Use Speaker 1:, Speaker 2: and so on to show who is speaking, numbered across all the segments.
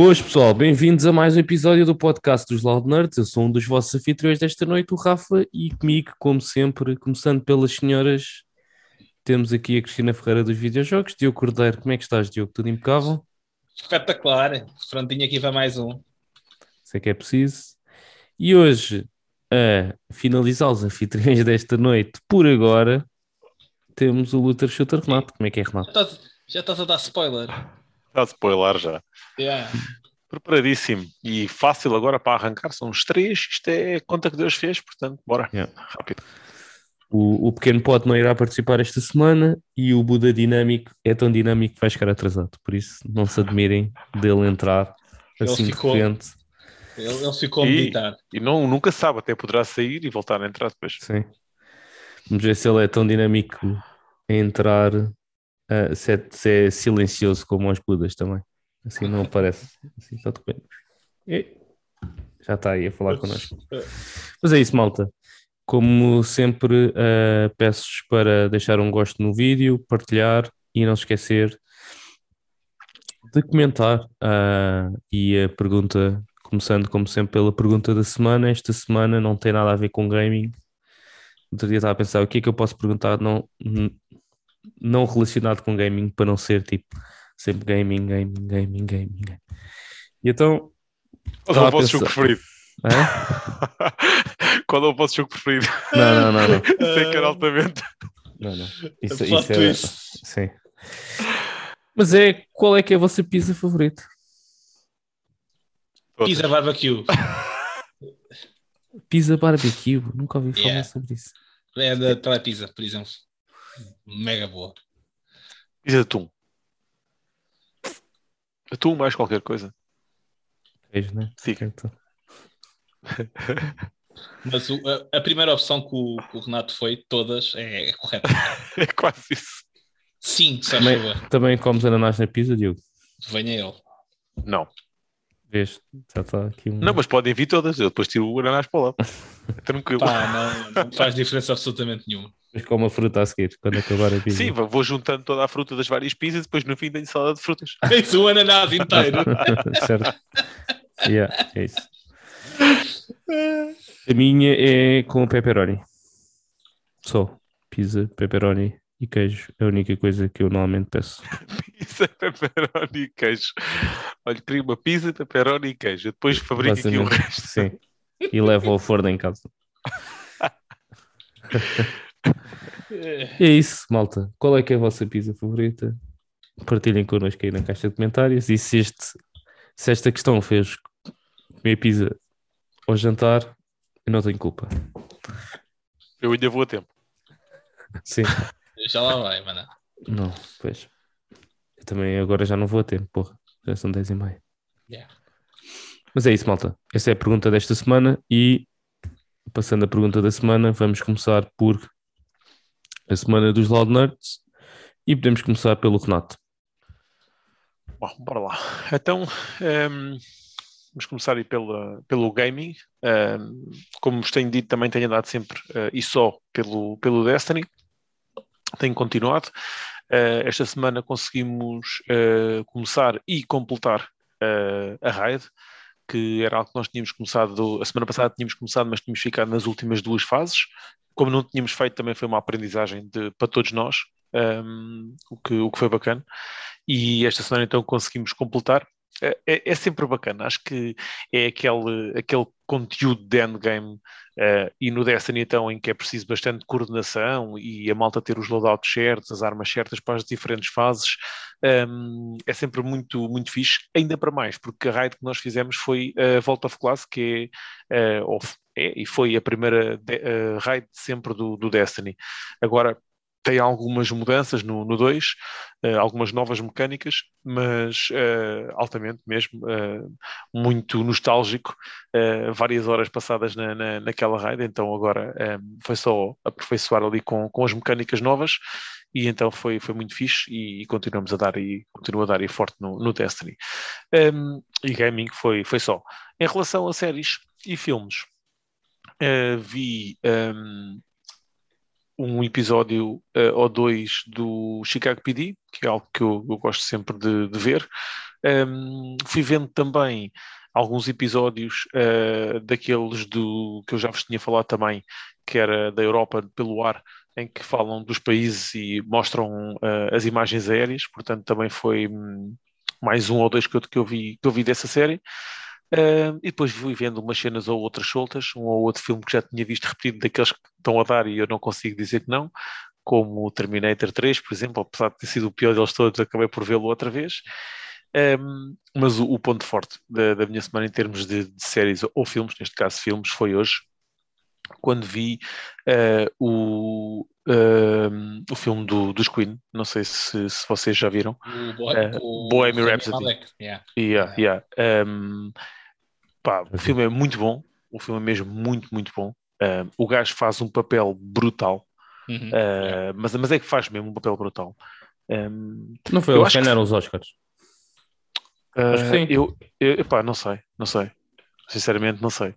Speaker 1: Boas pessoal, bem-vindos a mais um episódio do podcast dos Loud Nerds. Eu sou um dos vossos anfitriões desta noite, o Rafa, e comigo, como sempre, começando pelas senhoras, temos aqui a Cristina Ferreira dos videojogos. Diogo Cordeiro, como é que estás, Diogo? Tudo impecável?
Speaker 2: Espetacular, prontinho aqui para mais um.
Speaker 1: Sei que é preciso. E hoje, a finalizar os anfitriões desta noite, por agora, temos o Luther Shooter Renato. Como é que é, Renato?
Speaker 2: Já estás, já estás a dar spoiler.
Speaker 3: Está a spoiler já.
Speaker 2: Yeah.
Speaker 3: Preparadíssimo e fácil agora para arrancar. São os três. Isto é a conta que Deus fez, portanto, bora.
Speaker 1: Yeah.
Speaker 3: Rápido.
Speaker 1: O, o pequeno pote não irá participar esta semana e o Buda dinâmico é tão dinâmico que vai chegar atrasado. Por isso, não se admirem dele entrar
Speaker 2: Ele
Speaker 1: assim
Speaker 2: ficou-
Speaker 1: de repente.
Speaker 2: Ele, ele ficou a
Speaker 3: E-
Speaker 2: meditar.
Speaker 3: E não, nunca sabe, até poderá sair e voltar a entrar depois.
Speaker 1: Sim. Vamos ver se ele é tão dinâmico a entrar, ah, se, é, se é silencioso como os Budas também. Assim não aparece. Assim, só de repente. E- Já está aí a falar connosco. Mas é isso, malta. Como sempre, ah, peço-vos para deixar um gosto no vídeo, partilhar e não se esquecer de comentar. ah, e a pergunta, começando como sempre pela pergunta da semana, esta semana não tem nada a ver com gaming. Outro dia estava a pensar o que é que eu posso perguntar não, não relacionado com gaming para não ser tipo sempre gaming, gaming, gaming, gaming. gaming. E então,
Speaker 3: Qual é o vosso jogo preferido?
Speaker 1: hã?
Speaker 3: Qual é o vosso jogo preferido?
Speaker 1: não, não, não, não.
Speaker 3: Sem que era altamente.
Speaker 1: Não, não. Isso,
Speaker 2: Plot
Speaker 1: isso é, sim. Mas é, qual é que é a vossa pizza favorita?
Speaker 2: Pizza barbecue.
Speaker 1: Pizza barbecue, nunca ouvi falar
Speaker 2: Yeah.
Speaker 1: sobre isso.
Speaker 2: É da Telepizza, por exemplo. Mega boa.
Speaker 3: Pizza de atum. Atum mais qualquer coisa.
Speaker 1: Queijo, né?
Speaker 3: Fica.
Speaker 2: Mas o- a, a primeira opção que o, que o Renato foi, todas, é, é correta.
Speaker 3: É quase isso.
Speaker 2: Sim, se
Speaker 1: Também, também comes ananás na pizza, Diogo?
Speaker 2: Venha ele.
Speaker 3: Não.
Speaker 1: Vês? Já está aqui um...
Speaker 3: Não, mas podem vir todas. Eu depois tiro o ananás para lá. É tranquilo.
Speaker 2: Pá, não, não faz diferença absolutamente nenhuma.
Speaker 1: Depois come a fruta a seguir, quando acabar a pizza.
Speaker 3: Sim, vou juntando toda a fruta das várias pizzas e depois no fim tenho salada de frutas.
Speaker 2: Tens o ananás inteiro.
Speaker 1: certo. Yeah, é isso. A minha é com pepperoni. Só. Pizza, pepperoni e queijo. É a única coisa que eu normalmente peço.
Speaker 3: Pizza, pepperoni e queijo. Olha, queria uma pizza, pepperoni e queijo. Eu Depois fabrico aqui o resto.
Speaker 1: Sim. E levo ao forno em casa. E é isso, malta. Qual é que é a vossa pizza favorita? Partilhem connosco aí na caixa de comentários. E se, este, se esta questão fez comer pizza ao jantar, eu não tenho culpa.
Speaker 3: Eu ainda vou a tempo.
Speaker 1: Sim.
Speaker 2: Já lá vai, mano.
Speaker 1: Não, pois. Eu também agora já não vou a tempo, porra. Já são 10 e meia.
Speaker 2: Yeah.
Speaker 1: Mas é isso, malta. Essa é a pergunta desta semana e passando a pergunta da semana, vamos começar por a semana dos Loud Nerds e podemos começar pelo Renato.
Speaker 3: Bom, bora lá. Então, ehm, vamos começar aí pela, pelo gaming. Ehm, como vos tenho dito, também tenho andado sempre eh, e só pelo, pelo Destiny. Tenho continuado. Eh, esta semana conseguimos eh, começar e completar a raid, que era algo que nós tínhamos começado, a semana passada tínhamos começado, mas tínhamos ficado nas últimas duas fases. Como não tínhamos feito, também foi uma aprendizagem de- para todos nós, ehm, o, que, o que foi bacana e esta semana então conseguimos completar. É, é- é sempre bacana, acho que é aquele, aquele conteúdo de endgame eh, e no Destiny então em que é preciso bastante coordenação e a malta ter os loadouts certos, as armas certas para as diferentes fases, ehm, é sempre muito, muito fixe, ainda para mais, porque a raid que nós fizemos foi a Vault of Class, que é, f- é, e foi a primeira de, eh, raid sempre do, do Destiny. Agora tem algumas mudanças no 2, algumas novas mecânicas, mas eh, altamente mesmo, eh, muito nostálgico, eh, várias horas passadas na, na, naquela raid, então agora eh, foi só aperfeiçoar ali com, com as mecânicas novas e então foi, foi muito fixe e, e continuamos a dar e continua a dar aí forte no, no Destiny. Um, e gaming foi, foi só. Em relação a séries e filmes, eh, vi um, um episódio uh, ou dois do Chicago PD, que é algo que eu, eu gosto sempre de, de ver. Um, fui vendo também alguns episódios uh, daqueles do que eu já vos tinha falado também, que era da Europa pelo ar, em que falam dos países e mostram uh, as imagens aéreas, portanto também foi um, mais um ou dois que eu, que eu, vi, que eu vi dessa série. Uh, e depois fui vendo umas cenas ou outras soltas, um ou outro filme que já tinha visto repetido daqueles que estão a dar e eu não consigo dizer que não, como o Terminator 3, por exemplo, apesar de ter sido o pior deles todos, acabei por vê-lo outra vez. Um, mas o, o, ponto forte da, da, minha semana em termos de, de, séries ou filmes, neste caso filmes, foi hoje, quando vi uh, o, uh, o filme do, dos Queen. Não sei se, se vocês já viram.
Speaker 2: O, Bo uh,
Speaker 3: o Bohemian Rhapsody. Yeah. Yeah, yeah. Um, pá, o filme é muito bom. O filme é mesmo muito, muito bom. o gajo faz um papel brutal. Uhum, yeah. mas, mas é que faz mesmo um papel brutal. Um,
Speaker 1: não foi eles que ganharam os Oscars?
Speaker 3: Uh, eu, eu epá, não sei, não sei. Sinceramente, não sei.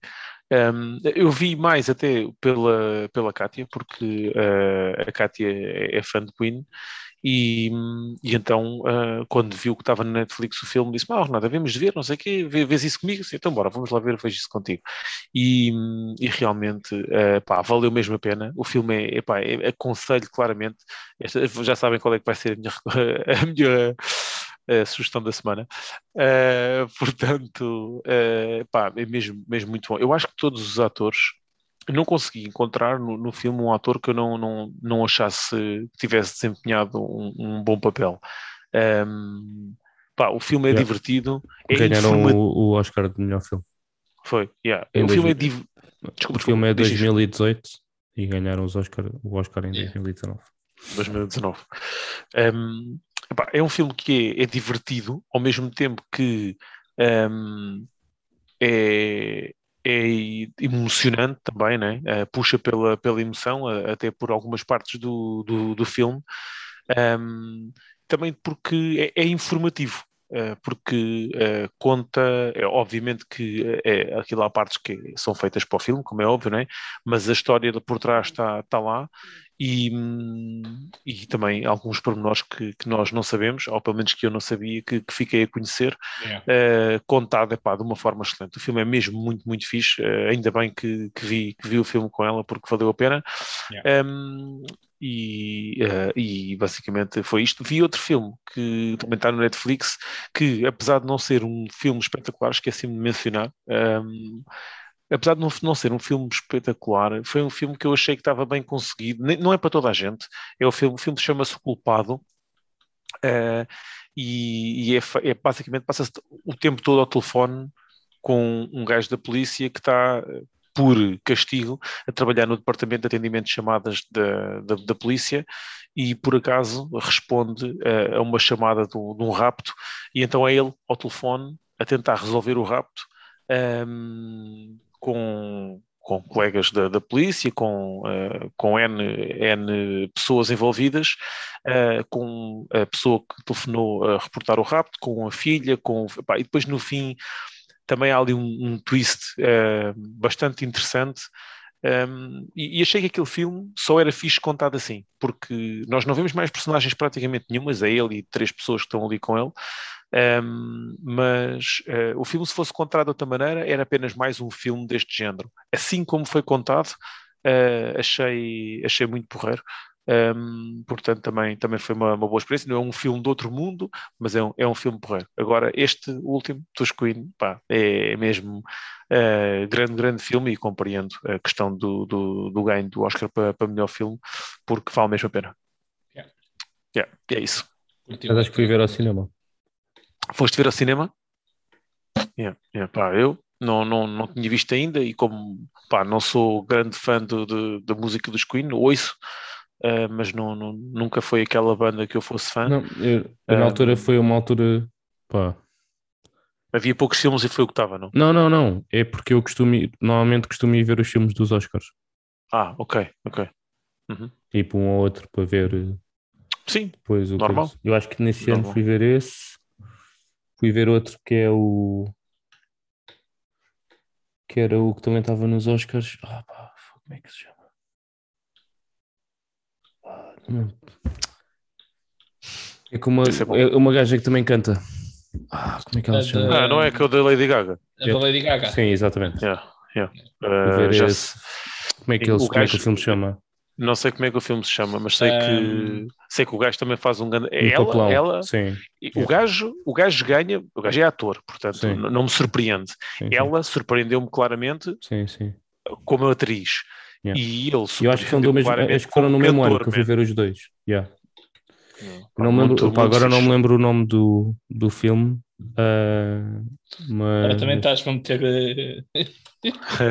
Speaker 3: Um, eu vi mais até pela, pela Kátia, porque uh, a Kátia é, é, fã de Queen, e, e então, uh, quando viu que estava na Netflix o filme, disse: Ah, Renata, vemos ver, não sei o quê, vês isso comigo? Disse, então, bora, vamos lá ver, vejo isso contigo. E, e realmente, uh, pá, valeu mesmo a pena. O filme é, epá, é, aconselho claramente. Esta, já sabem qual é que vai ser a minha. A minha a sugestão da semana. Uh, portanto, uh, pá, é mesmo, mesmo muito bom. Eu acho que todos os atores, não consegui encontrar no, no filme um ator que eu não, não, não achasse que tivesse desempenhado um, um bom papel. Um, pá, o filme é yeah. divertido.
Speaker 1: É Ganharam informa... o, o, Oscar de melhor filme.
Speaker 3: Foi, yeah. o filme é div...
Speaker 1: Desculpa, o filme é 2018 e ganharam os Oscar, o Oscar em yeah. 2019.
Speaker 3: 2019. Um, Epá, é um filme que é, é, divertido, ao mesmo tempo que um, é, é emocionante também, né? Uh, puxa pela, pela emoção, uh, até por algumas partes do, do, do filme, um, também porque é, é informativo. Uh, porque conta, é, obviamente que é, aquilo há partes que são feitas para o filme, como é óbvio, né? mas a história por trás está, está lá e, e também alguns pormenores que, que, nós não sabemos, ou pelo menos que eu não sabia, que, que fiquei a conhecer, yeah. uh, contado epá, de uma forma excelente. O filme é mesmo muito, muito fixe, uh, ainda bem que, que, vi, que vi o filme com ela, porque valeu a pena. Yeah. Um, e, uh, e, basicamente foi isto. Vi outro filme que também está no Netflix, que apesar de não ser um filme espetacular, esqueci-me de mencionar. Um, apesar de não, não, ser um filme espetacular, foi um filme que eu achei que estava bem conseguido. Não é para toda a gente. É o filme, o filme chama-se Culpado. Uh, e, e é, é, basicamente passa-se o tempo todo ao telefone com um gajo da polícia que está por castigo a trabalhar no departamento de atendimento de chamadas da, da, da polícia e por acaso responde uh, a uma chamada de um, de um rapto. E então é ele ao telefone a tentar resolver o rapto um, com, com colegas da, da polícia, com, uh, com N, N pessoas envolvidas, uh, com a pessoa que telefonou a reportar o rapto, com a filha, com, pá, e depois no fim também há ali um, um twist uh, bastante interessante. Um, e, e, achei que aquele filme só era fixe contado assim, porque nós não vemos mais personagens praticamente nenhumas, é ele e três pessoas que estão ali com ele, um, mas uh, o filme, se fosse contado de outra maneira, era apenas mais um filme deste género. Assim como foi contado, uh, achei, achei muito porreiro. Um, portanto, também, também foi uma, uma, boa experiência. Não é um filme de outro mundo, mas é um, é um filme porreiro. Agora, este último, dos Queen, pá, é mesmo uh, grande, grande filme e compreendo a questão do, do, do ganho do Oscar para, para melhor filme, porque vale mesmo a pena. Yeah. Yeah, é isso.
Speaker 1: Mas acho que fui ver ao cinema.
Speaker 3: Foste ver ao cinema? Yeah, yeah, pá, eu não, não, não tinha visto ainda e como pá, não sou grande fã do, do, da música dos Queen, ouço, uh, mas não, não, nunca foi aquela banda que eu fosse fã.
Speaker 1: Não, eu, na uh, altura foi uma altura pá.
Speaker 3: Havia poucos filmes e foi o que estava, não?
Speaker 1: Não, não, não. É porque eu costumo, normalmente costumo ir ver os filmes dos Oscars.
Speaker 3: Ah, ok, ok. Uhum.
Speaker 1: Tipo um ou outro para ver. Eh,
Speaker 3: Sim,
Speaker 1: depois o
Speaker 3: normal.
Speaker 1: Coisa. Eu acho que nesse normal. ano fui ver esse. Fui ver outro que é o. Que era o que também estava nos Oscars. Ah, pá, como é que se chama? É com uma, é uma gaja que também canta. Ah, como é que ela se chama?
Speaker 3: Ah, não é que é o da Lady Gaga.
Speaker 2: A da Lady Gaga.
Speaker 1: Sim, exatamente.
Speaker 3: Yeah, yeah.
Speaker 1: Vou
Speaker 3: Uh, já
Speaker 1: esse. Como é que,
Speaker 3: O
Speaker 1: eles, como é que o
Speaker 3: gajo-
Speaker 1: filme se chama?
Speaker 3: não sei como é que o filme se chama, mas sei que
Speaker 2: Um,
Speaker 3: sei que o gajo também faz um grande.
Speaker 1: Um
Speaker 3: ela,
Speaker 1: papelão.
Speaker 3: ela
Speaker 1: Sim,
Speaker 3: o gajo, o gajo ganha, o gajo é ator, portanto não me surpreende.
Speaker 1: sim, sim.
Speaker 3: Ela surpreendeu-me claramente
Speaker 1: Sim, sim.
Speaker 3: como atriz.
Speaker 1: Yeah.
Speaker 3: E ele
Speaker 1: eu acho que, são do mesmo, acho que foram no mesmo ano que eu fui ver os dois. Yeah.
Speaker 3: Yeah.
Speaker 1: Não me lembro,
Speaker 3: Muito-
Speaker 1: pá,
Speaker 3: muito
Speaker 1: agora não me lembro o nome do, do filme, ah, mas,
Speaker 2: Agora também estás para meter. eh,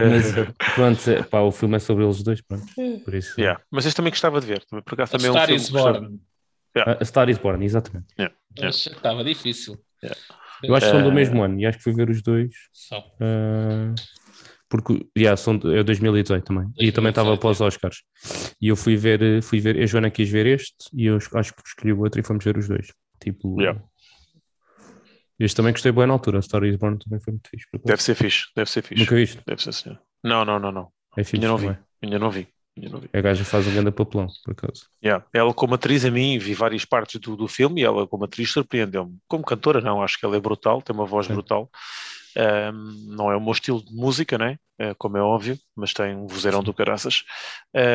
Speaker 1: mas pronto, é, pá, o filme é sobre eles dois, pronto, por isso.
Speaker 3: Yeah. Mas este também gostava de ver. Também, por acaso
Speaker 2: A
Speaker 3: também é um
Speaker 2: Star
Speaker 3: filme
Speaker 2: is Born.
Speaker 1: A, a Star is Born, exatamente.
Speaker 2: Estava difícil.
Speaker 3: Yeah.
Speaker 1: Eu acho que são do
Speaker 3: Eh,
Speaker 1: mesmo ano e acho que fui ver os dois.
Speaker 2: Só.
Speaker 1: ah, porque yeah, são, é 2018 também. e também estava
Speaker 2: 2018,
Speaker 1: após os Oscars. E eu fui ver, eh, fui ver, a Joana quis ver este e eu acho que escolhi o outro e fomos ver os dois. Tipo,
Speaker 3: Yeah.
Speaker 1: este também gostei bem na altura. A Star is Born também foi muito fixe.
Speaker 3: Deve ser fixe, deve ser fixe.
Speaker 1: Nunca viste?
Speaker 3: Deve ser senhor. Não, não, não, não.
Speaker 1: É fixe.
Speaker 3: Ainda não vi.
Speaker 1: também.
Speaker 3: Ainda não vi. Ainda não vi.
Speaker 1: A gaja faz um grande papelão, por acaso.
Speaker 3: Yeah. Ela como atriz a mim vi várias partes do, do filme e ela como atriz surpreendeu-me. Como cantora não, acho que ela é brutal, tem uma voz
Speaker 1: Sim.
Speaker 3: brutal. Um, não é o meu estilo de música, né? Eh, como é óbvio, mas tem um vozeirão do caraças.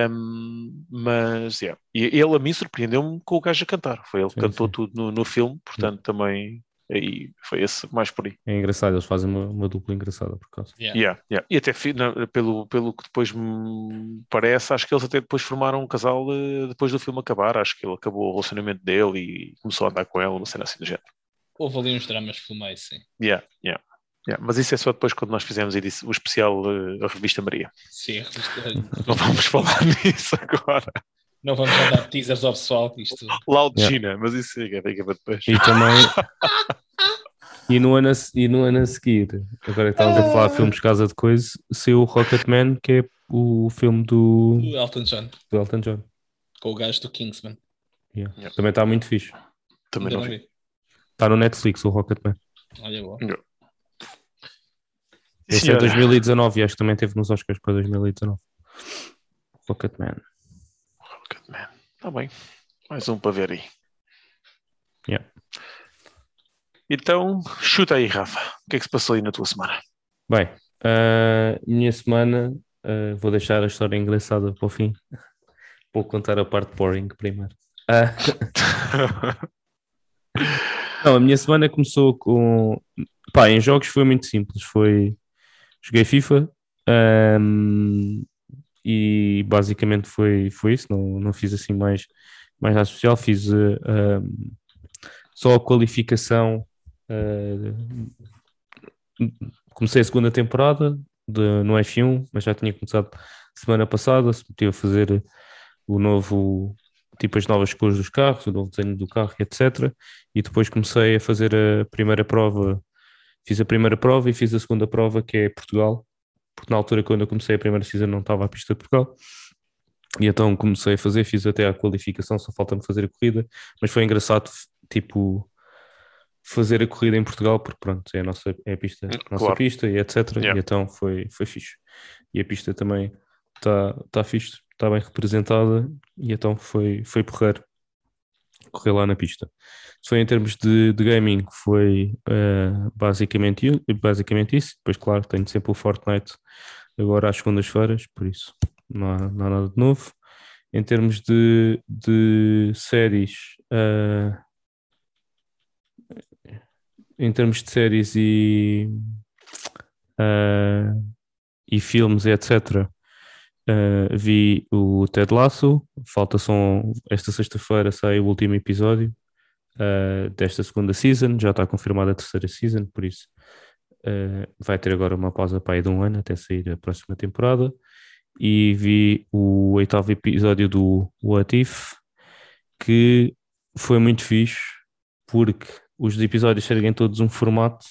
Speaker 3: Um, mas, yeah. E ele a mim surpreendeu-me com o gajo a cantar. Foi ele que
Speaker 1: Sim,
Speaker 3: cantou
Speaker 1: sim.
Speaker 3: tudo no, no filme, portanto também aí foi esse mais por aí.
Speaker 1: É engraçado, eles fazem uma, uma dupla engraçada, por acaso.
Speaker 2: Yeah.
Speaker 3: Yeah, yeah. E até na- pelo, pelo que depois me parece, acho que eles até depois formaram um casal eh, depois do filme acabar. Acho que ele acabou o relacionamento dele e começou a andar com ela, uma cena assim do género.
Speaker 2: Houve ali uns dramas pelo meio, sim.
Speaker 3: Yeah, yeah, yeah. Mas isso é só depois quando nós fizemos o especial eh, a revista Maria.
Speaker 2: Sim, a revista-
Speaker 3: Não vamos falar nisso agora.
Speaker 2: não vamos mandar teasers ao pessoal. Isto
Speaker 3: Loud
Speaker 1: Yeah.
Speaker 3: China, mas isso fica, fica para depois.
Speaker 1: E também. e, no ano a, e no ano a seguir, agora que estávamos a falar de filmes Casa de Coisa, saiu o Rocketman, que é o filme do,
Speaker 2: o Elton John,
Speaker 1: do Elton John.
Speaker 2: com o gajo do Kingsman.
Speaker 1: Yeah.
Speaker 3: Yeah.
Speaker 1: Também está muito fixe.
Speaker 3: Também
Speaker 2: Ainda
Speaker 3: não vi.
Speaker 1: Está no Netflix, o Rocketman.
Speaker 2: Olha, boa.
Speaker 1: Esse é
Speaker 3: Senhora.
Speaker 1: 2019 e acho que também teve nos Oscars para 2019. Rocketman.
Speaker 3: Rocketman. Está Tá bem. Mais um para ver aí.
Speaker 1: Yeah.
Speaker 3: Então, chuta aí, Rafa. O que é que se passou aí na tua semana?
Speaker 1: Bem, a minha semana, ah, vou deixar a história engraçada para o fim. Vou contar a parte boring primeiro. Ah, Não, a minha semana começou com. Pá, em jogos foi muito simples. Foi. Joguei FIFA ahm, e basicamente foi, foi isso. Não, não fiz assim mais, mais nada especial. Fiz ah, ahm, só a qualificação. ah, comecei a segunda temporada de- no F1, mas já tinha começado semana passada. Estive a fazer o novo. Tipo as novas cores dos carros, o novo desenho do carro, etc. E depois comecei a fazer a primeira prova. Fiz a primeira prova e fiz a segunda prova, que é Portugal, porque na altura, quando eu comecei a primeira season, não estava a pista de Portugal. E então comecei a fazer, fiz até a qualificação, só falta-me fazer a corrida. Mas foi engraçado, tipo, fazer a corrida em Portugal, porque pronto, é a nossa é a pista, a nossa
Speaker 3: Claro.
Speaker 1: pista e etc.
Speaker 3: Yeah.
Speaker 1: E então foi, foi fixe. E a pista também está tá fixe, está bem representada, e então foi, foi porrer correr lá na pista. Foi em termos de, de gaming, foi eh, basicamente, basicamente isso. Depois, claro, tenho sempre o Fortnite agora às segundas-feiras, por isso não há, não há nada de novo. Em termos de, de séries, eh, em termos de séries e, eh, e filmes, etc., eh, vi o Ted Lasso. Falta só esta sexta-feira sai o último episódio eh, desta segunda season. Já está confirmada a terceira season, por isso eh, vai ter agora uma pausa para aí de um ano até sair a próxima temporada. E vi o oitavo episódio do What If, que foi muito fixe, porque os episódios seguem todos um formato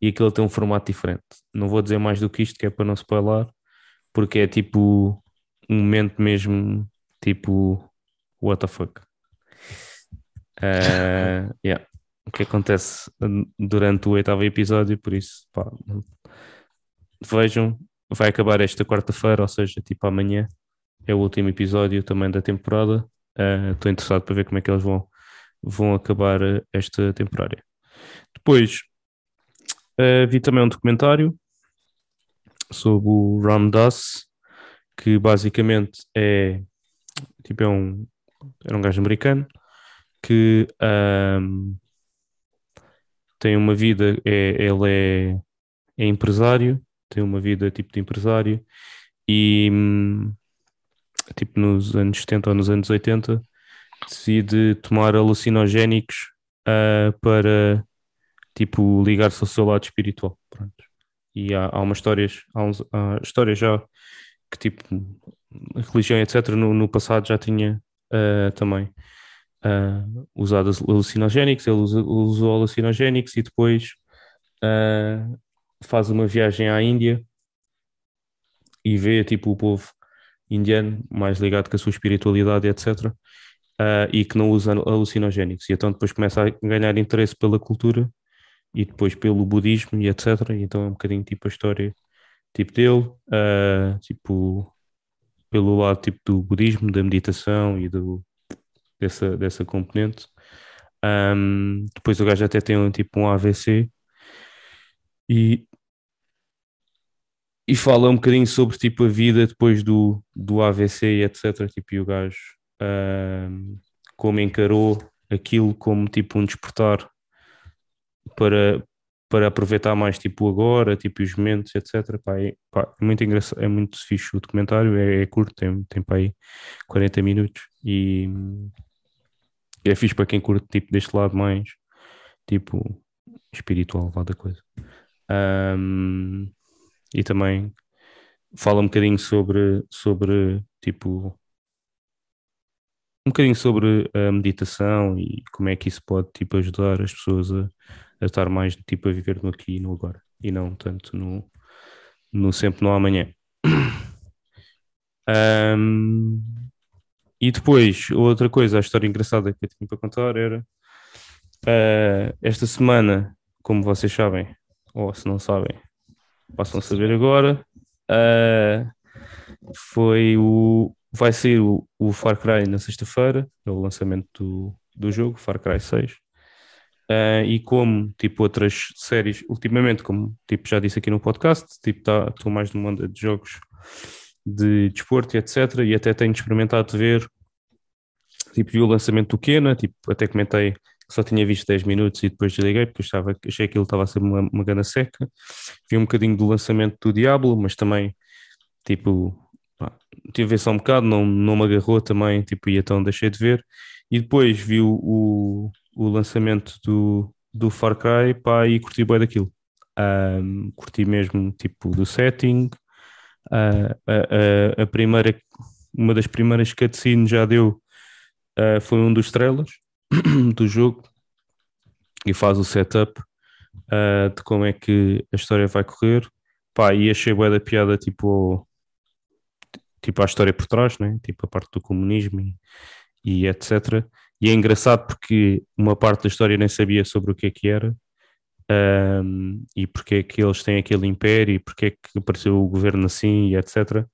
Speaker 1: e aquele tem um formato diferente. Não vou dizer mais do que isto, que é para não spoiler, porque é tipo um momento mesmo, tipo, what the fuck. Eh, yeah. O que acontece durante o oitavo episódio, por isso, pá, vejam, vai acabar esta quarta-feira, ou seja, tipo amanhã, é o último episódio também da temporada. Estou interessado para ver como é que eles vão, vão acabar esta temporada. depois uh, vi também um documentário sobre o Ram Dass, que basicamente é tipo é um, era um gajo americano que um, tem uma vida, é, ele é, é empresário, tem uma vida tipo de empresário e tipo nos anos 70 ou nos anos 80 decide tomar alucinogénicos uh, para tipo ligar-se ao seu lado espiritual. Pronto. E há, há umas histórias, há, uns, há histórias já que tipo religião, etc., no, no passado já tinha uh, também uh, usado alucinogénicos, ele usou alucinogénicos e depois uh, faz uma viagem à Índia e vê tipo o povo indiano mais ligado com a sua espiritualidade, etc., e que não usa alucinogénicos. E então depois começa a ganhar interesse pela cultura e depois pelo budismo e etc. Então é um bocadinho tipo a história tipo dele, uh, tipo pelo lado tipo do budismo, da meditação e do, dessa, dessa componente. Um, depois o gajo até tem um, tipo um AVC e, e fala um bocadinho sobre tipo a vida depois do, do AVC e etc. Tipo, e o gajo um, como encarou aquilo como tipo um despertar para, para aproveitar mais tipo agora, tipo os momentos, etc. Pá, é, pá, é, muito engraçado, é muito fixe o documentário, é, é curto, tem, tem para aí 40 minutos e é fixe para quem curte tipo deste lado mais tipo espiritual lá da coisa. Um, e também fala um bocadinho sobre, sobre tipo um bocadinho sobre a meditação e como é que isso pode tipo ajudar as pessoas a a estar mais tipo a viver no aqui e no agora e não tanto no, no sempre no amanhã. Um, e depois, outra coisa, a história engraçada que eu tinha para contar era uh, esta semana, como vocês sabem, ou se não sabem, passam a saber agora, uh, foi o. Vai ser o, o Far Cry na sexta-feira, é o lançamento do, do jogo, Far Cry 6. Uh, e como, tipo, outras séries, ultimamente, como tipo, já disse aqui no podcast, tipo, tá, estou mais no mundo de jogos de desporto e etc. E até tenho experimentado ver, tipo, vi o lançamento do Kena, tipo, até comentei que só tinha visto 10 minutos e depois desliguei, porque estava, achei que ele estava a ser uma, uma gana seca. Vi um bocadinho do lançamento do Diablo, mas também, tipo, pá, tive a ver só um bocado, não, não me agarrou também, tipo, e então deixei de ver. E depois vi o, o o lançamento do, do Far Cry pá, e curti bem daquilo. Um, curti mesmo tipo do setting. Uh, a, a, a, primeira, uma das primeiras cutscenes já deu uh, foi um dos trailers do jogo e faz o setup uh, de como é que a história vai correr. Pá, e achei boa da piada tipo, tipo a história por trás, né? tipo a parte do comunismo e, e etc. E é engraçado porque uma parte da história nem sabia sobre o que é que era um, e porque é que eles têm aquele império e porque é que apareceu o governo assim e etc.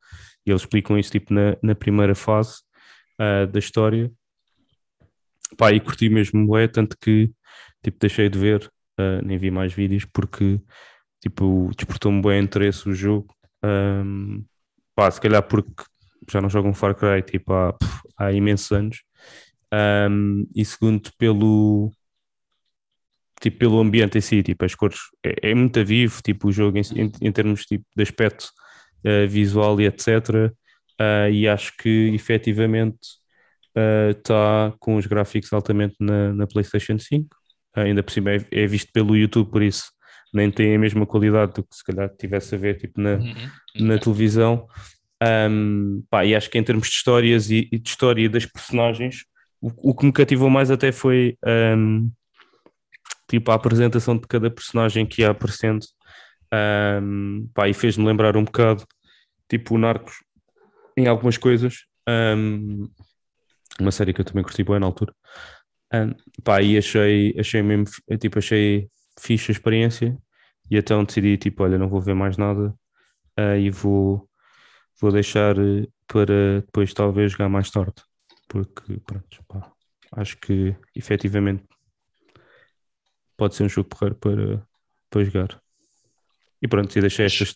Speaker 1: E eles explicam isso tipo na, na primeira fase uh, da história. Pá, e curti mesmo é tanto que tipo deixei de ver, uh, nem vi mais vídeos porque tipo despertou-me bem interesse o jogo. Um, pá, se calhar porque já não jogam Far Cry tipo há, há imensos anos um, e segundo pelo tipo pelo ambiente em si, tipo as cores é, é muito vivo, tipo o jogo em, em, termos tipo, de aspecto uh, visual e etc. Uh, ah, e acho que efetivamente está uh, com os gráficos altamente na, na PlayStation 5. ainda por cima é, é, visto pelo YouTube, por isso nem tem a mesma qualidade do que se calhar tivesse a ver tipo, na, uhum. na televisão. Um, pá, e acho que em termos de histórias e, e de história das personagens, o, o que me cativou mais até foi um, tipo a apresentação de cada personagem que ia aparecendo. Um, pá, e fez-me lembrar um bocado tipo o Narcos em algumas coisas. Um, uma série que eu também curti bem na altura. Um, pá, e achei, achei mesmo tipo, achei fixe a experiência. E então decidi tipo, olha, não vou ver mais nada uh, e vou, vou deixar eh, para depois talvez jogar mais tarde porque pronto, pá, acho que efetivamente pode ser um jogo porreiro para, para jogar. E pronto, e deixei esta,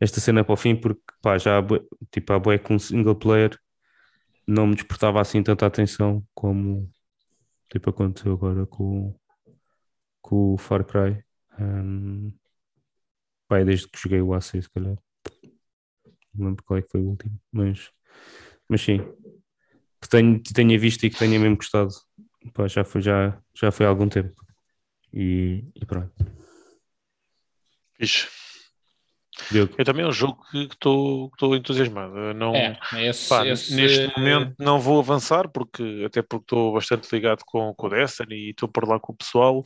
Speaker 1: esta cena para o fim porque pá, já tipo, há bué com single player não me despertava assim tanta atenção como tipo aconteceu agora com, com o Far Cry. Um, pá, desde que joguei o AC, se calhar. Não lembro qual é que foi o último, mas, mas sim. Que tenho, tenha visto e que tenha mesmo gostado. Pá, já, foi, já, já foi há algum tempo. E, e pronto.
Speaker 3: Fixe.
Speaker 1: Diogo.
Speaker 3: Eu também é um jogo que estou entusiasmado. Não,
Speaker 2: É, esse,
Speaker 3: pá,
Speaker 2: esse-
Speaker 3: Neste momento não vou avançar, porque até porque estou bastante ligado com, com o Destiny e estou por lá com o pessoal,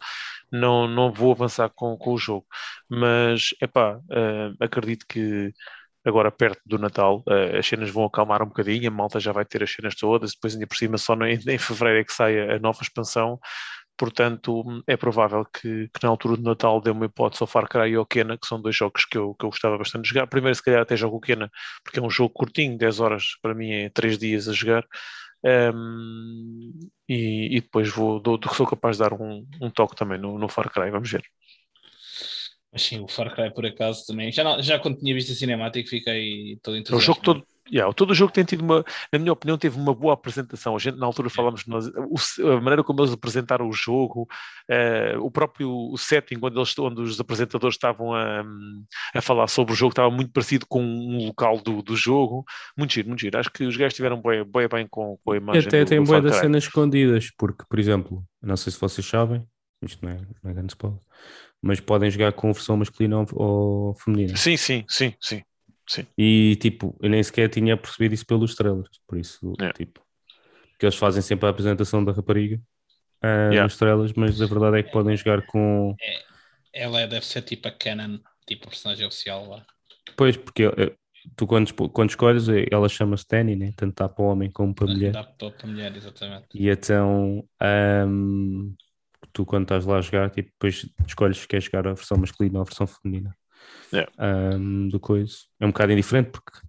Speaker 3: não, não vou avançar com, com o jogo. Mas, epá, eh, acredito que agora perto do Natal eh, as cenas vão acalmar um bocadinho, a malta já vai ter as cenas todas, depois ainda por cima só em, fevereiro é que sai a, a nova expansão, portanto é provável que, que na altura do Natal dê uma hipótese ao Far Cry e ao Kena, que são dois jogos que eu, que eu gostava bastante de jogar. Primeiro se calhar até jogo o Kena, porque é um jogo curtinho, 10 horas, para mim é 3 dias a jogar. Um, e, e depois vou, dou, sou capaz de dar um, um toque também no, no Far Cry, vamos ver.
Speaker 2: Mas sim, o Far Cry por acaso também. Já, não- já quando tinha visto a cinemática fiquei todo
Speaker 3: É
Speaker 2: entusiasmado.
Speaker 3: jogo todo. Yeah, todo o jogo tem tido uma, na minha opinião, teve uma boa apresentação. A gente na altura nós, o- a maneira como eles apresentaram o jogo, eh, o próprio o setting onde, eles, onde os apresentadores estavam a, a falar sobre o jogo estava muito parecido com um local do, do jogo. Muito giro, muito giro. Acho que os gajos estiveram bem, bem, bem com, com a
Speaker 1: E
Speaker 3: imagem.
Speaker 1: até
Speaker 3: do,
Speaker 1: tem boa
Speaker 3: Far
Speaker 1: das cenas escondidas, porque, por exemplo, não sei se vocês sabem, isto não é, não é grande spoiler, mas podem jogar com versão masculina ou, feminina.
Speaker 3: Sim, sim, sim, sim.
Speaker 1: E tipo, eu nem sequer tinha percebido isso pelos trailers, por isso,
Speaker 3: É.
Speaker 1: tipo, que eles fazem sempre a apresentação da rapariga ah,
Speaker 3: Yeah.
Speaker 1: nos trailers, mas a verdade é que podem jogar com.
Speaker 2: Ela é- deve ser tipo a canon, tipo a personagem oficial lá.
Speaker 1: Pois, porque tu quando, quando escolhes, eh, ela chama-se Danny, né? tanto está para homem como para mulher.
Speaker 2: Dá para para mulher, exatamente.
Speaker 1: E então, ahm, tu quando estás lá a jogar, tipo, depois escolhes se queres jogar a versão masculina ou a versão feminina
Speaker 3: Yeah.
Speaker 1: ahm, do coisa. É um bocado indiferente porque a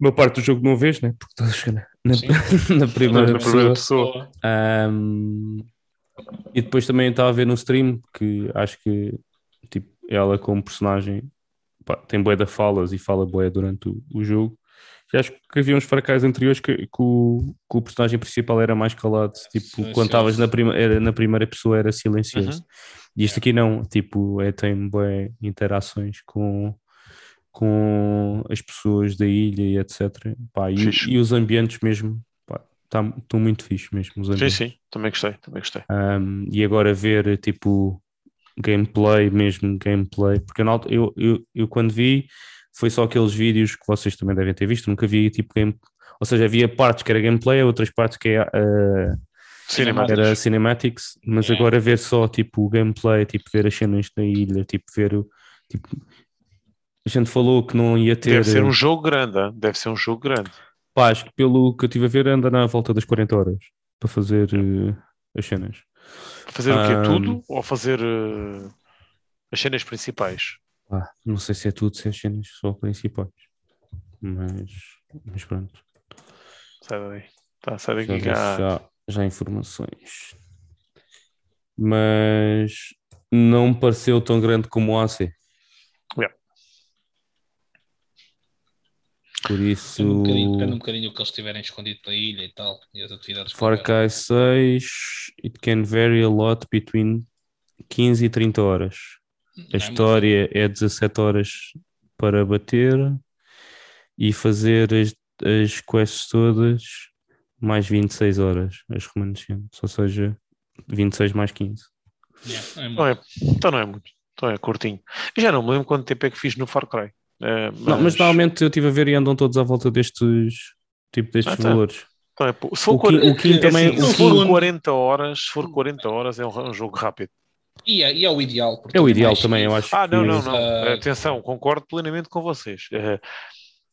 Speaker 1: maior parte do jogo não vês, né? Porque estás a na, na primeira
Speaker 3: Na
Speaker 1: pessoa.
Speaker 3: pessoa.
Speaker 1: Ahm, e depois também estava a ver no stream que acho que tipo, ela como personagem pá, tem bué de falas e fala bué durante o, o jogo. Acho que havia uns fracais anteriores que, que o, que o personagem principal era mais calado, tipo, quando estavas na, prima, era, na primeira pessoa era silencioso.
Speaker 3: Uhum.
Speaker 1: E isto aqui não, tipo, é, tem bué interações com, com as pessoas da ilha e etc. Pá, e, e os ambientes mesmo, pá, tá- estão muito fixe mesmo os
Speaker 3: Sim,
Speaker 1: ambientes.
Speaker 3: sim, também gostei, também gostei.
Speaker 1: Um, e agora ver tipo gameplay mesmo, gameplay, porque eu, eu, eu, eu quando vi foi só aqueles vídeos que vocês também devem ter visto, nunca vi tipo game, ou seja, havia partes que era gameplay, outras partes que era, uh,
Speaker 3: Cinemáticos.
Speaker 1: era cinematics, mas
Speaker 2: É.
Speaker 1: agora ver só tipo o gameplay, tipo ver as cenas da ilha, tipo ver o tipo, a gente falou que não ia ter
Speaker 3: Deve ser um jogo grande, hein? deve ser um jogo grande.
Speaker 1: pá, acho que pelo que eu estive a ver anda na volta das 40 horas para fazer uh, as cenas.
Speaker 3: Fazer o quê?
Speaker 1: Ah,
Speaker 3: Tudo? Ou fazer eh, as cenas principais?
Speaker 1: Pá, não sei se é tudo, se é as cenas só principais. Mas, mas pronto.
Speaker 3: Sai daí. Tá, sai
Speaker 1: Já,
Speaker 3: Ah,
Speaker 1: já, já informações. Mas não me pareceu tão grande como o AC.
Speaker 3: Yeah.
Speaker 1: Por isso,
Speaker 2: Depende um, bocadinho, depende um bocadinho do que eles tiverem escondido pela ilha e tal, e as atividades que
Speaker 1: Far
Speaker 2: houver.
Speaker 1: Cry 6, it can vary a lot between 15 e 30 horas. A
Speaker 2: é
Speaker 1: história é 17 horas para bater e fazer as, as quests todas mais 26 horas, as remanescentes, ou seja, 26 mais 15.
Speaker 2: Yeah, não é
Speaker 3: não é, então não é muito. Então é curtinho. Eu já não me lembro quanto tempo é que fiz no Far Cry. Eh,
Speaker 1: Não, mas normalmente eu estive a ver e andam todos à volta destes, tipo, destes
Speaker 3: Ah, tá.
Speaker 1: valores.
Speaker 3: então é se for
Speaker 1: O Kim,
Speaker 3: 40
Speaker 1: o Kim
Speaker 3: é
Speaker 1: também.
Speaker 3: assim,
Speaker 1: o
Speaker 3: se for 40 horas, se for 40 horas é um, um jogo rápido.
Speaker 2: E, é, e é o ideal. porque
Speaker 1: é o ideal também, eu acho.
Speaker 3: Ah, não,
Speaker 1: que-
Speaker 3: não, não.
Speaker 2: Ah,
Speaker 3: Atenção, concordo plenamente com vocês. Eh,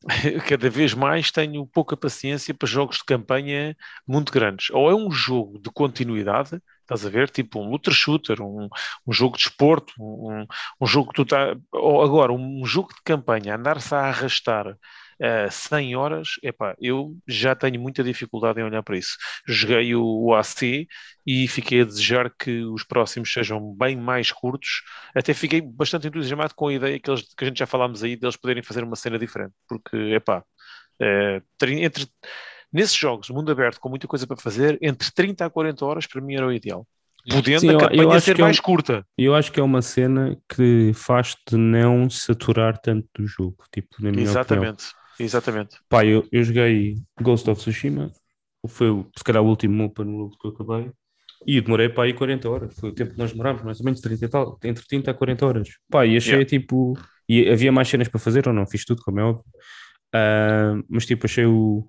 Speaker 3: cada vez mais tenho pouca paciência para jogos de campanha muito grandes. Ou é um jogo de continuidade, Estás a ver? Tipo um looter shooter, um, um jogo de esporto, um, um jogo que tu está. Ou agora, um jogo de campanha, andar-se a arrastar uh, 100 horas, epá, eu já tenho muita dificuldade em olhar para isso. Joguei o, o AC e fiquei a desejar que os próximos sejam bem mais curtos. Até fiquei bastante entusiasmado com a ideia que, eles, que a gente já falámos aí, deles poderem fazer uma cena diferente, porque, epá, uh, entre nesses jogos, mundo aberto, com muita coisa para fazer, entre 30 a 40 horas para mim era o ideal. Podendo Sim, a campanha ser mais
Speaker 1: é um,
Speaker 3: curta.
Speaker 1: Eu acho que é uma cena que faz-te não saturar tanto do jogo. Tipo, na minha
Speaker 3: Exatamente.
Speaker 1: Opinião.
Speaker 3: Exatamente.
Speaker 1: Pá, eu, eu joguei Ghost of Tsushima, foi se calhar o último open world que eu acabei, e demorei para aí 40 horas. Foi o tempo que nós demorámos, mais ou menos 30 e tal, entre 30 a 40 horas. Pá, e achei yeah. tipo. E havia mais cenas para fazer ou não? Fiz tudo, como é óbvio. Uh, mas tipo, achei o,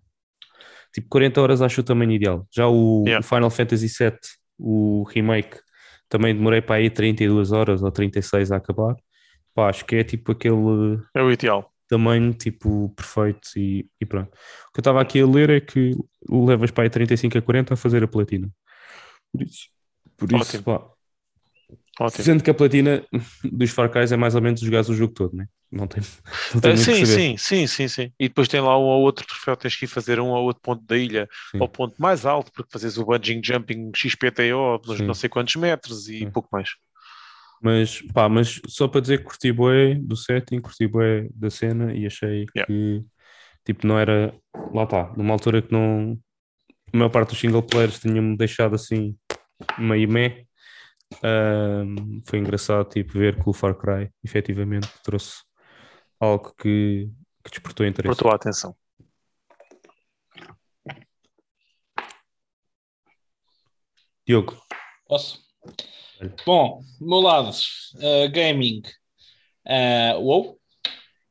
Speaker 1: Tipo, 40 horas acho o tamanho ideal. Já o, yeah. o Final Fantasy VII, o remake, também demorei para aí 32 horas ou 36 a acabar. Pá, acho que é tipo aquele.
Speaker 3: É o ideal.
Speaker 1: Tamanho tipo perfeito e, e pronto. O que eu estava aqui a ler é que levas para aí 35 a 40 a fazer a platina. Por isso, por isso pá, Ótimo. Sendo que a platina dos Far Cry é mais ou menos jogar o jogo todo, né? Não tem. Não tem
Speaker 3: uh, sim, sim, sim, sim, sim. E depois tem lá um ou outro troféu, tens que ir fazer um ou outro ponto da ilha sim. ao ponto mais alto, porque fazes o bungee jumping XPTO sim. não sei quantos metros e sim. pouco mais.
Speaker 1: Mas, pá, mas só para dizer que curti bué do setting, curti bué da cena e achei yeah. que, tipo, não era, lá está, numa altura que não, a maior parte dos single players tinha-me deixado assim, meio meh, um, foi engraçado tipo, ver que o Far Cry efetivamente trouxe algo que, que despertou interesse.
Speaker 3: Despertou a atenção.
Speaker 1: Diogo.
Speaker 2: Posso? Bom, do meu lado, uh, gaming, uh, wow.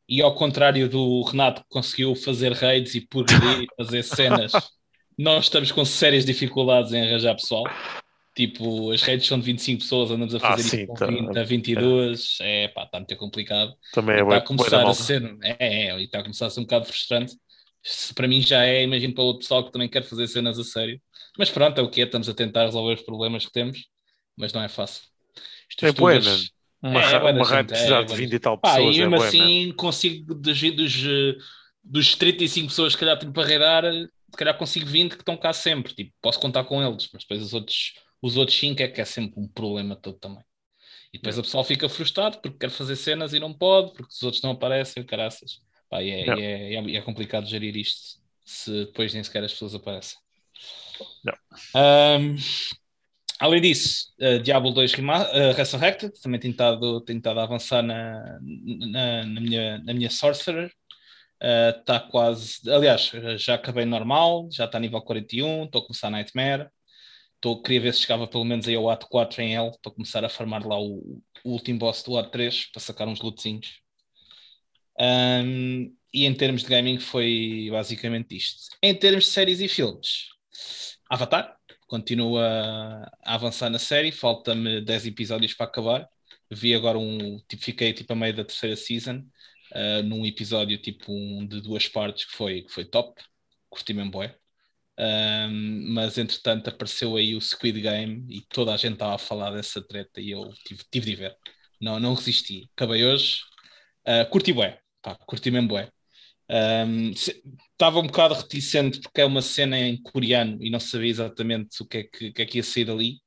Speaker 2: E ao contrário do Renato que conseguiu fazer raids e por e fazer cenas, nós estamos com sérias dificuldades em arranjar pessoal. Tipo, as redes são de 25 pessoas, andamos a ah, fazer ah, sim, tá, 20 a 22, é, é pá, está muito complicado.
Speaker 3: Também é
Speaker 2: está a começar a ser, é, é, está a começar a ser um bocado frustrante. Para mim já é, imagino para o outro pessoal que também quer fazer cenas a sério. Mas pronto, é o que é, estamos a tentar resolver os problemas que temos, mas não é fácil.
Speaker 3: Isto é bué, uma, é, uma rede precisar é, de 20 e tal pessoas. Pá, e
Speaker 2: mesmo é assim consigo dos, dos, dos 35 pessoas que calhar tenho para redar, se calhar consigo 20 que estão cá sempre. Tipo, posso contar com eles, mas depois os outros os outros 5 é que é sempre um problema todo também. E depois a pessoa fica frustrado porque quer fazer cenas e não pode, porque os outros não aparecem, caraças. Pá, e é, é, é, é, complicado gerir isto se depois nem sequer as pessoas aparecem. Um, além disso, uh, Diablo 2 uh, Resurrected também estado a avançar na, na, na minha, na minha Sorcerer. Está uh, quase, aliás, já acabei normal, já está nível 41, estou a começar Nightmare. Tô, queria ver se chegava pelo menos aí ao ato 4 em L para começar a farmar lá o, o último boss do ato 3 para sacar uns lootzinhos. Um, e em termos de gaming foi basicamente isto. Em termos de séries e filmes, Avatar continua a avançar na série, falta-me 10 episódios para acabar. Vi agora um, tipo, fiquei tipo a meio da terceira season, uh, num episódio tipo um de duas partes que foi, que foi top, curti mesmo. Um, mas entretanto apareceu aí o Squid Game e toda a gente estava a falar dessa treta e eu tive, tive de ver. Não, não resisti. Acabei hoje. Uh, curti bué. Pá, curti mesmo bué. Estava um, bocado reticente porque é uma cena em coreano e não sabia exatamente o que é que, que, é que ia sair dali.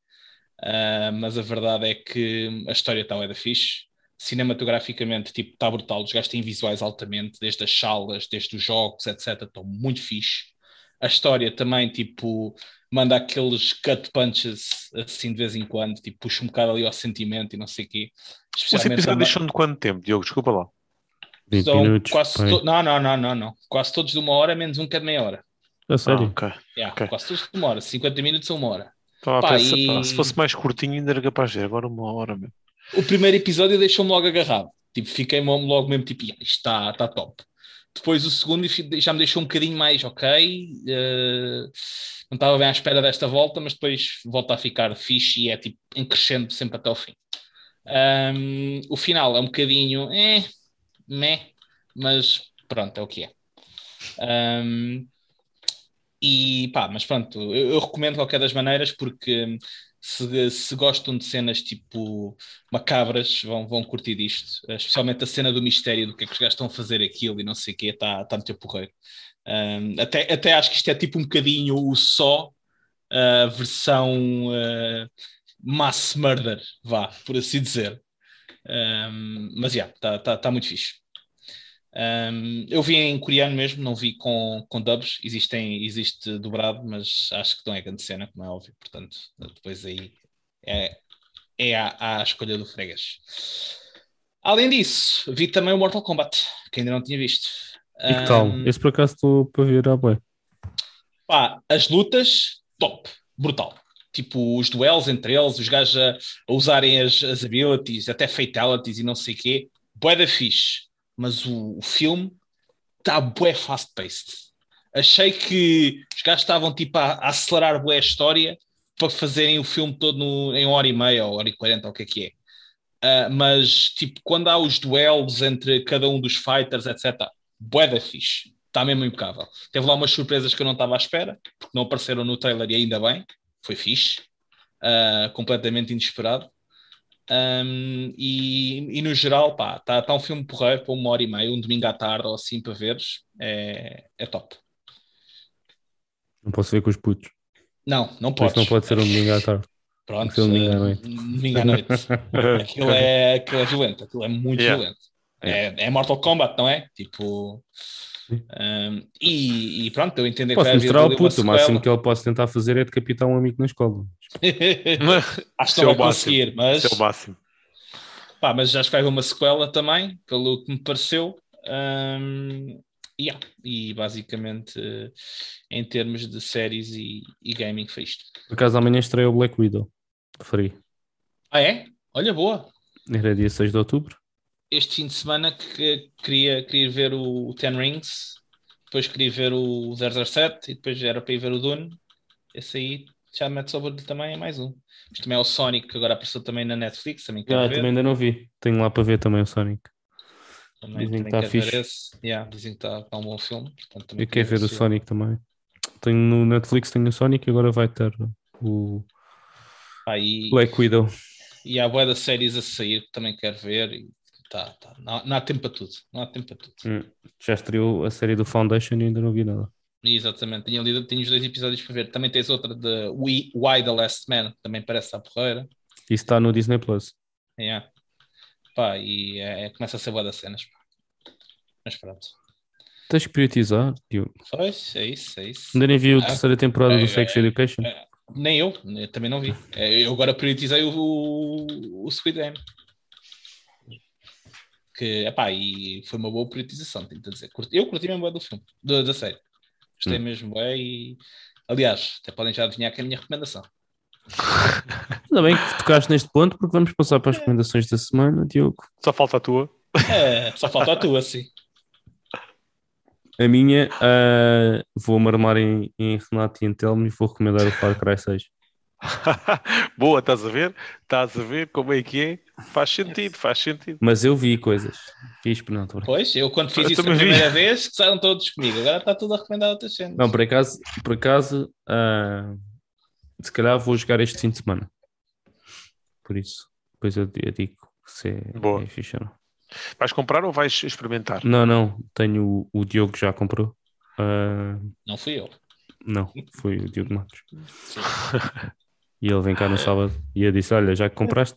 Speaker 2: Uh, mas a verdade é que a história está da fixe. Cinematograficamente, tipo, está brutal. Os gajos têm visuais altamente, desde as salas, desde os jogos, etc. Estão muito fixe a história também, tipo, manda aqueles cut punches assim de vez em quando, tipo, puxa um bocado ali ao sentimento e não sei o quê.
Speaker 3: Os episódios também... deixam de quanto tempo, Diogo? Desculpa lá.
Speaker 1: 20 São minutos,
Speaker 2: quase to... Não, não, não, não, não. Quase todos de uma hora, menos um que é de meia hora.
Speaker 1: A sério? Ah,
Speaker 3: okay.
Speaker 2: Yeah, okay. Quase todos de uma hora. 50 minutos a uma hora.
Speaker 3: Pá, pá, e... pá, se fosse mais curtinho, ainda era capaz de agora uma hora mesmo.
Speaker 2: O primeiro episódio deixou-me logo agarrado. Tipo, fiquei logo mesmo tipo, isto está, está top. Depois o segundo já me deixou um bocadinho mais ok. Uh, não estava bem à espera desta volta, mas depois volta a ficar fixe e é tipo em crescendo sempre até o fim. Um, o final é um bocadinho é, meh, mas pronto, é o que é. Um, e pá, mas pronto, eu, eu, recomendo de qualquer das maneiras porque Se, se gostam de cenas tipo macabras, vão, vão curtir isto. Especialmente a cena do mistério do que é que os gajos estão a fazer aquilo e não sei o quê, está tá muito porreiro. Um, até, até acho que isto é tipo um bocadinho o só a versão uh, mass murder, vá, por assim dizer. Um, mas já, yeah, está tá, tá muito fixe. Um, eu vi em coreano mesmo, não vi com, com dubs, Existem, existe dobrado, mas acho que não é grande cena, como é óbvio, portanto, depois aí é, é a, a escolha do Fregas. Além disso, vi também o Mortal Kombat, que ainda não tinha visto.
Speaker 1: E que tal? Um, Esse por acaso estou para ver à boa.
Speaker 2: Pá, as lutas, top, brutal. Tipo, os duelos entre eles, os gajos a, a usarem as, as abilities, até fatalities e não sei o quê, bué da fixe mas o, o filme está bué fast-paced. Achei que os gajos estavam tipo a, a acelerar bué a história para fazerem o filme todo no, em hora e meia ou hora e quarenta, o que é que é. Uh, mas, tipo, quando há os duelos entre cada um dos fighters, etc., bué da fixe. Está mesmo impecável. Teve lá umas surpresas que eu não estava à espera, porque não apareceram no trailer e ainda bem. Foi fixe. Uh, completamente inesperado. Um, e, e, no geral, pá, está tá um filme porreiro para uma hora e meia, um domingo à tarde ou assim para veres, é, é top.
Speaker 1: Não posso ver com os putos.
Speaker 2: Não, não pode.
Speaker 1: não pode ser um domingo à tarde.
Speaker 2: Pronto, um domingo à noite. Domingo à noite. aquilo, é, aquilo é violento, aquilo é muito yeah. violento. É, é Mortal Kombat, não é? Tipo. Um, e, e, pronto, eu entendo
Speaker 1: Posso que mostrar ao puto, o máximo que ele pode tentar fazer é decapitar um amigo na escola.
Speaker 2: acho que não vai conseguir, mas.
Speaker 3: é o máximo.
Speaker 2: Pá, mas já acho que vai haver uma sequela também, pelo que me pareceu. Um, yeah. E basicamente, em termos de séries e, e gaming, foi isto.
Speaker 1: Por acaso amanhã estreia o Black Widow. Free.
Speaker 2: Ah, é? Olha, boa.
Speaker 1: Era dia 6 de outubro
Speaker 2: este fim de semana que queria, queria ver o Ten Rings, depois queria ver o 007 e depois era para ir ver o Dune. Esse aí já mete sobre também é mais um. Mas também é o Sonic, que agora apareceu também na Netflix. Também,
Speaker 1: ah, também ainda não vi. Tenho lá para ver também o Sonic.
Speaker 2: Também, dizem que está fixe. Yeah, dizem que está, tá um bom filme. Portanto,
Speaker 1: Eu quero ver o Sonic também. Tenho no Netflix tenho o Sonic e agora vai ter o
Speaker 2: ah, e,
Speaker 1: Black Widow.
Speaker 2: E há boa das séries a sair que também quero ver. E Tá, tá. Não, não, há tempo para tudo. Não há tempo para tudo.
Speaker 1: Hum, já estreou a série do Foundation e ainda não vi nada.
Speaker 2: Exatamente, tinha, lido, tinha os dois episódios para ver. Também tens outra de We, Why the Last Man, também parece a porreira.
Speaker 1: Isso está no Disney Plus.
Speaker 2: Yeah. Pá, e é, é, começa a ser boa das cenas. Mas pronto.
Speaker 1: Tens que priorizar, Diogo.
Speaker 2: Pois, é isso, é isso.
Speaker 1: Ainda nem vi a ah, terceira temporada é, do Sex é, Education? É,
Speaker 2: nem eu, eu, também não vi. É, eu agora priorizei o, o, o Squid Game que, epá, e foi uma boa priorização, tenho a dizer. Eu curti mesmo bem do filme, da, da série. Gostei hum. mesmo bem e, aliás, até podem já adivinhar que é a minha recomendação.
Speaker 1: Ainda bem que tocaste neste ponto, porque vamos passar para as recomendações da semana, Diogo.
Speaker 3: Só falta a tua.
Speaker 2: É, só falta a tua, sim.
Speaker 1: A minha, uh, vou-me armar em, em Renato e em Telmo e vou recomendar o Far Cry 6.
Speaker 3: Boa, estás a ver? Estás a ver como é que é? Faz sentido, faz sentido.
Speaker 1: Mas eu vi coisas. Fiz, não,
Speaker 2: pois, eu quando fiz eu isso a primeira vi. vez, saíram todos comigo. Agora está tudo a recomendar outras cenas.
Speaker 1: Não, por acaso, por acaso uh, se calhar vou jogar este fim de semana. Por isso, depois eu, eu digo se é, Boa. é fixe ou não.
Speaker 3: Vais comprar ou vais experimentar?
Speaker 1: Não, não. Tenho o, o Diogo já comprou. Uh,
Speaker 2: não fui eu.
Speaker 1: Não, foi o Diogo Matos. E ele vem cá no sábado e eu disse: Olha, já que compraste,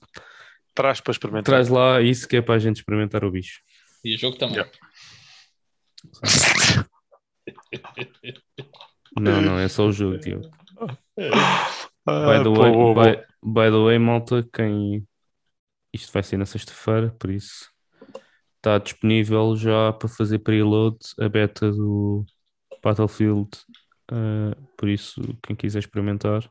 Speaker 3: traz para experimentar.
Speaker 1: Traz lá isso que é para a gente experimentar o bicho.
Speaker 2: E o jogo também. Yeah.
Speaker 1: Não, não, é só o jogo, tio. By the, way, by, by the way, malta, quem isto vai ser na sexta-feira, por isso está disponível já para fazer preload a beta do Battlefield. Uh, por isso, quem quiser experimentar,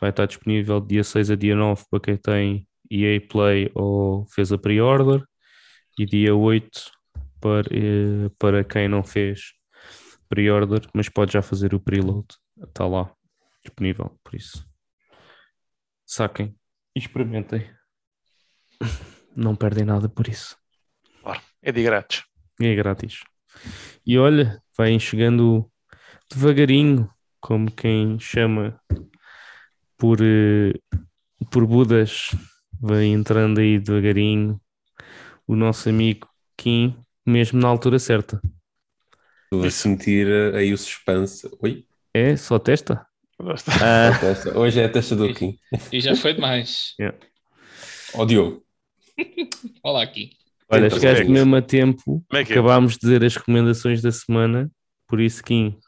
Speaker 1: vai estar disponível dia 6 a dia 9 para quem tem EA Play ou fez a pre-order e dia 8 para, eh, para quem não fez pre-order, mas pode já fazer o preload. Está lá disponível, por isso. Saquem e experimentem. Não perdem nada por isso.
Speaker 3: É de grátis.
Speaker 1: É grátis. E olha, vai chegando devagarinho, como quem chama por, eh, por Budas, vai entrando aí devagarinho o nosso amigo Kim, mesmo na altura certa.
Speaker 4: Estou a sentir eh, aí o suspense. Oi?
Speaker 1: É só testa? Ah,
Speaker 4: testa. Hoje é a testa do Kim.
Speaker 2: E já foi demais.
Speaker 4: Ó Diogo.
Speaker 2: Olá aqui.
Speaker 1: olha,
Speaker 4: Então,
Speaker 1: chegaste mesmo a tempo.
Speaker 3: É é?
Speaker 1: Acabámos de dizer as recomendações da semana. Por isso, Kim,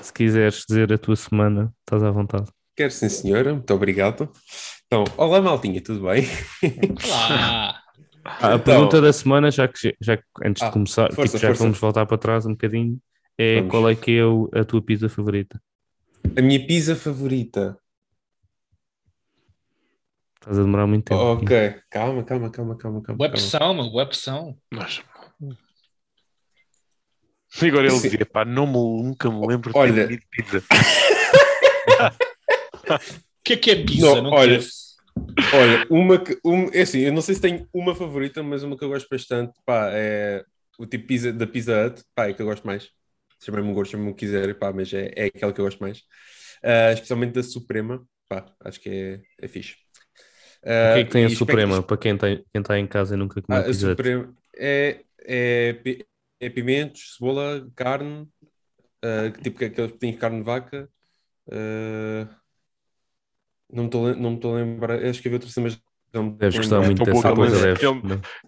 Speaker 1: se quiseres dizer a tua semana, estás à vontade.
Speaker 4: Quero sim, senhora. Muito obrigado. Então, olá, maltinha, tudo bem?
Speaker 2: Olá.
Speaker 1: Ah, a
Speaker 4: Então-
Speaker 1: pergunta da semana, já que, já que antes
Speaker 4: Ah,
Speaker 1: de começar,
Speaker 4: força,
Speaker 1: tipo, já que
Speaker 4: força.
Speaker 1: vamos voltar para trás um bocadinho, é
Speaker 4: Vamos.
Speaker 1: qual é que é a tua pizza favorita?
Speaker 4: A minha pizza favorita.
Speaker 1: Estás a demorar muito tempo.
Speaker 4: Ok, calma, calma, calma, calma, calma.
Speaker 2: Boa
Speaker 4: calma.
Speaker 2: pressão. Boa pressão.
Speaker 3: Mas... E agora ele dizia, pá, não me, nunca me lembro de
Speaker 4: Olha.
Speaker 3: ter comido pizza.
Speaker 2: O que é que é pizza?
Speaker 4: Não,
Speaker 2: Não,
Speaker 4: olha. Olha, uma que. Um, é assim, eu não sei se tenho uma favorita, mas uma que eu gosto bastante, pá, é o tipo pizza, da Pizza Hut, pá, é que eu gosto mais. Chamei-me um gosto, chamei-me o que quiser, pá, mas é, é aquela que eu gosto mais. Ah, especialmente da Suprema, pá, acho que é, é fixe.
Speaker 1: O que é que tem a Suprema? Para quem está quem está em casa e nunca
Speaker 4: que-
Speaker 1: comeu
Speaker 4: Ah, a
Speaker 1: pizza.
Speaker 4: Suprema é, é, é pimentos, cebola, carne, que tipo que é aqueles pequenos de carne de vaca. ah, não me estou a lem- não me estou a lembrar, acho que havia outra cena, mas não me
Speaker 1: Deves
Speaker 4: estou a
Speaker 1: gostar muito dessa
Speaker 3: que
Speaker 1: coisa, deves.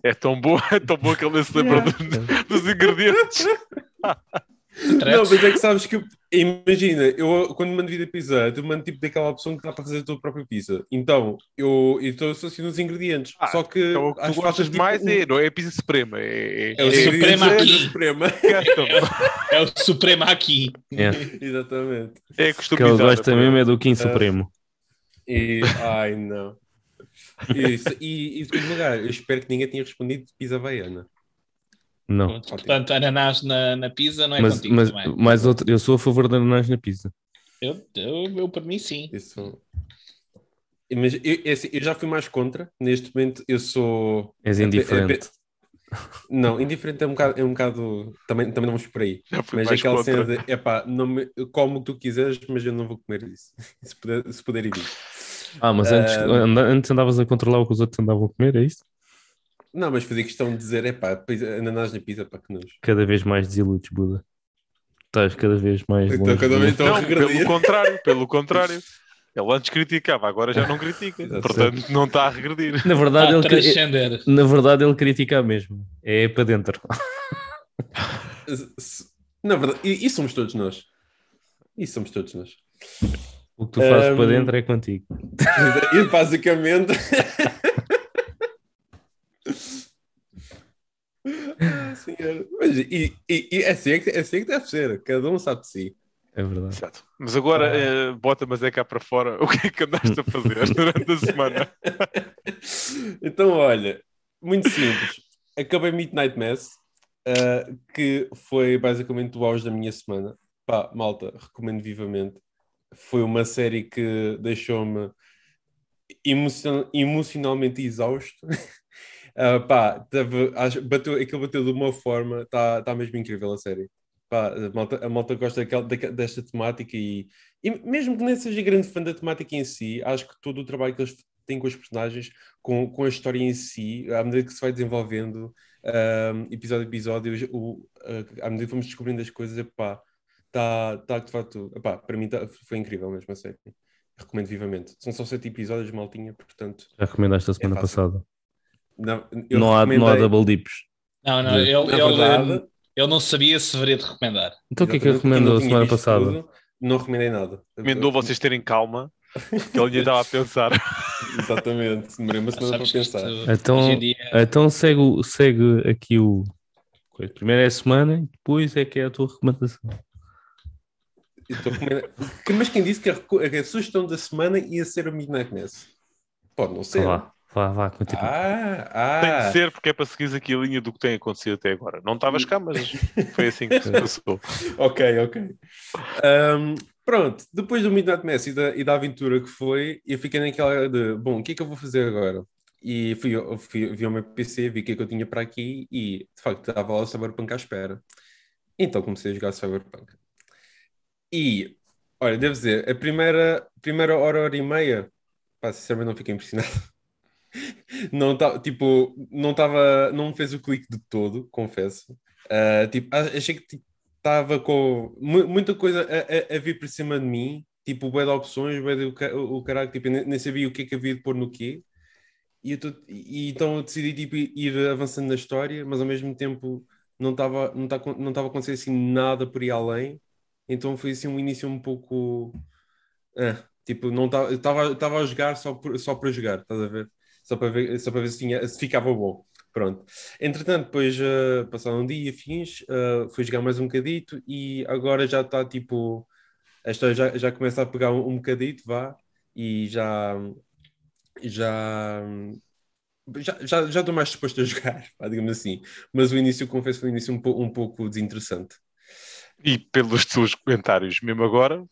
Speaker 3: É tão bom, é tão bom que ele nem se lembra dos, dos ingredientes.
Speaker 4: Não, mas é que sabes que, eu- imagina, eu quando mando vida pizza, eu mando tipo daquela opção que dá para fazer a tua própria pizza. Então, eu eu estou associando os ingredientes.
Speaker 3: Ah,
Speaker 4: Só que.
Speaker 3: Então, o que
Speaker 4: acho
Speaker 3: tu gostas
Speaker 4: falta,
Speaker 3: mais
Speaker 4: tipo,
Speaker 3: é, não é a pizza suprema, é,
Speaker 4: É o
Speaker 2: É
Speaker 4: Suprema
Speaker 2: Suprema
Speaker 4: aqui. Suprema.
Speaker 3: é,
Speaker 2: É o Supremo aqui.
Speaker 1: É.
Speaker 4: Exatamente.
Speaker 3: é
Speaker 1: Que ele
Speaker 3: customizada.
Speaker 1: gosta mesmo é do. Kim Supremo.
Speaker 4: E, ai, não. Isso, e, em segundo lugar, eu espero que ninguém tenha respondido de pizza havaiana.
Speaker 1: Não.
Speaker 2: Pronto, Portanto, ananás na, na pizza não é
Speaker 1: Mas,
Speaker 2: contigo
Speaker 1: mas
Speaker 2: também.
Speaker 1: mais outro, eu sou a favor de ananás na pizza.
Speaker 2: Eu, eu, eu, para mim, sim.
Speaker 4: Isso. Mas eu, é assim, eu já fui mais contra. Neste momento, eu sou.
Speaker 1: És
Speaker 4: é- é-
Speaker 1: indiferente.
Speaker 4: Não, indiferente é um bocado. É um bocado também, também não vamos por aí. Mas aquela
Speaker 3: contra.
Speaker 4: cena de, epá, não me, como o que tu quiseres, mas eu não vou comer isso. Se puder, se puder evitar.
Speaker 1: Ah, mas antes, anda- antes andavas a controlar o que os outros andavam a comer, é isso?
Speaker 4: Não, mas fazia questão de dizer, epá, pizza- ananás na pizza, para que nojo.
Speaker 1: Cada vez mais desiludes, Buda. Estás cada vez mais
Speaker 4: Então,
Speaker 1: longe.
Speaker 4: cada vez a
Speaker 3: Não, pelo contrário, pelo contrário. Ele antes criticava, agora já não critica.
Speaker 4: Exato.
Speaker 3: Portanto, não está a regredir.
Speaker 1: Na verdade, ele, cri-
Speaker 2: transcender.
Speaker 1: na verdade, ele critica mesmo. É para dentro.
Speaker 4: Na verdade, e, e somos todos nós. E somos todos nós.
Speaker 1: O que tu fazes
Speaker 4: Ahm.
Speaker 1: para dentro é contigo.
Speaker 4: E basicamente. ah, senhor. Mas, e, e, e é, assim é, que, é assim que deve ser. Cada um sabe de si.
Speaker 1: É verdade.
Speaker 3: Exato. Mas agora,
Speaker 4: Ah.
Speaker 3: eh, bota mas é cá para fora. O que é que andaste a fazer durante a semana?
Speaker 4: então, olha, muito simples. Acabei Midnight Mass, ah, que foi basicamente o auge da minha semana. Pá, malta, recomendo vivamente. Foi uma série que deixou-me emocion- emocionalmente exausto. Ah, pá, teve, acho- bateu, aquilo bateu de uma forma, está tá mesmo incrível a série. Pá, a, malta, a malta gosta daquela, daque- desta temática e, e mesmo que nem seja grande fã da temática em si, acho que todo o trabalho que eles têm com os personagens, com, com a história em si, à medida que se vai desenvolvendo, ah, episódio a episódio, o, ah, à medida que vamos descobrindo as coisas, epá, está tá, de facto, epá, para mim tá- foi incrível mesmo a série. Recomendo vivamente. São só sete episódios, maltinha, portanto.
Speaker 1: Já recomendaste a semana
Speaker 4: É
Speaker 1: passada.
Speaker 4: Não, eu
Speaker 1: Não há, não há double dips.
Speaker 2: Não, não, ele,
Speaker 4: verdade,
Speaker 2: ele não sabia se deveria de recomendar.
Speaker 1: Então o que é que
Speaker 4: eu
Speaker 1: a
Speaker 4: não tinha
Speaker 1: semana passada?
Speaker 4: tudo, não recomendei nada.
Speaker 3: Recomendou vocês terem calma, que ele ainda estava a pensar.
Speaker 4: Exatamente, demorei uma semana para pensar.
Speaker 1: Então,
Speaker 2: dia,
Speaker 1: então segue, segue aqui o. Primeiro é a semana e depois é que é a tua recomendação.
Speaker 4: Mas quem disse que a, sugestão da semana ia ser o Midnight Mass? Pode não ser.
Speaker 1: Vá, vá, vá, continua.
Speaker 4: Ah,
Speaker 3: Tem
Speaker 4: ah.
Speaker 3: de ser, porque é para seguir aqui a linha do que tem acontecido até agora. Não estavas cá, mas foi assim que se passou.
Speaker 4: Ok, ok. Ahm, pronto, depois do Midnight Mass e da, e da aventura que foi, eu fiquei naquela de, bom, o que é que eu vou fazer agora? E fui, fui, vi ao meu PC, vi o que é que eu tinha para aqui e, de facto, estava lá o Cyberpunk à espera. Então comecei a jogar Cyberpunk. E Olha, devo dizer, a primeira, primeira hora, hora e meia, pá, sinceramente não fiquei impressionado. Não tá, tipo, não estava, não me fez o clique de todo, confesso. Uh, tipo, achei que estava com mu- muita coisa a, a, a vir por cima de mim, tipo, bué de opções, de o, o caralho, tipo, nem, nem sabia o que é que havia de pôr no quê. E, tô- e então eu decidi tipo, ir avançando na história, mas ao mesmo tempo não estava não tá, não a acontecer assim nada por aí além. Então foi assim um início um pouco. ah, tipo, não estava estava a jogar só, por, só para jogar, estás a ver? Só para ver, só para ver se, tinha, se ficava bom. Pronto. Entretanto, depois uh, passaram um dia, fins, uh, fui jogar mais um bocadito e agora já está tipo. A história já, já começa a pegar um, um bocadito, vá, e já. Já. Já, já, já estou mais disposto a jogar, digamos assim. Mas o início, confesso, foi um início um, um pouco desinteressante.
Speaker 3: E pelos teus comentários, mesmo agora,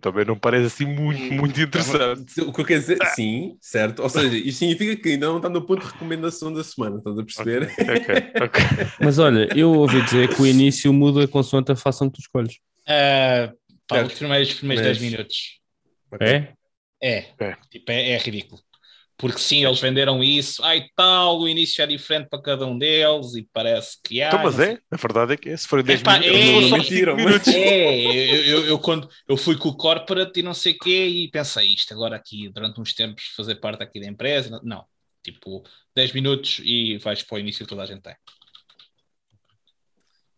Speaker 3: também não parece assim muito, muito interessante.
Speaker 4: O que eu quero dizer, sim, certo. Ou seja, isto significa que ainda não está no ponto de recomendação da semana, estás a perceber?
Speaker 3: Ok, ok.
Speaker 1: Mas olha, eu ouvi dizer que o início muda consoante a fação que tu escolhes.
Speaker 2: Ah, pá, os primeiros, os primeiros
Speaker 4: Mas-
Speaker 2: 10 minutos.
Speaker 1: É?
Speaker 2: É,
Speaker 3: É.
Speaker 2: tipo, é, é ridículo. Porque sim, eles venderam isso, ai tal, o início é diferente para cada um deles e parece que há.
Speaker 3: Então, mas é, a verdade é que é. Se forem 10
Speaker 2: Epá,
Speaker 3: minutos,
Speaker 2: é,
Speaker 3: só
Speaker 4: não
Speaker 3: cinco
Speaker 4: mentiram, mas-
Speaker 3: minutos.
Speaker 2: É, eu, eu, eu quando eu fui com o corporate e não sei o quê e pensei isto agora aqui durante uns tempos fazer parte aqui da empresa, não, tipo 10 minutos e vais para o início que toda a gente tem.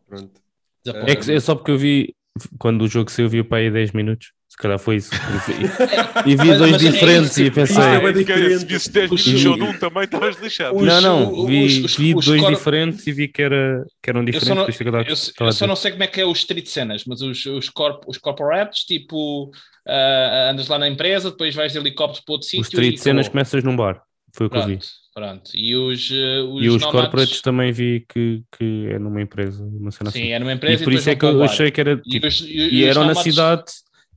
Speaker 4: Pronto.
Speaker 1: É, que, é só porque eu vi, quando o jogo saiu, eu vi para aí 10 minutos. Se calhar foi isso. E, e vi
Speaker 2: Mas-
Speaker 1: dois
Speaker 2: mas é
Speaker 1: diferentes
Speaker 2: isso,
Speaker 1: e pensei.
Speaker 4: Ah, é
Speaker 3: é
Speaker 4: diferente.
Speaker 3: se visse 10
Speaker 2: Os-
Speaker 3: minutos ou num, também estavas lixado.
Speaker 2: Os-
Speaker 1: Não, não,
Speaker 2: os-
Speaker 1: vi,
Speaker 2: os-
Speaker 1: vi
Speaker 2: os
Speaker 1: dois
Speaker 2: cor-
Speaker 1: diferentes e vi que, era, que eram
Speaker 2: Eu
Speaker 1: diferentes.
Speaker 2: só, não,
Speaker 1: é eu
Speaker 2: eu, eu só não sei como é que é o street cenas, mas os, os, corp, os corporates, tipo, ah, andas lá na empresa, depois vais de helicóptero para outro sítio.
Speaker 1: Os street
Speaker 2: e
Speaker 1: cenas começas num bar. Foi o que eu vi.
Speaker 2: Pronto. E os, eh, os,
Speaker 1: E os
Speaker 2: nómadas-
Speaker 1: corporates também vi que, que é numa empresa. Uma cena
Speaker 2: Sim,
Speaker 1: assim.
Speaker 2: é numa
Speaker 1: E
Speaker 2: empresa
Speaker 1: por isso é que eu achei que era.
Speaker 2: E,
Speaker 1: Tipo,
Speaker 2: os, e,
Speaker 1: e
Speaker 2: os
Speaker 1: eram na cidade,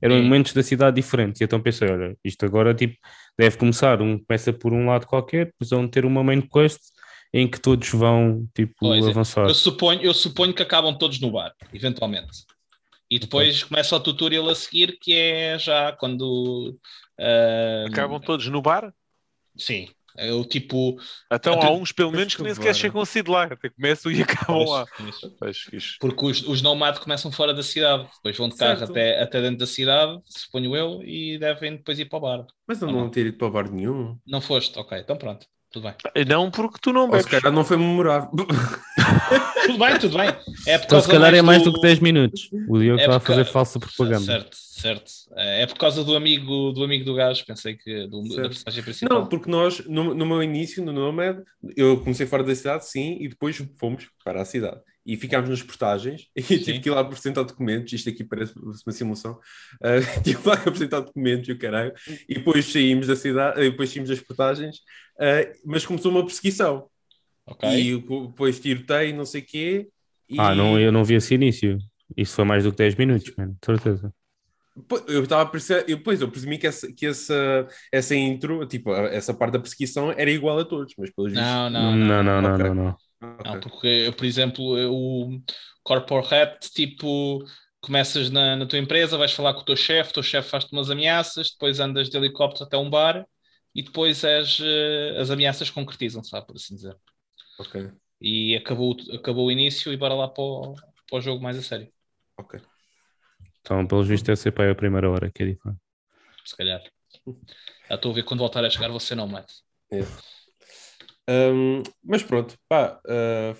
Speaker 1: eram
Speaker 2: Sim.
Speaker 1: momentos da cidade diferentes. E então pensei, olha, isto agora tipo, deve começar, um começa por um lado qualquer, depois vão ter uma main quest em que todos vão tipo
Speaker 2: Pois é.
Speaker 1: avançar.
Speaker 2: Eu suponho, eu suponho que acabam todos no bar, eventualmente. E depois começa o tutorial a seguir, que é já quando. ah,
Speaker 3: Acabam todos no bar.
Speaker 2: Sim, é o tipo.
Speaker 3: Então
Speaker 2: Até-
Speaker 3: há uns, pelo menos, que nem sequer chegam a sair de lá. Até começam e acabam lá.
Speaker 2: Porque os, os Nomad começam fora da cidade, depois vão de carro até, até dentro da cidade, suponho eu, e devem depois ir para o bar.
Speaker 4: Mas eu não ter ido para bar nenhum.
Speaker 2: Não foste? Ok, então pronto, tudo bem.
Speaker 3: Não porque tu não
Speaker 4: Ou
Speaker 3: bebes.
Speaker 4: se calhar não foi memorável.
Speaker 2: Tudo bem, tudo bem. É
Speaker 1: Então se calhar é mais do
Speaker 2: do
Speaker 1: que 10 minutos. O Diogo
Speaker 2: É
Speaker 1: está a fazer falsa propaganda.
Speaker 2: Certo, certo. É por causa do amigo do amigo do gajo, pensei que do, da personagem principal.
Speaker 4: Não, porque nós, no, no meu início, no Nomad, eu comecei fora da cidade, sim, e depois fomos para a cidade. E ficámos nas portagens, e tive que ir lá apresentar documentos, isto aqui parece uma simulação, uh, tive lá que apresentar documentos e o caralho, e depois saímos da cidade, e depois saímos das portagens, uh, mas começou uma perseguição,
Speaker 2: Ok.
Speaker 4: e depois tiroteio, não sei o quê, e...
Speaker 1: Ah, não, eu não vi esse início. Isso foi mais do que 10 minutos, mano, certeza.
Speaker 4: Eu estava a pois, eu presumi que, essa, que essa, essa intro, tipo, essa parte da perseguição era igual a todos, mas pelos vistos-
Speaker 2: Não,
Speaker 1: Não,
Speaker 2: não,
Speaker 1: não, não,
Speaker 4: Ok.
Speaker 1: não, não.
Speaker 4: Ok.
Speaker 2: Não, porque, por exemplo, o Corporate, tipo, começas na, na tua empresa, vais falar com o teu chefe, o teu chefe faz-te umas ameaças, depois andas de helicóptero até um bar e depois és, eh, as ameaças concretizam-se, por assim dizer.
Speaker 4: Ok,
Speaker 2: E acabou, acabou o início e bora lá para o, para o jogo mais a sério,
Speaker 4: ok.
Speaker 1: Então, pelos vistos, deve ser para aí a primeira hora, que é diferente.
Speaker 2: se calhar. Já estou a ver quando voltar a chegar você não mate.
Speaker 4: Um, mas pronto, pá, uh,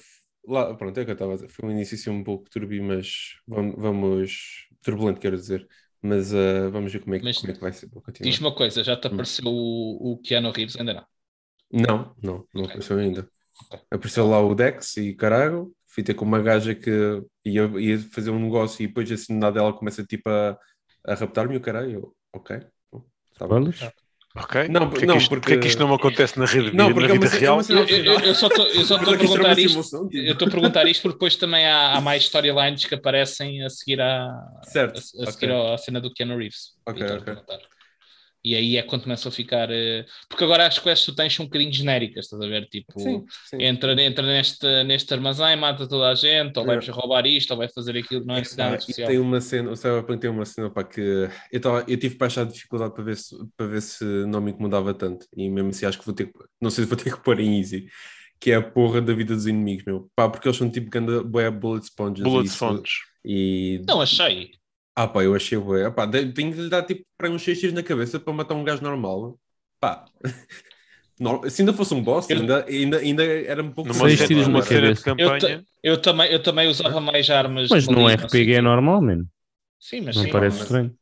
Speaker 4: lá, pronto, é o que eu estava a dizer. Foi um início assim, um pouco turbio, mas vamos, vamos turbulento, quero dizer. Mas uh, vamos ver como é, que,
Speaker 2: Mas
Speaker 4: como é que vai ser.
Speaker 2: Diz-me uma coisa, já te
Speaker 4: Hum.
Speaker 2: apareceu o, o Keanu Reeves? Ainda não.
Speaker 4: Não, não, não
Speaker 2: Ok.
Speaker 4: apareceu ainda.
Speaker 2: Ok.
Speaker 4: Apareceu lá o Dex e carago. Fui ter com uma gaja que ia, ia fazer um negócio e depois assim nada dela começa tipo a, a raptar-me e o caralho. Eu, ok. tá?
Speaker 3: Ok?
Speaker 4: Não,
Speaker 3: porque,
Speaker 4: não,
Speaker 3: é que isto,
Speaker 4: porque-
Speaker 3: porque é que isto não me acontece na, rede,
Speaker 4: Não,
Speaker 3: na
Speaker 4: porque é
Speaker 3: vida
Speaker 4: uma- é
Speaker 3: real?
Speaker 4: uma cena-
Speaker 2: Eu, eu- eu só estou eu só estou a
Speaker 4: uma
Speaker 2: perguntar isto.
Speaker 4: simulação, tipo.
Speaker 2: Eu estou a perguntar isto porque depois também há, há mais storylines que aparecem a seguir à, a,
Speaker 4: Certo.
Speaker 2: a seguir
Speaker 4: ok.
Speaker 2: ao- à cena do Keanu Reeves.
Speaker 4: Ok,
Speaker 2: a
Speaker 4: ok.
Speaker 2: E aí é quando começa a ficar. eh, Porque agora as quests que tu tens são um bocadinho genéricas, estás a ver? Tipo,
Speaker 4: Sim, sim.
Speaker 2: entra, entra neste, neste armazém, mata toda a gente, ou vai roubar isto, ou vai fazer aquilo, não é nada especial.
Speaker 4: tem uma cena, o Cyberpunk tem uma cena para que eu, tava, eu tive para achar dificuldade para ver, se, para ver se não me incomodava tanto. E mesmo assim acho que vou ter que, não sei se vou ter que pôr em easy, que é a porra da vida dos inimigos, meu. Pá, porque eles são tipo ganda bullet sponges.
Speaker 3: Bullet
Speaker 4: e isso-
Speaker 3: Sponge.
Speaker 4: E
Speaker 2: Não achei.
Speaker 4: Ah, pá, eu achei bué. Pá, de- tenho que lhe dar tipo para uns 6 tiros na cabeça para matar um gajo normal. Pá. Nor- Se ainda fosse um boss,
Speaker 2: Eu-
Speaker 4: ainda, ainda, ainda era um pouco
Speaker 3: Numa
Speaker 1: Seis
Speaker 3: cena,
Speaker 1: tiros
Speaker 3: numa
Speaker 1: na
Speaker 3: cena de
Speaker 1: cabeça.
Speaker 2: Eu,
Speaker 3: campanha.
Speaker 2: eu, também, eu também usava mais armas.
Speaker 1: Mas no
Speaker 2: malignas,
Speaker 1: RPG é normal, mano.
Speaker 2: Sim, mas
Speaker 1: Não
Speaker 2: sim.
Speaker 1: parece
Speaker 4: mas-
Speaker 1: estranho.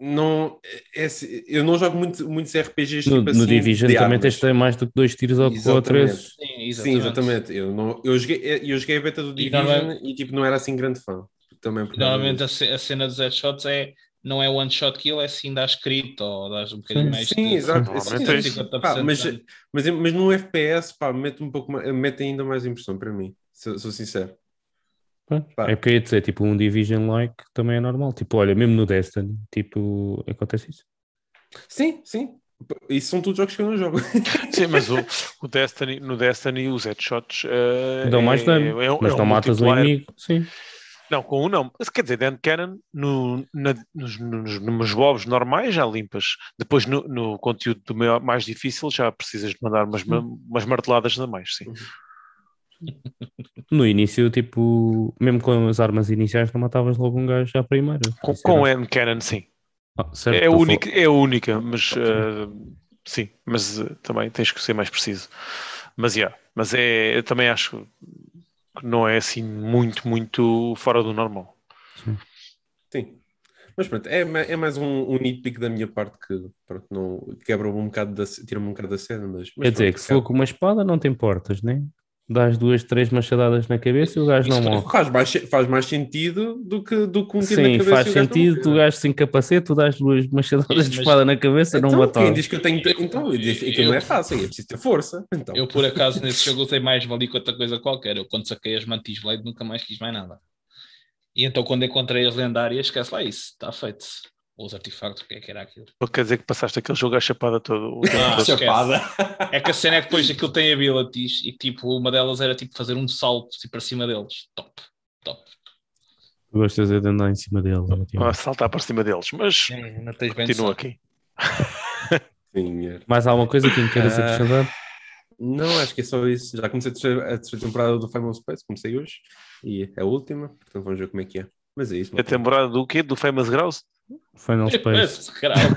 Speaker 4: não, é, assim, eu não jogo muito, muitos RPGs
Speaker 1: No,
Speaker 4: tipo
Speaker 1: no
Speaker 4: assim,
Speaker 1: Division
Speaker 4: de
Speaker 1: também
Speaker 4: armas.
Speaker 1: tens de ter mais do que dois tiros ao, ou
Speaker 4: Exatamente.
Speaker 1: três.
Speaker 2: Sim,
Speaker 4: Sim,
Speaker 2: exatamente.
Speaker 4: Eu, não, eu, joguei, eu joguei a beta do
Speaker 2: E
Speaker 4: Division
Speaker 2: normalmente-
Speaker 4: e tipo, não era assim grande fã. Também
Speaker 2: Normalmente a, cena dos headshots é, não é one shot kill, é sim dar escrito ou dás um bocadinho
Speaker 1: Sim.
Speaker 2: mais
Speaker 4: Sim,
Speaker 2: de-
Speaker 4: exato. Sim,
Speaker 3: é
Speaker 4: pá, mas, mas, mas no FPS, pá, mete um pouco mais, mete ainda mais impressão para mim, sou, sou sincero. Pá.
Speaker 1: É porque eu ia dizer, tipo, um Division like também é normal. Tipo, olha, mesmo no Destiny, tipo, acontece isso.
Speaker 4: Sim, sim. Isso são todos jogos que eu não jogo.
Speaker 3: Sim, mas o, o Destiny, no Destiny os headshots eh,
Speaker 1: Dão mais
Speaker 3: é-
Speaker 1: dano,
Speaker 3: é um-
Speaker 1: mas
Speaker 3: é um
Speaker 1: não matas o inimigo. Sim.
Speaker 3: Não, com um não. Quer dizer, de Canon, no, na, nos, nos, nos bobs normais já limpas. Depois no, no conteúdo do maior- mais difícil já precisas de mandar umas, ma- umas marteladas a mais, sim.
Speaker 1: No início, tipo, mesmo com as armas iniciais, não matavas logo um gajo à primeira.
Speaker 3: Com, com
Speaker 1: era-
Speaker 3: N Canon, sim.
Speaker 1: Ah, certo,
Speaker 3: É única, é a única mas eh, sim, mas eh, também tens que ser mais preciso. Mas yeah, mas é, também acho que não é assim muito, muito fora do normal.
Speaker 4: Sim. Mas pronto, é, é mais um, um nitpick da minha parte que pronto, não, quebra um bocado da, tira-me um bocado da cena, mas, mas
Speaker 1: Quer dizer,
Speaker 4: pronto,
Speaker 1: que se for com uma espada, não te importas, né? Dás duas, três machadadas na cabeça e o gajo não
Speaker 2: Isso
Speaker 1: morre.
Speaker 4: faz mais, faz mais sentido do que, do que um tiro
Speaker 1: Sim,
Speaker 4: na cabeça
Speaker 1: faz
Speaker 4: o gajo não
Speaker 1: sentido. Tu gajo sem capacete, tu dás duas machadadas de espada na cabeça, não
Speaker 4: Então,
Speaker 1: matar.
Speaker 4: quem diz que eu tenho. Então, eu disse, aquilo não é fácil, é preciso ter força. Então.
Speaker 2: Eu, por acaso, nesse jogo usei mais valia que outra coisa qualquer. Eu, quando saquei as mantis Blade, nunca mais quis mais nada. E então, quando encontrei as lendárias, esquece lá isso, está feito. Os artefactos, o que é que era aquilo?
Speaker 3: Ou quer dizer que passaste aquele jogo à chapada todo
Speaker 2: Ah.
Speaker 4: Chapada.
Speaker 2: É que a cena é que depois aquilo tem abilities e tipo, uma delas era tipo fazer um salto assim, para cima deles. Top, top.
Speaker 1: Tu gostas é de andar em cima dele. ótimo.
Speaker 3: a saltar para cima deles, mas
Speaker 2: Não tens bem
Speaker 3: continua aqui.
Speaker 4: Sim, é.
Speaker 1: Mais alguma coisa que me queiras
Speaker 4: Ah.
Speaker 1: acrescentar?
Speaker 4: Não, acho que é só isso. Já comecei a terceira, a terceira temporada do Final Space, comecei hoje. E é a última, portanto vamos ver como é que é. Mas é isso.
Speaker 3: A temporada do quê? Do Famous Grouse?
Speaker 1: Final Space.
Speaker 4: Escravo.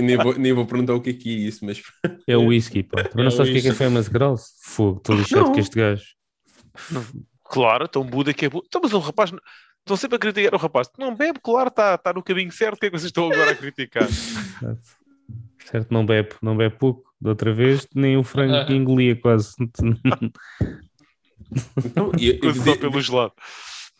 Speaker 4: Nem, vou, nem vou perguntar o que é que é isso, mas
Speaker 1: É o whisky, pá. Também não
Speaker 2: É o
Speaker 1: sabes o que é que é. Famous Grouse? Fogo, estou lixado
Speaker 4: Não.
Speaker 1: com este gajo.
Speaker 3: Claro, então Buda que é Buda. Então, mas o rapaz. Estão sempre a criticar o rapaz. Não bebe, claro, está tá no caminho certo. O que é que vocês estão agora a criticar?
Speaker 1: Certo, não bebe, não bebe pouco. Da outra vez, nem o frango que engolia quase.
Speaker 4: então, e, e,
Speaker 3: Coisa só pelo gelado.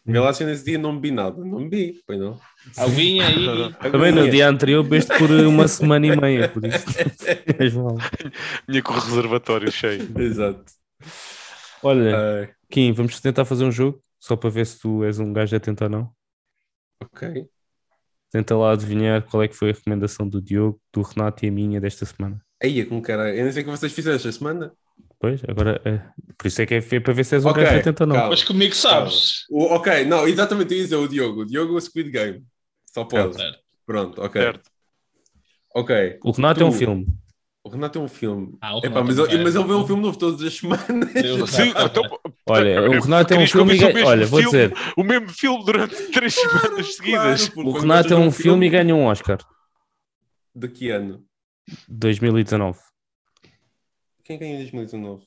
Speaker 4: Vê lá se nesse dia não bebi nada. Não bebi, foi não.
Speaker 2: Aguinha aí.
Speaker 1: Também no dia anterior bebeste por uma semana e meia, por isso.
Speaker 3: Minha com o reservatório cheio.
Speaker 4: Exato.
Speaker 1: Olha,
Speaker 4: Ai,
Speaker 1: Kim, vamos tentar fazer um jogo, só para ver se tu és um gajo atento ou não.
Speaker 4: ok.
Speaker 1: Tenta lá adivinhar qual é que foi a recomendação do Diogo, do Renato e a minha desta semana.
Speaker 4: Aí, com cara. Eu nem sei o que vocês fizeram esta semana.
Speaker 1: Pois, agora, é, por isso é que é feio para ver se és um
Speaker 4: Ok,
Speaker 1: gajo atento ou não.
Speaker 4: calma.
Speaker 2: Mas comigo sabes.
Speaker 4: O- ok, não, exatamente isso é o Diogo. O Diogo é o Squid Game. Só pode.
Speaker 2: Certo.
Speaker 4: Pronto, ok.
Speaker 3: Certo.
Speaker 4: Ok.
Speaker 1: O Renato é um
Speaker 4: Tu-
Speaker 1: filme.
Speaker 4: O Renato é um filme.
Speaker 2: Ah,
Speaker 4: Epá, mas,
Speaker 2: é um
Speaker 4: ele, mas ele vê um filme novo todas as semanas.
Speaker 2: Eu-
Speaker 3: Sim, então,
Speaker 1: Olha, o Renato é um
Speaker 3: eu
Speaker 1: filme e Olha, vou
Speaker 3: filme?
Speaker 1: dizer,
Speaker 3: o mesmo filme durante três semanas seguidas.
Speaker 4: Claro,
Speaker 1: o Renato é um filme e ganha um Oscar.
Speaker 4: De que ano?
Speaker 1: 2019.
Speaker 4: Quem ganhou em 2019?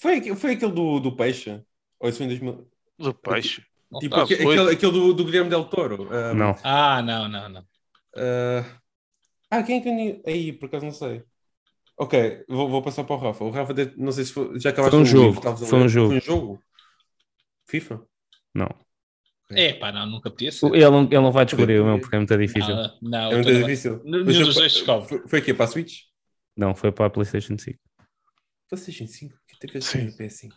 Speaker 4: Foi, aquele- foi aquele do, do Peixe? Ou isso foi em 2000?
Speaker 3: Do peixe.
Speaker 4: Tipo,
Speaker 3: Ah,
Speaker 4: aquele, aquele do, do Guilherme Del Toro. Ah,
Speaker 1: Não.
Speaker 2: Ah, não, não, não.
Speaker 4: ah, ah, quem é que ganhou? Aí, por acaso não sei. Ok, vou, vou passar para o Rafa. O Rafa, não sei se foi, já acabaste
Speaker 1: Foi um
Speaker 4: o
Speaker 1: jogo,
Speaker 4: livro,
Speaker 1: foi um jogo.
Speaker 4: Foi um jogo? FIFA?
Speaker 1: Não.
Speaker 2: É pá, não, nunca podia ser.
Speaker 1: Ele não, ele não vai descobrir o meu porque é muito difícil.
Speaker 2: Não, não,
Speaker 4: É muito
Speaker 2: não-
Speaker 4: difícil.
Speaker 2: Nenhum
Speaker 4: Mas
Speaker 2: dos
Speaker 4: foi-
Speaker 2: dois descobre.
Speaker 4: Foi, foi aqui para a Switch?
Speaker 1: Não, foi para a PlayStation 5.
Speaker 4: PlayStation 5? Que tem que
Speaker 3: Sim.
Speaker 4: no PS5?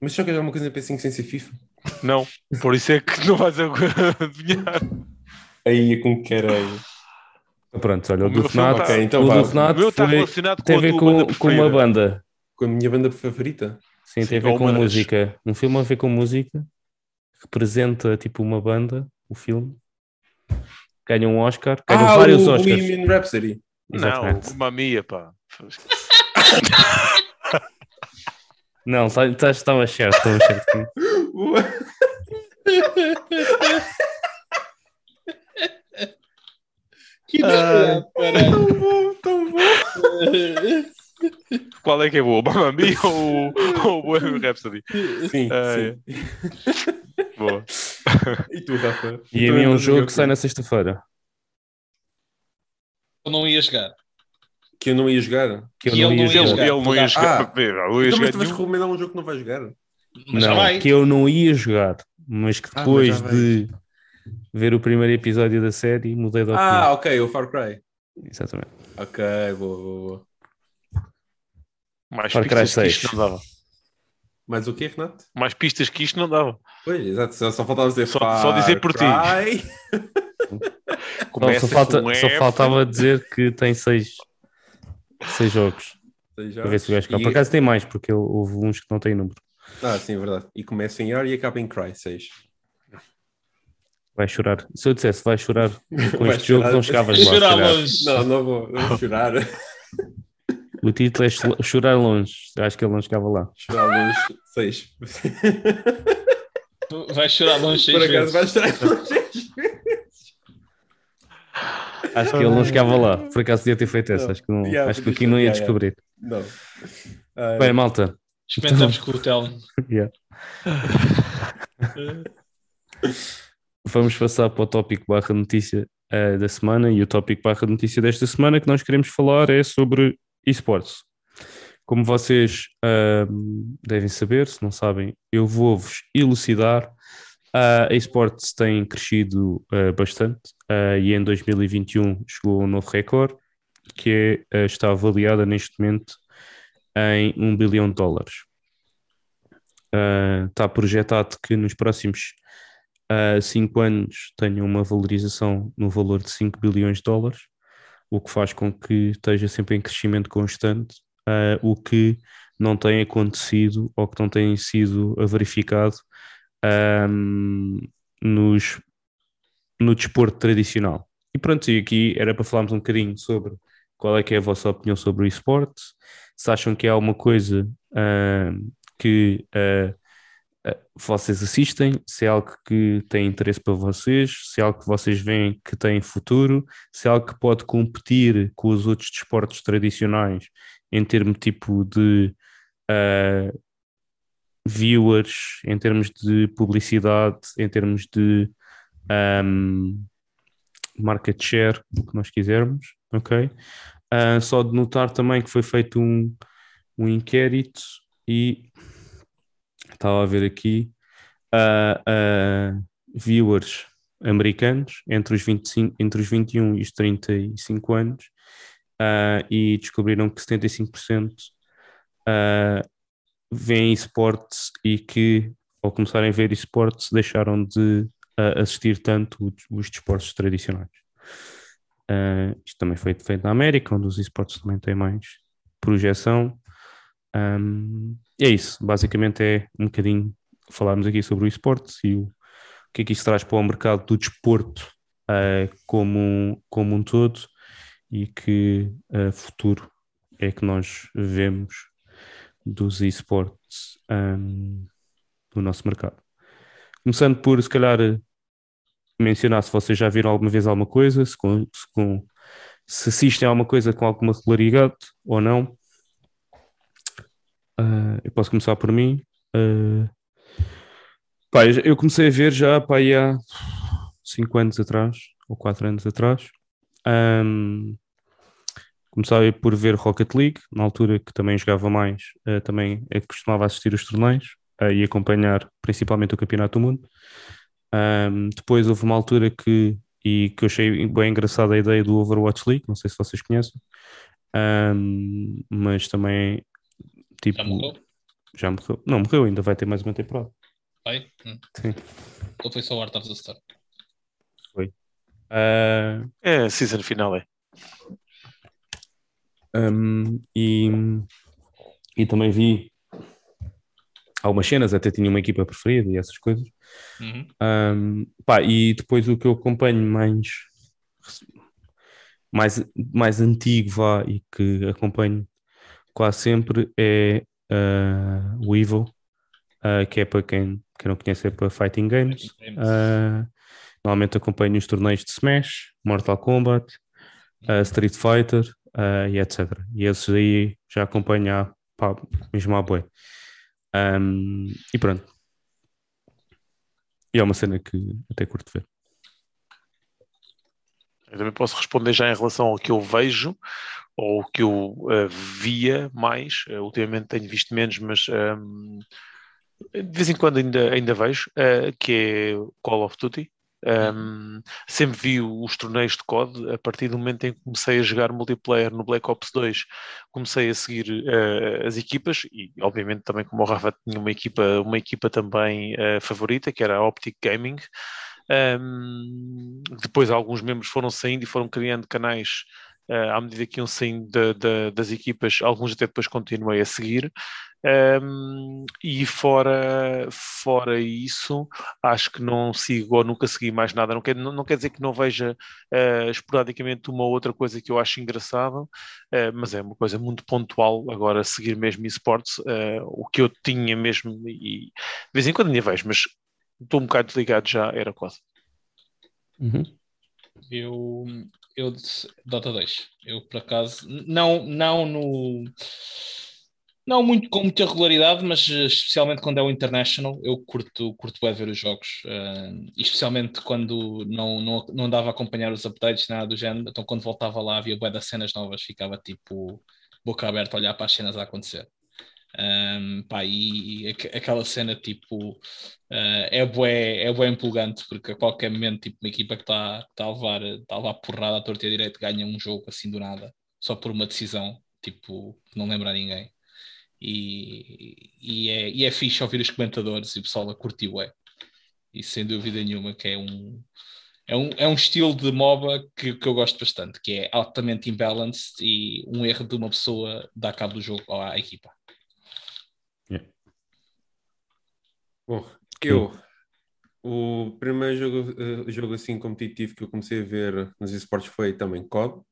Speaker 4: Mas jogas alguma coisa no PS5 sem ser FIFA?
Speaker 3: Não, por isso é que não vais adivinhar.
Speaker 4: Aí, com caralho.
Speaker 1: Pronto, olha, o,
Speaker 3: O
Speaker 1: do Renato,
Speaker 3: tá-
Speaker 4: então
Speaker 1: o do
Speaker 3: O está
Speaker 1: foi-
Speaker 3: relacionado
Speaker 1: tem a ver com, com uma banda.
Speaker 4: Com a minha banda favorita.
Speaker 1: Sim,
Speaker 3: Sim,
Speaker 1: tem a ver
Speaker 3: ou
Speaker 1: com
Speaker 3: das.
Speaker 1: música. Um filme a ver com música. Representa tipo uma banda, o filme. Ganha um Oscar. Ganha
Speaker 4: Ah,
Speaker 1: vários
Speaker 4: o
Speaker 1: Oscars.
Speaker 4: Bohemian Rhapsody.
Speaker 1: Exatamente.
Speaker 3: Não, mamia, pá.
Speaker 1: Não, estava certo, estava certo.
Speaker 2: Que caralho.
Speaker 4: tão bom, tão bom.
Speaker 3: Qual é que é boa? Mamia ou, ou o Bohemian Rhapsody?
Speaker 4: Sim,
Speaker 3: Ah,
Speaker 4: sim.
Speaker 3: Boa.
Speaker 4: E tu, Rafa?
Speaker 1: E a mim é um jogo que sai na sexta-feira.
Speaker 2: Eu não ia jogar.
Speaker 4: Que eu não ia jogar.
Speaker 1: Que eu
Speaker 2: Que
Speaker 1: não
Speaker 2: ele
Speaker 1: ia
Speaker 2: não ia
Speaker 1: jogar.
Speaker 3: ele não ia
Speaker 2: Ah.
Speaker 3: jogar. Não ia
Speaker 4: Então, mas tu vais recomendar um jogo que não vai jogar?
Speaker 2: Mas
Speaker 1: Não,
Speaker 2: vai.
Speaker 1: que eu não ia jogar, mas que
Speaker 4: Ah, mas
Speaker 1: depois
Speaker 4: já vai.
Speaker 1: de ver o primeiro episódio da série mudei de opinião.
Speaker 4: Ah, ok, o Far Cry.
Speaker 1: Exatamente.
Speaker 4: Ok, boa, boa, boa.
Speaker 3: Mais
Speaker 1: Far Cry
Speaker 3: pistas que isto
Speaker 1: 6.
Speaker 3: não dava.
Speaker 4: Mais o quê, Renato?
Speaker 3: Mais pistas que isto não dava.
Speaker 4: Pois, exato, só, só faltava dizer
Speaker 3: Só- só dizer por ti.
Speaker 4: Cry.
Speaker 1: Só, falta,
Speaker 3: com
Speaker 1: só faltava dizer que tem seis, seis jogos. Para ver se o gajo.
Speaker 4: E-
Speaker 1: Por acaso tem mais, porque houve uns que não têm número.
Speaker 4: Ah, sim, verdade. E começa em R e acaba em Cry 6.
Speaker 1: Vai chorar. Se eu dissesse vai chorar com
Speaker 4: Vai
Speaker 1: este jogo,
Speaker 4: chorar.
Speaker 1: não chegavas lá.
Speaker 2: chorar longe.
Speaker 4: Não, não vou, não vou chorar.
Speaker 1: O título é Cho- Chorar Longe. Acho que ele não chegava lá.
Speaker 4: chorar longe 6.
Speaker 2: Vai chorar longe seis
Speaker 4: Por acaso
Speaker 2: vezes.
Speaker 4: vai chorar longe.
Speaker 1: Acho que ele não chegava lá. Por acaso devia ter feito essa.
Speaker 4: Não.
Speaker 1: Acho que, não,
Speaker 4: Yeah,
Speaker 1: acho que aqui não ia.
Speaker 4: Yeah,
Speaker 1: descobrir.
Speaker 4: Não. Ah,
Speaker 1: Bem, malta.
Speaker 2: Experimentamos com o Telmo.
Speaker 1: Yeah. Vamos passar para o tópico barra notícia eh, da semana e o tópico barra notícia desta semana que nós queremos falar é sobre esportes. Como vocês ahm, devem saber, se não sabem, eu vou-vos elucidar. A esportes tem crescido ah, bastante ah, e em 2021 chegou a um novo recorde que é, ah, está avaliada neste momento em 1 bilhão de dólares. Uh, está projetado que nos próximos 5 anos tenha uma valorização no valor de 5 bilhões de dólares, o que faz com que esteja sempre em crescimento constante, uh, o que não tem acontecido ou que não tem sido verificado um, nos, no desporto tradicional. E pronto, e aqui era para falarmos um bocadinho sobre qual é que é a vossa opinião sobre o esporte, se acham que há uma coisa uh, que uh, vocês assistem, se é algo que tem interesse para vocês, se é algo que vocês veem que tem futuro, se é algo que pode competir com os outros desportos tradicionais em termos tipo de uh, viewers, em termos de publicidade, em termos de um, market share, o que nós quisermos, ok? Uh, só de notar também que foi feito um, um inquérito e estava a ver aqui uh, uh, viewers americanos entre os, 25, entre os 21 e os 35 anos e descobriram que 75% uh, veem esportes e que ao começarem a ver esportes deixaram de uh, assistir tanto os, os desportos tradicionais. Uh, isto também foi feito na América, onde os esportes também têm mais projeção. Um, é isso, basicamente é um bocadinho falarmos aqui sobre o esporte e o, o que é que isso traz para o mercado do desporto uh, como, como um todo e que uh, futuro é que nós vemos dos esportes um, no nosso mercado. Começando por, se calhar, mencionar se vocês já viram alguma vez alguma coisa, se, com, se, com, se assistem a alguma coisa com alguma regularidade ou não. Uh, eu posso começar por mim. Uh, pá, eu comecei a ver já pá, há 5 anos atrás, ou 4 anos atrás. Um, comecei por ver Rocket League, na altura que também jogava mais, uh, também é que costumava assistir os torneios e acompanhar principalmente o Campeonato do Mundo. Um, depois houve uma altura que, e que eu achei bem engraçada a ideia do Overwatch League, não sei se vocês conhecem, um, mas também tipo,
Speaker 2: Já morreu?
Speaker 1: já morreu. Não, morreu ainda, vai ter mais uma temporada.
Speaker 2: Vai? Hum.
Speaker 1: Sim.
Speaker 2: Ou foi só o Art of the Star?
Speaker 1: Uh,
Speaker 3: É, season final é.
Speaker 1: Um, e, e também vi algumas cenas, até tinha uma equipa preferida e essas coisas.
Speaker 2: Uhum.
Speaker 1: Um, pá, e depois o que eu acompanho mais, mais, mais antigo vá, e que acompanho quase sempre é uh, o Evil, uh, que é para quem, quem não conhece, é para Fighting Games. Uh, normalmente acompanho os torneios de Smash, Mortal Kombat, uh, Street Fighter uh, e etc. E esses aí já acompanho há, pá, mesmo há boi. Um, e pronto. E é uma cena que até curto ver.
Speaker 3: Eu também posso responder já em relação ao que eu vejo ou o que eu uh, via mais. Uh, ultimamente tenho visto menos, mas um, de vez em quando ainda, ainda vejo, uh, que é Call of Duty. Um, sempre vi os torneios de COD a partir do momento em que comecei a jogar multiplayer no Black Ops 2 comecei a seguir uh, as equipas e obviamente também como o Rafa tinha uma equipa, uma equipa também uh, favorita que era a Optic Gaming. Um, depois alguns membros foram saindo e foram criando canais uh, à medida que iam saindo de, de, das equipas, alguns até depois continuei a seguir. Um, e fora, fora isso, acho que não sigo ou nunca segui mais nada. Não quer, não, não quer dizer que não veja uh, esporadicamente uma outra coisa que eu acho engraçada, uh, mas é uma coisa muito pontual. Agora, seguir mesmo esportes, uh, o que eu tinha mesmo, e de vez em quando ainda vejo, mas estou um bocado desligado já, era quase.
Speaker 1: Uhum.
Speaker 2: Eu, eu Dota 2. Eu por acaso, não, não no. Não muito com muita regularidade, mas especialmente quando é o International, eu curto, curto bem ver os jogos, uh, especialmente quando não, não, não andava a acompanhar os updates, nada do género. Então, quando voltava lá, havia bué das cenas novas, ficava tipo boca aberta a olhar para as cenas a acontecer. Um, pá, e, aquela cena tipo uh, é bué, é bué empolgante porque a qualquer momento tipo, uma equipa que está tá a, levar, tá a levar porrada à torta e à direita ganha um jogo assim do nada, só por uma decisão tipo, que não lembra ninguém e, e, é, e é fixe ouvir os comentadores e o pessoal a curtir bué e sem dúvida nenhuma que é um é um, é um estilo de MOBA que, que eu gosto bastante, que é altamente imbalanced e um erro de uma pessoa dá cabo do jogo à equipa.
Speaker 4: Bom, eu, o primeiro jogo, uh, jogo assim competitivo que eu comecei a ver nos esportes foi também COD.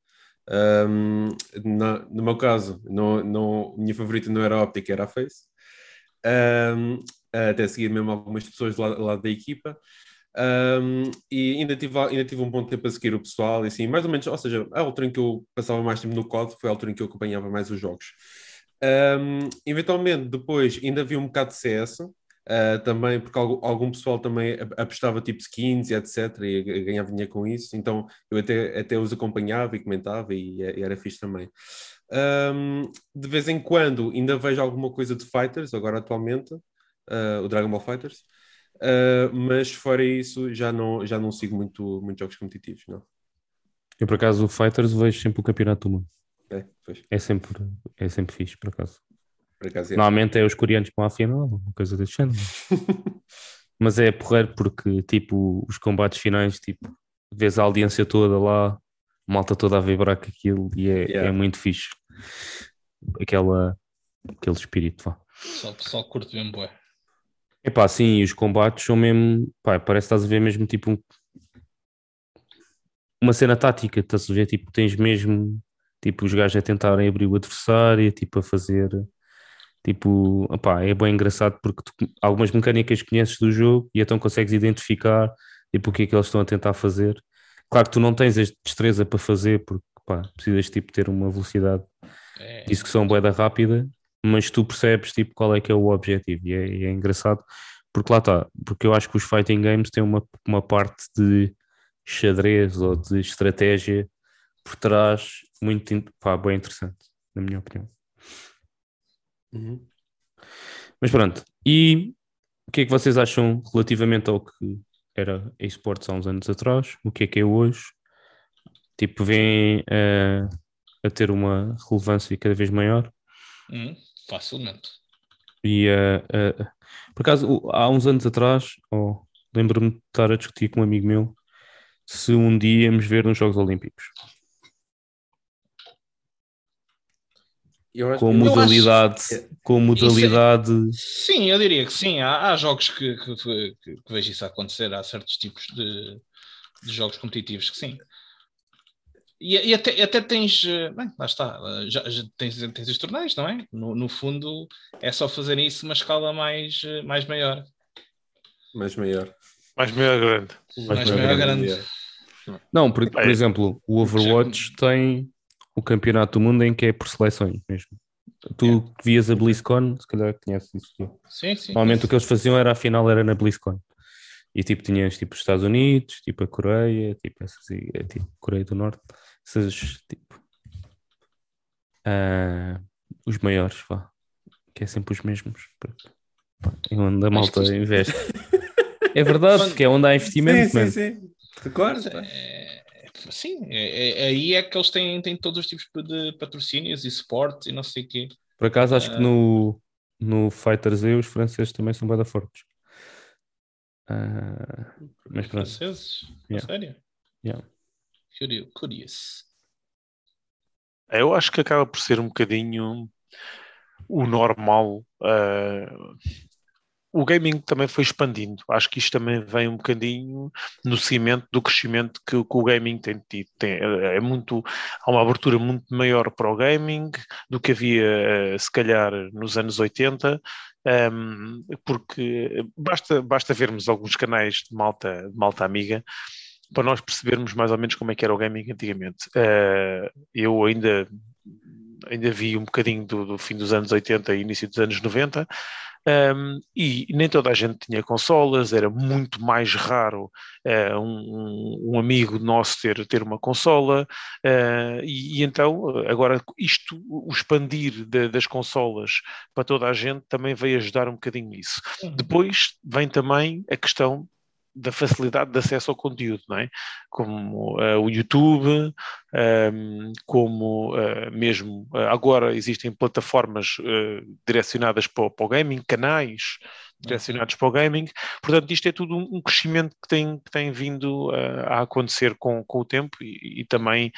Speaker 4: Um, na, no meu caso, não, não, minha favorita não era a Optic, era a Face. Um, até seguir mesmo algumas pessoas lá, lá da equipa. Um, e ainda tive, ainda tive um bom tempo a seguir o pessoal, e assim, mais ou menos, ou seja, a altura em que eu passava mais tempo no COD foi a altura em que eu acompanhava mais os jogos. Um, eventualmente, depois ainda vi um bocado de CS, Uh, também porque algum, algum, pessoal também apostava tipo skins e etc. e ganhava dinheiro com isso, então eu até, até os acompanhava e comentava e, e era fixe também. Um, de vez em quando ainda vejo alguma coisa de Fighters, agora atualmente, uh, o Dragon Ball Fighters, uh, mas fora isso já não, já não sigo muito, muito jogos competitivos, não.
Speaker 1: Eu por acaso o Fighters vejo sempre o campeonato do mundo.
Speaker 4: É,
Speaker 1: é, sempre, é sempre fixe, por acaso.
Speaker 4: Por acaso é.
Speaker 1: Normalmente é os coreanos que vão à final, uma coisa desse género. Mas é porreiro porque, tipo, os combates finais, tipo, vês a audiência toda lá, malta toda a vibrar com aquilo e é,
Speaker 4: Yeah.
Speaker 1: é muito fixe. Aquela, aquele espírito, vá.
Speaker 2: Só, só curto mesmo, bué.
Speaker 1: Epá, sim, e os combates são mesmo, pá, parece que estás a ver mesmo tipo um- uma cena tática, estás a ver, tipo, tens mesmo, tipo, os gajos a tentarem abrir o adversário, tipo, a fazer, tipo, opá, é bem engraçado porque tu, algumas mecânicas conheces do jogo e então consegues identificar, tipo, o que é que eles estão a tentar fazer. Claro que tu não tens a destreza para fazer, porque, pá, precisas, tipo, ter uma velocidade
Speaker 2: É,
Speaker 1: de execução boeda rápida, mas tu percebes tipo qual é que é o objetivo e é, e é engraçado porque lá está, porque eu acho que os fighting games têm uma, uma parte de xadrez ou de estratégia por trás muito pá, bem interessante, na minha opinião.
Speaker 4: Uhum.
Speaker 1: Mas pronto, e o que é que vocês acham relativamente ao que era esportes há uns anos atrás? O que é que é hoje? Tipo, vem eh, a ter uma relevância cada vez maior?
Speaker 2: hum, facilmente.
Speaker 1: E eh, eh, por acaso, há uns anos atrás, oh, lembro-me de estar a discutir com um amigo meu se um dia íamos ver nos Jogos Olímpicos.
Speaker 4: Eu acho-
Speaker 1: com
Speaker 4: eu acho-
Speaker 1: modalidade,
Speaker 4: é-
Speaker 1: com modalidade.
Speaker 2: Sim, eu diria que sim. Há, há jogos que, que, que- que vejo isso acontecer, há certos tipos de, de jogos competitivos que sim. E, e até, até tens, eh, bem, lá está, eh, já, já tens, tens os torneios, não é? No, no fundo, é só fazer isso uma escala mais, eh, mais maior.
Speaker 4: mais maior.
Speaker 3: Mais maior grande.
Speaker 2: Mais
Speaker 1: maior
Speaker 2: maior
Speaker 4: grande,
Speaker 2: grande.
Speaker 4: é.
Speaker 1: Não, por, por
Speaker 3: É.
Speaker 1: exemplo, o Overwatch tem o campeonato do mundo em que é por seleções mesmo. Tu vias a BlizzCon, se calhar conheces isso.
Speaker 2: Sim, sim.
Speaker 1: Normalmente o que eles faziam era a final era na BlizzCon. E tipo, tinhas tipo os Estados Unidos, tipo a Coreia, tipo essas, é, tipo, Coreia do Norte, esses tipo ah, os maiores, vá, que é sempre os mesmos. Pá, É onde a malta
Speaker 2: isto-
Speaker 1: investe. É verdade, porque é onde há investimento,
Speaker 4: Sim,
Speaker 1: mano.
Speaker 4: sim, sim. Claro.
Speaker 2: É- é- sim, é, é- aí é que eles têm, têm todos os tipos de patrocínios e suporte e não sei o quê.
Speaker 1: Por acaso acho que
Speaker 2: Ah.
Speaker 1: no, no Fighters Z os franceses também são bem fortes. Ah, mas pronto.
Speaker 2: Franceses?
Speaker 1: Yeah.
Speaker 2: Sério?
Speaker 1: Yeah.
Speaker 2: Curio- Curious.
Speaker 3: É, Eu acho que acaba por ser um bocadinho o normal. eh, o gaming também foi expandindo. Acho que isto também vem um bocadinho no cimento do crescimento que, que o gaming tem tido. Tem, é muito, há uma abertura muito maior para o gaming do que havia, eh, se calhar, nos anos 80. ehm, porque basta, basta vermos alguns canais de malta, de malta amiga para nós percebermos mais ou menos como é que era o gaming antigamente. Eh, eu ainda, ainda vi um bocadinho do, do fim dos anos 80 e início dos anos 90, um, e nem toda a gente tinha consolas, era muito mais raro uh, um, um, amigo nosso ter, ter uma consola, uh, e, e, então agora isto, o expandir de, das consolas para toda a gente também veio ajudar um bocadinho nisso. Uhum. Depois vem também a questão da facilidade de acesso ao conteúdo, não é? Como uh, o YouTube, um, como uh, mesmo uh, agora existem plataformas direcionadas para, para, o gaming, canais direcionados para o gaming, portanto isto é tudo um, crescimento que tem, que tem vindo a acontecer com, com o tempo e, e também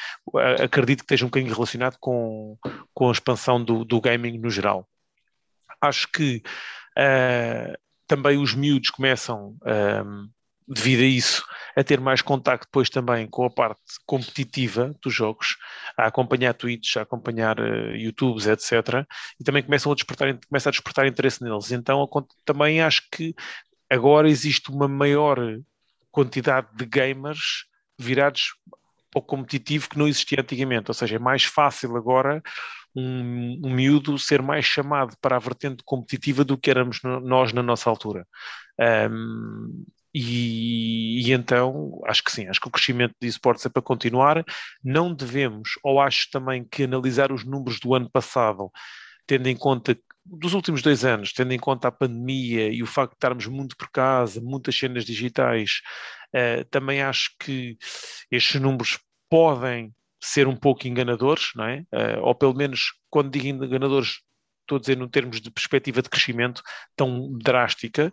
Speaker 3: acredito que esteja um bocadinho relacionado com, com a expansão do, do gaming no geral. Acho que também os miúdos começam um, devido a isso, a ter mais contacto depois também com a parte competitiva dos jogos, a acompanhar tweets, a acompanhar uh, YouTubes, etc. E também começam a despertar, começa a despertar interesse neles. Então também acho que agora existe uma maior quantidade de gamers virados ao competitivo que não existia antigamente. Ou seja, é mais fácil agora um, um miúdo ser mais chamado para a vertente competitiva do que éramos no, nós na nossa altura. Um, e, e, então, acho que sim, acho que o crescimento de esportes é para continuar. Não devemos, ou acho também que analisar os números do ano passado, tendo em conta, dos últimos dois anos, tendo em conta a pandemia e o facto de estarmos muito por casa, muitas cenas digitais, uh, também acho que estes números podem ser um pouco enganadores, não é? Uh, ou pelo menos, quando digo enganadores, estou a dizer no termos de perspectiva de crescimento tão drástica.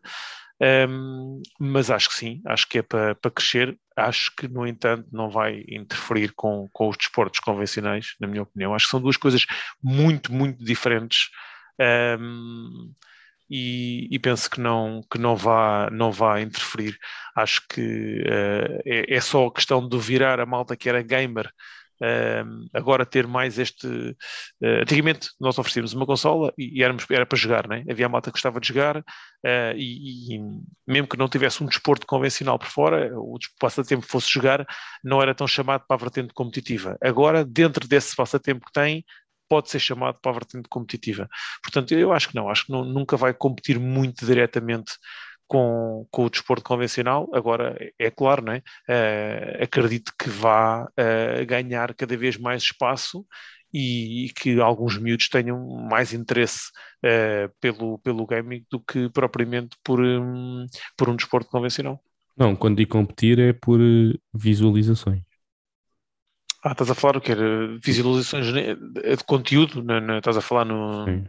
Speaker 3: Um, mas acho que sim, acho que é para, para crescer. Acho que, no entanto, não vai interferir com, com os desportos convencionais, na minha opinião. Acho que são duas coisas muito, muito diferentes. Um, e, e, penso que não que não vá não vá interferir acho que uh, é, é, só a questão de virar a malta que era gamer Uh, agora ter mais este. Uh, antigamente nós oferecíamos uma consola e, e éramos, era para jogar, né? havia a malta que gostava de jogar uh, e, e, mesmo que não tivesse um desporto convencional por fora, o passatempo fosse jogar, não era tão chamado para a vertente competitiva. Agora, dentro desse passatempo que tem, pode ser chamado para a vertente competitiva. Portanto, eu acho que não, acho que não, nunca vai competir muito diretamente com, com o desporto convencional. Agora, é claro, não é? Uh, acredito que vá uh, ganhar cada vez mais espaço e, e, que alguns miúdos tenham mais interesse uh, pelo, pelo gaming do que propriamente por, um, por um desporto convencional.
Speaker 1: Não, quando digo competir é por visualizações.
Speaker 3: Ah, estás a falar o quê? Visualizações de conteúdo? Não, não, estás a falar no...
Speaker 1: Sim.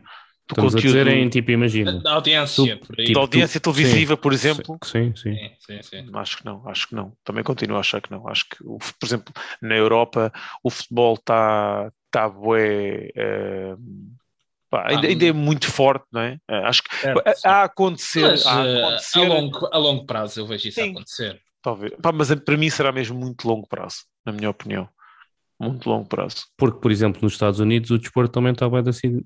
Speaker 3: Do
Speaker 1: Estamos
Speaker 3: conteúdo
Speaker 1: a dizer em tipo, imagina.
Speaker 2: Da audiência, por aí.
Speaker 3: da audiência
Speaker 1: tu-
Speaker 3: televisiva,
Speaker 1: sim,
Speaker 3: por exemplo.
Speaker 1: Sim, sim.
Speaker 2: Sim, sim, sim.
Speaker 3: Acho que não, acho que não. Também continuo a achar que não. Acho que, o- por exemplo, na Europa o futebol está tá bué, eh, Pá, ainda,
Speaker 2: Ah,
Speaker 3: ainda é muito forte, não é? Ah, Acho que
Speaker 2: Certo,
Speaker 3: a, a acontecer,
Speaker 2: Mas,
Speaker 3: a
Speaker 2: eh,
Speaker 3: acontecer
Speaker 2: a, longo, a longo prazo eu vejo isso
Speaker 3: Sim.
Speaker 2: acontecer.
Speaker 3: talvez. Pá, mas para mim será mesmo muito longo prazo, na minha opinião. Muito longo prazo.
Speaker 1: Porque, por exemplo, nos Estados Unidos o desporto também está bem assim.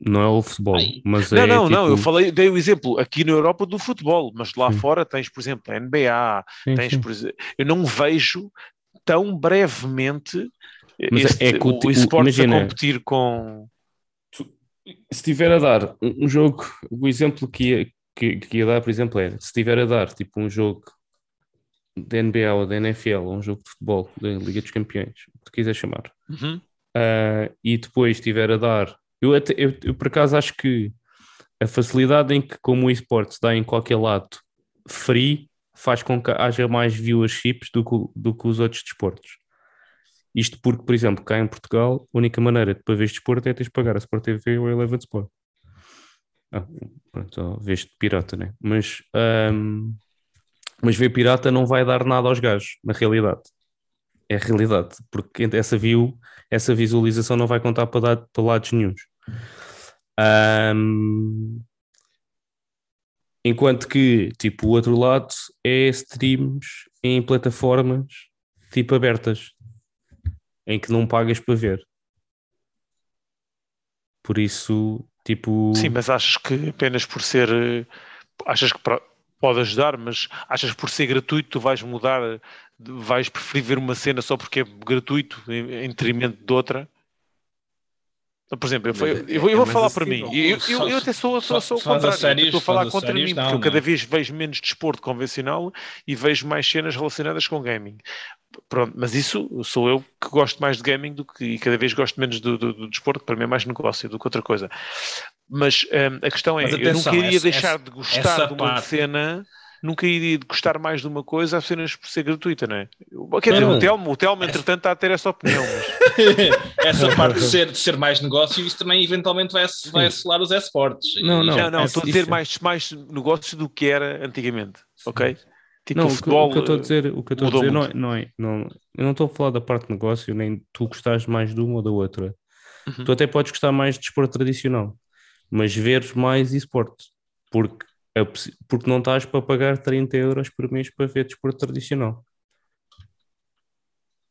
Speaker 1: Não é o futebol,
Speaker 2: Ai.
Speaker 1: mas
Speaker 3: Não,
Speaker 1: é
Speaker 3: não,
Speaker 1: tipo...
Speaker 3: não, eu falei, dei o exemplo aqui na Europa do futebol, mas lá
Speaker 1: Sim.
Speaker 3: fora tens, por exemplo, a NBA,
Speaker 1: Sim,
Speaker 3: tens,
Speaker 1: sim.
Speaker 3: por exemplo, eu não vejo tão brevemente
Speaker 1: Mas
Speaker 3: este-
Speaker 1: é que o
Speaker 3: o, esportes a competir com.
Speaker 1: se estiver a dar um jogo, o exemplo que ia, que, que ia dar, por exemplo, é se estiver a dar tipo um jogo da NBA ou da NFL, ou um jogo de futebol da Liga dos Campeões, o que tu quiser chamar,
Speaker 3: Uhum.
Speaker 1: ah, e depois estiver a dar, eu, até, eu, eu por acaso acho que a facilidade em que, como o esporte dá em qualquer lado free, faz com que haja mais viewerships do que, do que os outros desportos. Isto porque, por exemplo, cá em Portugal, a única maneira de para ver desporto é teres de pagar a Sport TV ou a Eleven Sport. Ah, pronto, ou vês de pirata, né? Mas, ahm, mas ver pirata não vai dar nada aos gajos, na realidade. É a realidade, porque essa view, essa visualização não vai contar para, dar, para lados nenhuns. Ahm, enquanto que, tipo, o outro lado é streams em plataformas, tipo, abertas, em que não pagas para ver. Por isso, tipo...
Speaker 3: Sim, mas achas que apenas por ser. eh, Achas que pode ajudar, mas achas que por ser gratuito tu vais mudar, vais preferir ver uma cena só porque é gratuito em detrimento de outra? Por exemplo, eu,
Speaker 4: Mas
Speaker 3: eu,
Speaker 4: é-
Speaker 3: eu vou, eu
Speaker 4: é
Speaker 3: falar para mim. Eu, eu, eu até sou, sou, sou o contrário.
Speaker 2: séries,
Speaker 3: eu estou a falar contra
Speaker 2: séries,
Speaker 3: mim,
Speaker 2: não,
Speaker 3: porque eu cada
Speaker 2: não.
Speaker 3: vez vejo menos desporto convencional e vejo mais cenas relacionadas com gaming. Pronto, mas isso sou eu que gosto mais de gaming do que e cada vez gosto menos do, do, do desporto, que para mim é mais negócio do que outra coisa. Mas hum, a questão é,
Speaker 2: Mas
Speaker 3: eu
Speaker 2: atenção,
Speaker 3: iria
Speaker 2: essa-
Speaker 3: deixar
Speaker 2: essa-
Speaker 3: de gostar de uma
Speaker 2: parte-
Speaker 3: cena, nunca iria de gostar mais de uma coisa apenas por ser gratuita, não é? Quer dizer,
Speaker 1: Não.
Speaker 3: o Telmo, o Telmo entretanto está a ter essa opinião, mas
Speaker 2: Essa parte de ser, de ser mais negócio, isso também eventualmente vai, vai asselar os esportes.
Speaker 1: Não, não.
Speaker 2: já-
Speaker 3: não, não,
Speaker 1: é-
Speaker 3: estou a ter mais, mais negócios do que era antigamente, ok? Tipo,
Speaker 1: Não,
Speaker 3: o futebol
Speaker 1: o que eu estou a dizer, o que eu estou a dizer não, é, não é, não, eu não estou a falar da parte de negócio, nem tu gostares mais de uma ou da outra.
Speaker 3: Uhum.
Speaker 1: Tu até podes gostar mais de desporto tradicional, mas veres mais esporte, porque, é porque não estás para pagar 30 euros por mês para ver desporto tradicional.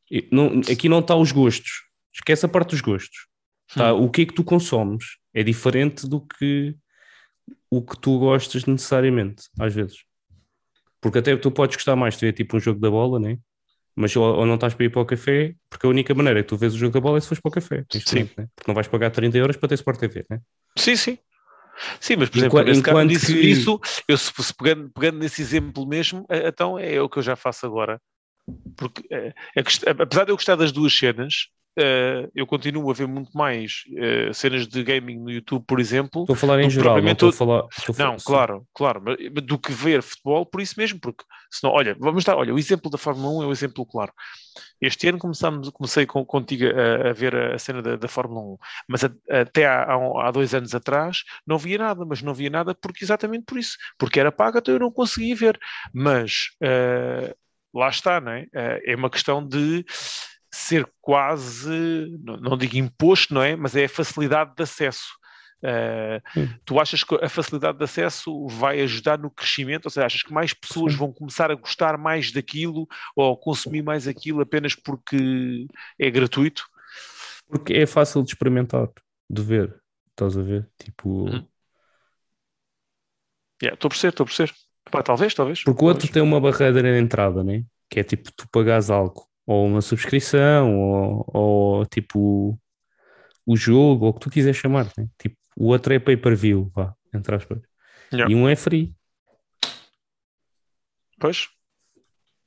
Speaker 1: E não- aqui não está os gostos, esquece a parte dos gostos. Está o que é que tu consomes. É diferente do que o que tu gostas necessariamente, às vezes. Porque até tu podes gostar mais de ver tipo um jogo da bola, né? Mas ou, ou não estás para ir para o café, porque a única maneira que tu vês o jogo da bola é se fores para o café.
Speaker 3: Sim.
Speaker 1: né? Porque não vais pagar 30 euros para ter Sport TV, né?
Speaker 3: Sim, sim. Sim, mas por exemplo,
Speaker 1: Enqua-
Speaker 3: nesse caso
Speaker 1: enquanto
Speaker 3: disse
Speaker 1: que-
Speaker 3: isso, eu se, se pegando, pegando nesse exemplo mesmo, eh, então é o que eu já faço agora. Porque a quest- apesar de eu gostar das duas cenas, eh, eu continuo a ver muito mais eh, cenas de gaming no YouTube, por exemplo,
Speaker 1: Estou a falar em geral, não estou a falar. estou a falar-
Speaker 3: Não, claro, claro, do que ver futebol, por isso mesmo, porque senão, olha, vamos dar, olha, o exemplo da Fórmula 1 é o exemplo claro. Este ano começamos, comecei com, contigo a, a ver a, a cena da, da Fórmula 1, mas a- até há, há um- há dois anos atrás não via nada, mas não via nada porque exatamente por isso, porque era paga, então eu não conseguia ver. Mas eh, lá está, não é? É uma questão de ser quase, não, digo imposto, não é? Mas é a facilidade de acesso.
Speaker 1: Sim.
Speaker 3: tu achas que a facilidade de acesso vai ajudar no crescimento? Ou seja, achas que mais pessoas
Speaker 1: Sim.
Speaker 3: vão começar a gostar mais daquilo ou consumir mais aquilo apenas porque é gratuito?
Speaker 1: Porque é fácil de experimentar, de ver. Estás a ver? Tipo.
Speaker 3: Uhum. Yeah, Estou a perceber, estou a perceber. Talvez, talvez.
Speaker 1: Porque o outro
Speaker 3: talvez.
Speaker 1: tem uma barreira de entrada, né? Que é tipo tu pagares algo, ou uma subscrição, ou, ou tipo o jogo, ou o que tu quiseres chamar, né? Tipo, o outro é pay-per-view, vá, entre aspas.
Speaker 3: Yeah.
Speaker 1: E um é free.
Speaker 3: Pois,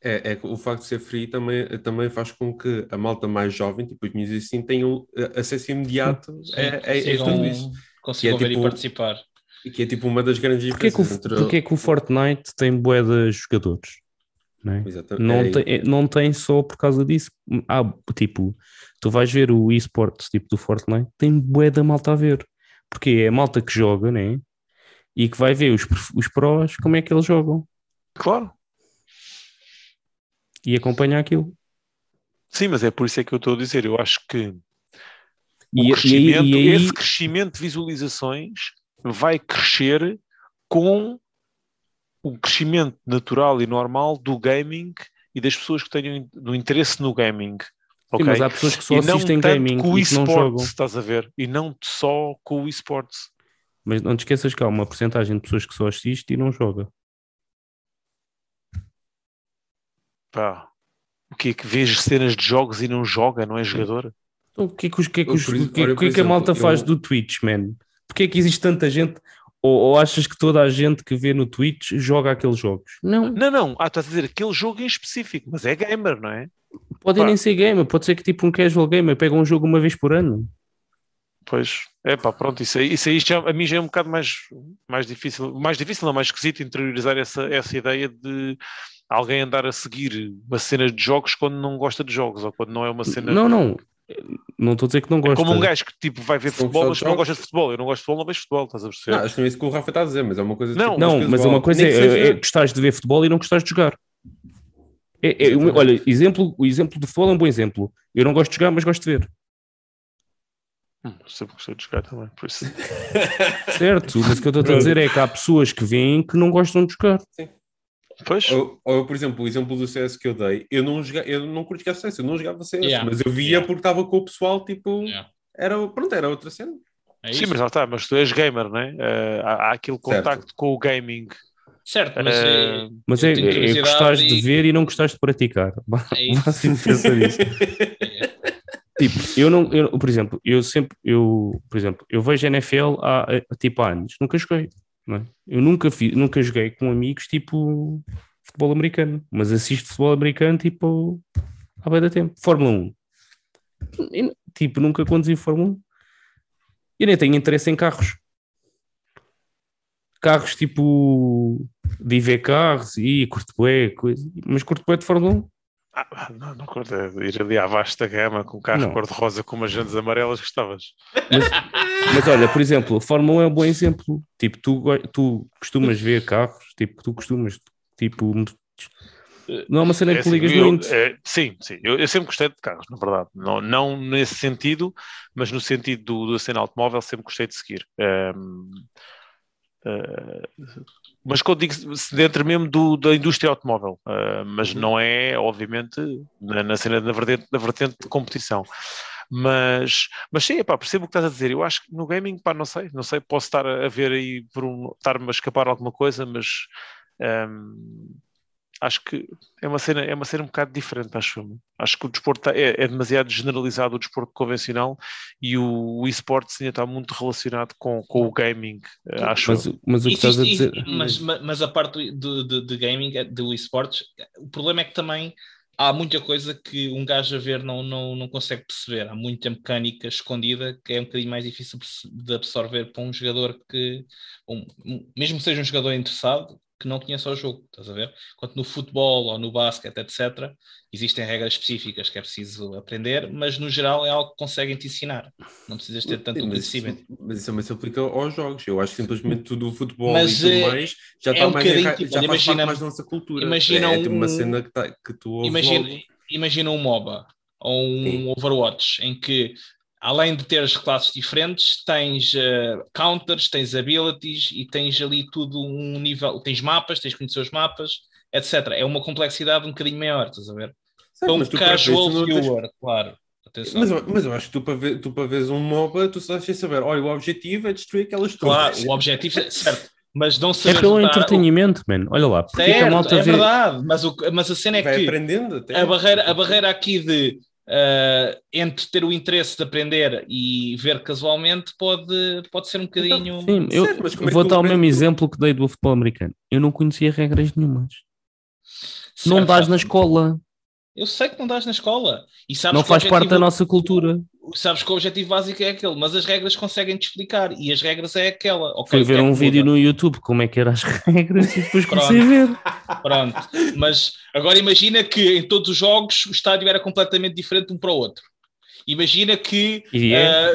Speaker 4: É, é que o facto de ser free também, também faz com que a malta mais jovem, tipo os e assim, tenham eh, acesso imediato
Speaker 2: Sim,
Speaker 4: a, a- tudo isso.
Speaker 2: consigam
Speaker 4: é
Speaker 2: ver
Speaker 4: tipo-
Speaker 2: e participar.
Speaker 4: E Que é tipo uma das grandes
Speaker 1: Porquê que, o,
Speaker 4: diferenças entre...
Speaker 1: porquê que o Fortnite tem bué de jogadores? Né?
Speaker 4: Exatamente.
Speaker 1: Não,
Speaker 4: É,
Speaker 1: tem, não tem só por causa disso. Ah, tipo, tu vais ver o esportes tipo do Fortnite, tem bué da malta a ver. Porque é a malta que joga, né? E que vai ver os, os prós, como é que eles jogam.
Speaker 3: claro.
Speaker 1: E acompanha aquilo.
Speaker 3: Sim, mas é por isso é que eu estou a dizer. Eu acho que o
Speaker 1: E- e
Speaker 3: crescimento,
Speaker 1: e aí-
Speaker 3: esse crescimento de visualizações vai crescer com o crescimento natural e normal do gaming e das pessoas que tenham no interesse no gaming.
Speaker 1: Sim,
Speaker 3: ok?
Speaker 1: mas há pessoas que só
Speaker 3: e não
Speaker 1: assistem
Speaker 3: tanto
Speaker 1: gaming
Speaker 3: com o
Speaker 1: e
Speaker 3: esportes,
Speaker 1: jogam.
Speaker 3: estás a ver? E não só com o esportes.
Speaker 1: Mas não te esqueças que há uma porcentagem de pessoas que só assiste e não joga.
Speaker 3: Pá, o que é que vês cenas de jogos e não joga, não é jogador?
Speaker 1: Então, o que é que, os- o que, é que, os- que, é- que que a malta faz do Twitch, man? Porquê é que existe tanta gente? Ou, ou achas que toda a gente que vê no Twitch joga aqueles jogos? Não,
Speaker 3: Não, não, ah, estás a dizer aquele jogo em específico, mas é gamer, não é?
Speaker 1: pode
Speaker 3: Pá.
Speaker 1: nem ser gamer, pode ser que tipo um casual gamer pega um jogo uma vez por ano.
Speaker 3: Pois, é pá, pronto, isso aí, isso aí já, a mim já é um bocado mais, mais difícil, mais difícil, não, mais esquisito interiorizar essa, essa ideia de alguém andar a seguir uma cena de jogos quando não gosta de jogos, ou quando não é uma cena...
Speaker 1: Não, não, não estou a dizer que não
Speaker 3: É
Speaker 1: gosta.
Speaker 3: como um gajo que tipo vai ver futebol,
Speaker 4: de
Speaker 3: mas não gosta de futebol. Eu não gosto de futebol, não vejo futebol, estás a perceber?
Speaker 4: Não, acho que não é isso que o Rafa está a dizer, mas é uma coisa
Speaker 3: Não,
Speaker 4: tipo,
Speaker 1: Não, mas
Speaker 4: casual.
Speaker 1: uma coisa
Speaker 4: Nem
Speaker 1: é, é, é gostares de ver futebol e não gostares de jogar. É, é, olha, exemplo, o exemplo do futebol é um bom exemplo. Eu não gosto de jogar, mas gosto de ver.
Speaker 3: Hum, sempre gostei de jogar também, por isso.
Speaker 1: Certo, mas o que eu estou a dizer é que há pessoas que veem que não gostam de jogar.
Speaker 3: Pois,
Speaker 4: Ou, ou, por exemplo, o exemplo do CS que eu dei, eu não, joga, eu não curto CS, eu não jogava CS,
Speaker 2: Yeah.
Speaker 4: mas eu via
Speaker 2: Yeah.
Speaker 4: porque estava com o pessoal, tipo,
Speaker 2: Yeah.
Speaker 4: era, pronto, era outra cena.
Speaker 2: É
Speaker 3: sim,
Speaker 2: isso?
Speaker 3: mas está, mas tu és gamer, não é? Eh, há, há aquele
Speaker 4: Certo.
Speaker 3: contacto com o gaming.
Speaker 2: Certo, mas é,
Speaker 1: Mas
Speaker 2: Eu
Speaker 1: é, é
Speaker 2: curiosidade
Speaker 1: gostares de
Speaker 2: e-
Speaker 1: ver e não gostares de praticar.
Speaker 2: é isso.
Speaker 1: Pensar nisso. Tipo, eu não, eu, por exemplo, eu sempre, eu, por exemplo, eu vejo NFL há, eh, tipo há anos, nunca joguei, não é? Eu nunca fiz, nunca joguei com amigos tipo futebol americano, mas assisto futebol americano tipo há bem da tempo. Fórmula 1. E, tipo, nunca conduzi Fórmula 1. E nem tenho interesse em carros. Carros tipo de ver carros e curto coisa, mas curto bué de Fórmula 1.
Speaker 3: Ah, não, não curto é ir ali à vasta gama com um carro cor-de-rosa com umas jantes amarelas gostavas.
Speaker 1: Mas olha, por exemplo, a Fórmula 1 é um bom exemplo. Tipo, tu, tu costumas ver carros, tipo, tu costumas, tipo, não é uma cena
Speaker 3: É
Speaker 1: que tu
Speaker 3: assim,
Speaker 1: ligas
Speaker 3: eu-
Speaker 1: muito.
Speaker 3: é, sim, sim. Eu, eu sempre gostei de carros, na verdade. Não, não nesse sentido, mas no sentido do, da cena automóvel, sempre gostei de seguir. Ehm, eh, mas quando digo se dentro mesmo do, da indústria automóvel, eh, mas
Speaker 1: Uhum.
Speaker 3: não é, obviamente, na, na cena na vertente, na vertente de competição. Mas, mas sim, epá, percebo o que estás a dizer. Eu acho que no gaming, pá, não sei, não sei, posso estar a ver aí por um, estar-me a escapar alguma coisa, mas ehm, acho que é uma cena, é uma cena um bocado diferente, acho eu. Acho que o desporto é, é demasiado generalizado, o desporto convencional, e o, o esportes ainda está muito relacionado com, com o gaming, eh, acho
Speaker 1: Mas,
Speaker 3: eu.
Speaker 1: mas o que
Speaker 2: Isso-
Speaker 1: estás a dizer.
Speaker 2: mas, mas- a parte do, do, de gaming, é, do esportes, o problema é que também há muita coisa que um gajo a ver não, não, não consegue perceber. Há muita mecânica escondida que é um bocadinho mais difícil de absorver para um jogador que, um- um- mesmo que seja um jogador interessado, que não conheça o jogo, estás a ver? Enquanto no futebol ou no basquete, etc., existem regras específicas que é preciso aprender, mas no geral é algo que conseguem te ensinar. Não precisas ter tanto
Speaker 4: mas,
Speaker 2: conhecimento.
Speaker 4: isso, mas isso também se aplica aos jogos. Eu acho que simplesmente tudo o futebol
Speaker 2: Mas,
Speaker 4: e tudo
Speaker 2: eh,
Speaker 4: mais já
Speaker 2: é
Speaker 4: está
Speaker 2: um
Speaker 4: mais,
Speaker 2: tipo,
Speaker 4: já
Speaker 2: olha,
Speaker 4: faz
Speaker 2: imagina-
Speaker 4: parte mais da nossa cultura.
Speaker 2: imagina
Speaker 4: é tipo uma
Speaker 2: um-
Speaker 4: cena que, tá, que tu ouves
Speaker 2: Imagina,
Speaker 4: logo.
Speaker 2: imagina um MOBA ou um
Speaker 4: Sim.
Speaker 2: Overwatch em que além de teres classes diferentes, tens eh, counters, tens abilities e tens ali tudo um nível, tens mapas, tens que conhecer os mapas, etc. É uma complexidade um bocadinho maior, estás a ver?
Speaker 4: Certo,
Speaker 2: um casual
Speaker 4: não tens-
Speaker 2: viewer, claro. Atenção.
Speaker 4: Mas, eu- mas eu acho que tu para, ver, tu para veres um MOBA, tu só tens de saber, olha, o objetivo é destruir aquelas
Speaker 2: claro,
Speaker 4: torres.
Speaker 2: o objetivo é certo, mas não
Speaker 1: É
Speaker 2: saber
Speaker 1: pelo entretenimento, man. Olha lá, porque é que a
Speaker 2: Certo,
Speaker 1: malta
Speaker 2: é
Speaker 1: vê.
Speaker 2: verdade, mas, o, mas a cena é
Speaker 4: Vai
Speaker 2: que
Speaker 4: aprendendo até.
Speaker 2: a barreira, a barreira aqui de eh, entre ter o interesse de aprender e ver casualmente pode, pode ser um bocadinho.
Speaker 1: Sim, eu
Speaker 4: Certo, é
Speaker 1: vou dar o mesmo exemplo que dei do futebol americano. Eu não conhecia regras nenhumas. não
Speaker 2: Certo,
Speaker 1: dás
Speaker 2: Rafa.
Speaker 1: na escola.
Speaker 2: Eu sei que não dás na escola. E sabes
Speaker 1: Não
Speaker 2: o
Speaker 1: faz parte da nossa cultura.
Speaker 2: Sabes que o objetivo básico é aquele, mas as regras conseguem te explicar. E as regras é aquela. Ok,
Speaker 1: Fui ver
Speaker 2: é
Speaker 1: um vídeo no YouTube como é que eram as regras e depois
Speaker 2: Pronto.
Speaker 1: comecei a ver.
Speaker 2: Pronto. Mas agora imagina que em todos os jogos o estádio era completamente diferente um para o outro. Imagina que.
Speaker 1: E é,